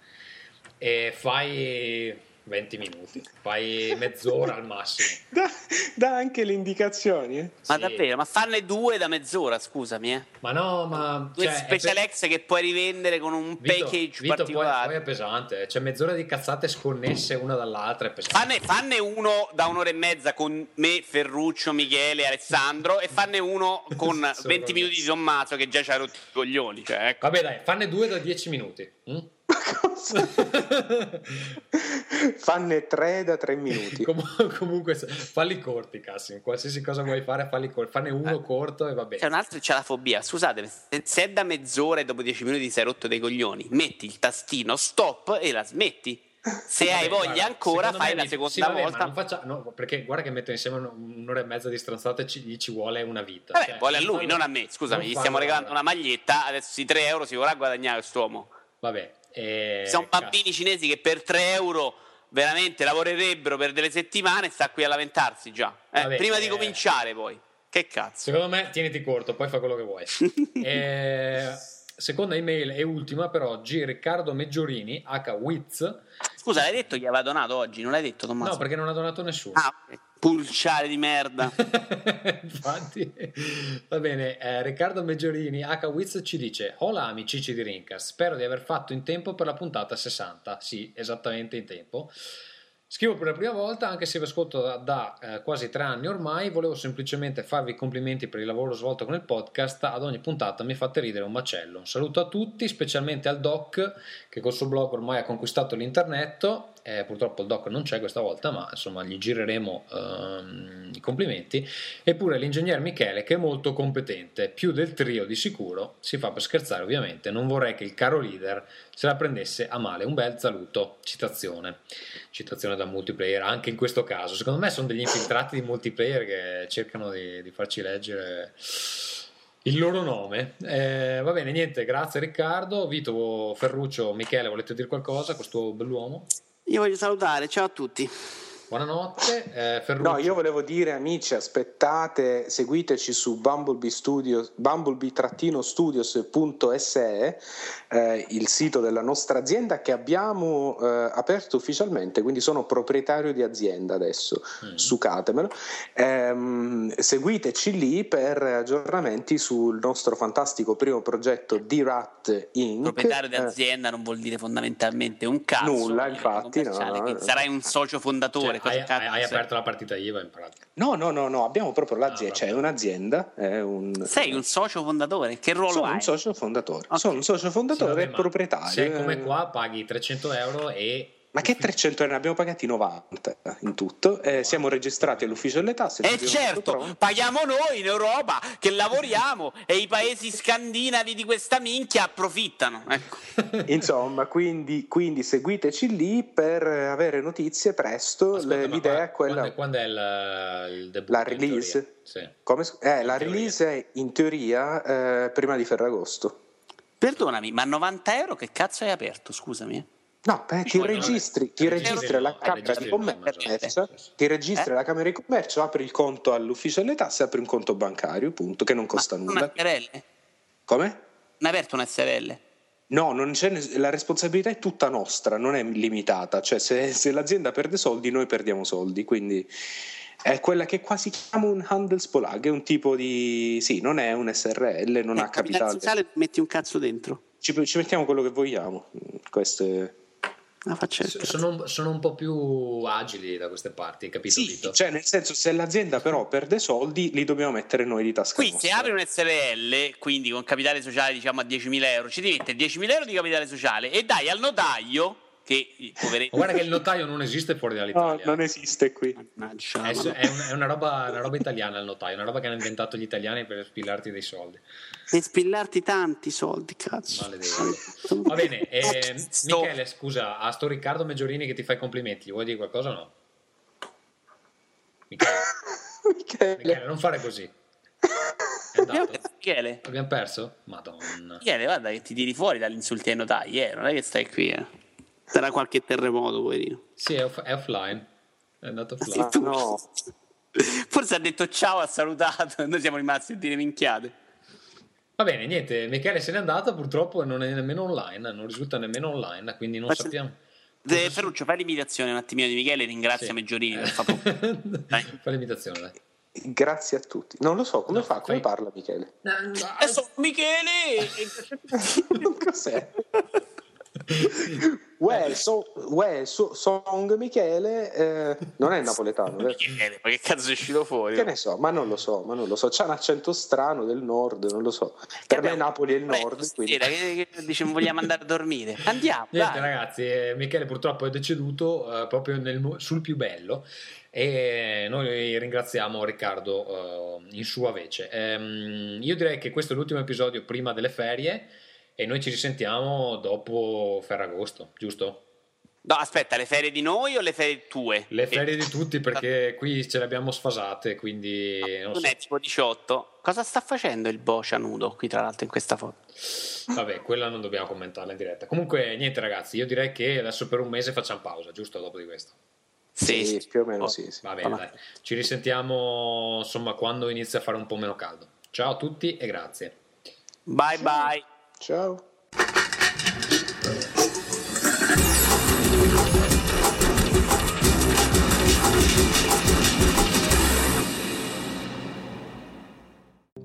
E fai 20 minuti, fai mezz'ora al massimo. Dà, dà anche le indicazioni. eh. Ma Sì. davvero, ma farne due da mezz'ora, scusami, eh. Ma no, ma Due cioè, special per- ex che puoi rivendere con un Vito, package Vito, poi, particolare. poi è pesante, c'è mezz'ora di cazzate sconnesse una dall'altra. È pesante. Fanne, fanne uno da un'ora e mezza con me, Ferruccio, Michele, Alessandro e fanne uno con Solo 20 me. minuti di Tommaso che già c'ha rotto i coglioni. Cioè, ecco. Vabbè, dai, fanne due da 10 minuti. mm? Fanne tre da tre minuti. Com- comunque, falli corti, Cassim. Qualsiasi cosa vuoi fare, falli corti. Fanne uno corto e va bene. C'è un altro c'ha la fobia. Scusate, se- è da mezz'ora e dopo 10 minuti ti sei rotto dei coglioni, metti il tastino stop e la smetti. Se Vabbè, hai voglia guarda, ancora, fai me la seconda sì, vabbè, volta. non faccia- no, perché guarda che metto insieme un- un'ora e mezza di stronzate, ci, gli ci vuole una vita. Vabbè, Cioè, vuole a lui, non a me. Scusami, gli stiamo regalando una maglietta. Adesso i 3 euro si vorrà guadagnare quest'uomo. Vabbè, E, Ci sono bambini cinesi che per 3 euro veramente lavorerebbero per delle settimane e sta qui a lamentarsi già. Eh, Vabbè, prima di eh. cominciare poi. Che cazzo. Secondo me tieniti corto, poi fa quello che vuoi. Eh, seconda email e ultima per oggi, Riccardo Meggiorini, H. Wiz. Scusa, l'hai detto chi aveva donato oggi? Non l'hai detto, Tommaso? No, perché non ha donato nessuno. Ah, ok. Pulciare di merda. Infatti, va bene. eh, Riccardo Meggiorini, H. Wiz ci dice: Hola amici di Rincast, spero di aver fatto in tempo per la puntata 60. Sì, esattamente in tempo. Scrivo per la prima volta, anche se vi ascolto da, da, eh, quasi tre anni ormai, volevo semplicemente farvi complimenti per il lavoro svolto con il podcast. Ad ogni puntata mi fate ridere un macello. Un saluto a tutti, specialmente al Doc, che col suo blog ormai ha conquistato l'internet. Eh, purtroppo il Doc non c'è questa volta, ma insomma gli gireremo ehm, i complimenti. Eppure l'ingegner Michele, che è molto competente, più del trio di sicuro, si fa per scherzare ovviamente. Non vorrei che il caro leader se la prendesse a male. Un bel saluto. Citazione. Citazione da multiplayer, anche in questo caso. Secondo me sono degli infiltrati di multiplayer che cercano di, di farci leggere il loro nome. Eh, va bene, niente, grazie Riccardo. Vito, Ferruccio, Michele, volete dire qualcosa? Questo bell'uomo? Io voglio salutare, ciao a tutti. Buonanotte, eh, Ferruccio. No, io volevo dire, amici, aspettate, seguiteci su Bumblebee, Studios, bumblebee-studios.se, eh, il sito della nostra azienda che abbiamo eh, aperto ufficialmente, quindi sono proprietario di azienda adesso, Mm. sucatemelo. Ehm, seguiteci lì per aggiornamenti sul nostro fantastico primo progetto D-Rat Inc. Proprietario di Eh, azienda non vuol dire fondamentalmente un cazzo. Nulla, infatti, no, no. Sarai un socio fondatore. Cioè, cosa hai, cazzo hai- sei? aperto la partita IVA in pratica. No, no, no, no, abbiamo proprio l'azienda, Ah, cioè è un'azienda, è un... Sei un socio fondatore, che ruolo Sono hai? un socio fondatore, Ok. sono un socio Sì, fondatore vabbè, e proprietario. Se come eh. qua paghi 300 euro e Ma che 300 euro? Ne abbiamo pagati 90 in tutto. Eh, siamo registrati all'ufficio delle tasse. E certo, paghiamo noi in Europa che lavoriamo e i paesi scandinavi di questa minchia approfittano. Ecco. Insomma, quindi, quindi seguiteci lì per avere notizie presto. Ma l'idea qua- è quella. Quando, quando è il, il debutto? La in release? Sì. Come eh, In la teoria. release è in teoria eh, prima di Ferragosto. Perdonami, ma 90 euro che cazzo hai aperto? Scusami. Eh? No, beh, ti registri, ti registri alla Camera di nome, Commercio, ti registri Eh? alla Camera di Commercio, apri il conto all'ufficio delle tasse, apri un conto bancario, punto, che non costa Ma nulla. Una SRL? Come? Non hai aperto una SRL? No, non c'è ness- la responsabilità è tutta nostra, non è limitata. Cioè, se, se l'azienda perde soldi, noi perdiamo soldi. Quindi è quella che qua si chiama un Handelsbolag, è un tipo di. sì, non è un SRL, non Eh, ha capitale capitale. metti un cazzo dentro. Ci, ci mettiamo quello che vogliamo. Questo è- La cazzo. Sono, sono un po' più agili da queste parti, hai capito Sì, Vito? cioè, nel senso, se l'azienda però perde soldi, li dobbiamo mettere noi di tasca Qui se nostra. apri un SRL, quindi con capitale sociale diciamo a 10.000 euro, ci devi mettere 10.000 euro di capitale sociale e dai al notaio, che poveretto... Ma Guarda che il notaio non esiste fuori No, dall'Italia. non esiste qui. Mannaggia, È, è una, roba, una roba italiana il notaio, una roba che hanno inventato gli italiani per spillarti dei soldi. Per spillarti tanti soldi, cazzo. Maledetti. Va bene, eh, Michele, scusa, a sto Riccardo Meggiorini che ti fa i complimenti, gli vuoi dire qualcosa o no? Michele, Michele. Michele, non fare così. Michele, Abbiamo perso? Madonna. Michele, guarda che ti tiri fuori dagli insulti ai notai, eh, non è che stai qui, eh. Sarà qualche terremoto, poverino. Sì, è, off- è offline. È andato Sì, offline. Ah, no. Forse ha detto ciao, ha salutato, noi siamo rimasti a dire minchiate. Va bene, niente, Michele se n'è andato, purtroppo non è nemmeno online, non risulta nemmeno online, quindi non Faccio- sappiamo. De- Ferruccio, fai l'imitazione un attimino di Michele, ringrazia Sì. Meggiorini per favore. Dai. Fai l'imitazione, dai. Grazie a tutti. Non lo so, come No, fa? Come fai- parla Michele? Adesso Michele! Cos'è? Uè, so, uè, so- Song Michele eh, non è napoletano, vero? Michele, ma che cazzo è uscito fuori? Che ne so, ma non lo so, ma non lo so. C'ha un accento strano del nord, non lo so. Per me Napoli è il nord, quindi Stasera, che, che dice vogliamo andare a dormire? Andiamo, Niente dai. ragazzi, eh, Michele purtroppo è deceduto eh, proprio nel sul più bello e noi ringraziamo Riccardo eh, in sua vece. Ehm, io direi che questo è l'ultimo episodio prima delle ferie e noi ci risentiamo dopo Ferragosto, giusto? No, aspetta, le ferie di noi o le ferie tue? Le ferie di tutti perché qui ce le abbiamo sfasate, quindi non Non so. è tipo 18. Cosa sta facendo il Boccia nudo qui, tra l'altro, in questa foto? Vabbè, quella non dobbiamo commentarla in diretta. Comunque, niente, ragazzi, io direi che adesso per un mese facciamo pausa, giusto dopo di questo. Sì, Sì, sì. più o meno Oh. sì, sì. Va bene, dai. Ci risentiamo insomma quando inizia a fare un po' meno caldo. Ciao a tutti e grazie. Bye bye. Ciao.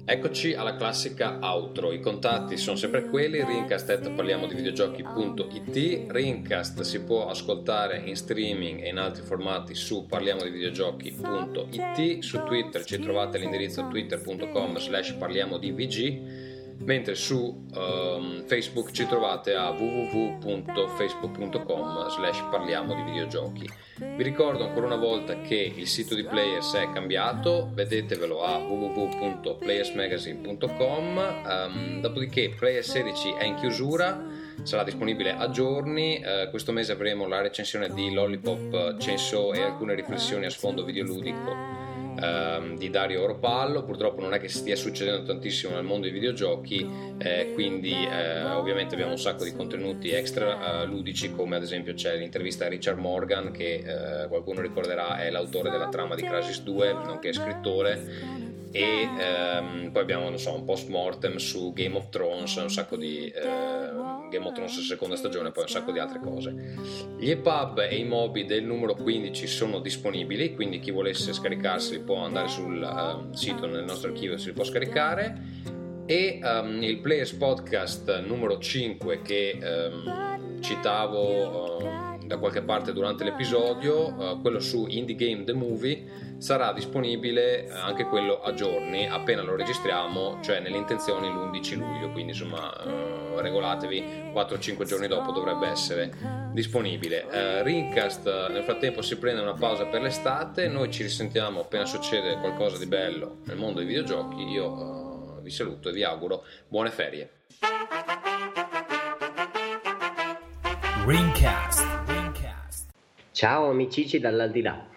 Eccoci alla classica outro. I contatti sono sempre quelli: rincast parliamo di videogiochi.it. Rincast si può ascoltare in streaming e in altri formati su parliamo di videogiochi.it. Su Twitter ci trovate l'indirizzo twitter.com slash parliamo di VG. Mentre su ehm, Facebook ci trovate a www.facebook.com slash parliamo di videogiochi. Vi ricordo ancora una volta che il sito di Players è cambiato, vedetevelo a www.playersmagazine.com, ehm, dopodiché Players 16 è in chiusura, sarà disponibile a giorni, eh, questo mese avremo la recensione di Lollipop Chainsaw e alcune riflessioni a sfondo videoludico ehm, di Dario Oropallo, purtroppo non è che stia succedendo tantissimo nel mondo dei videogiochi, eh, quindi eh, ovviamente abbiamo un sacco di contenuti extra eh, ludici come ad esempio c'è l'intervista a Richard Morgan che eh, qualcuno ricorderà è l'autore della trama di Crysis 2, nonché scrittore e ehm, poi abbiamo non so, un post mortem su Game of Thrones, un sacco di eh, Game of Thrones seconda stagione, poi un sacco di altre cose. Gli EPUB e i MOBI del numero 15 sono disponibili, quindi chi volesse scaricarseli può andare sul ehm, sito nel nostro archivio se li può scaricare. E ehm, il Players Podcast numero 5 che ehm, citavo ehm, da qualche parte durante l'episodio, eh, quello su Indie Game The Movie, sarà disponibile anche quello a giorni appena lo registriamo, cioè nelle intenzioni l'11 luglio, quindi insomma eh, regolatevi 4-5 giorni dopo dovrebbe essere disponibile. Eh, Rincast eh, nel frattempo si prende una pausa per l'estate, noi ci risentiamo appena succede qualcosa di bello nel mondo dei videogiochi, io eh, vi saluto e vi auguro buone ferie. Ringcast. Ciao amicici dall'aldilà.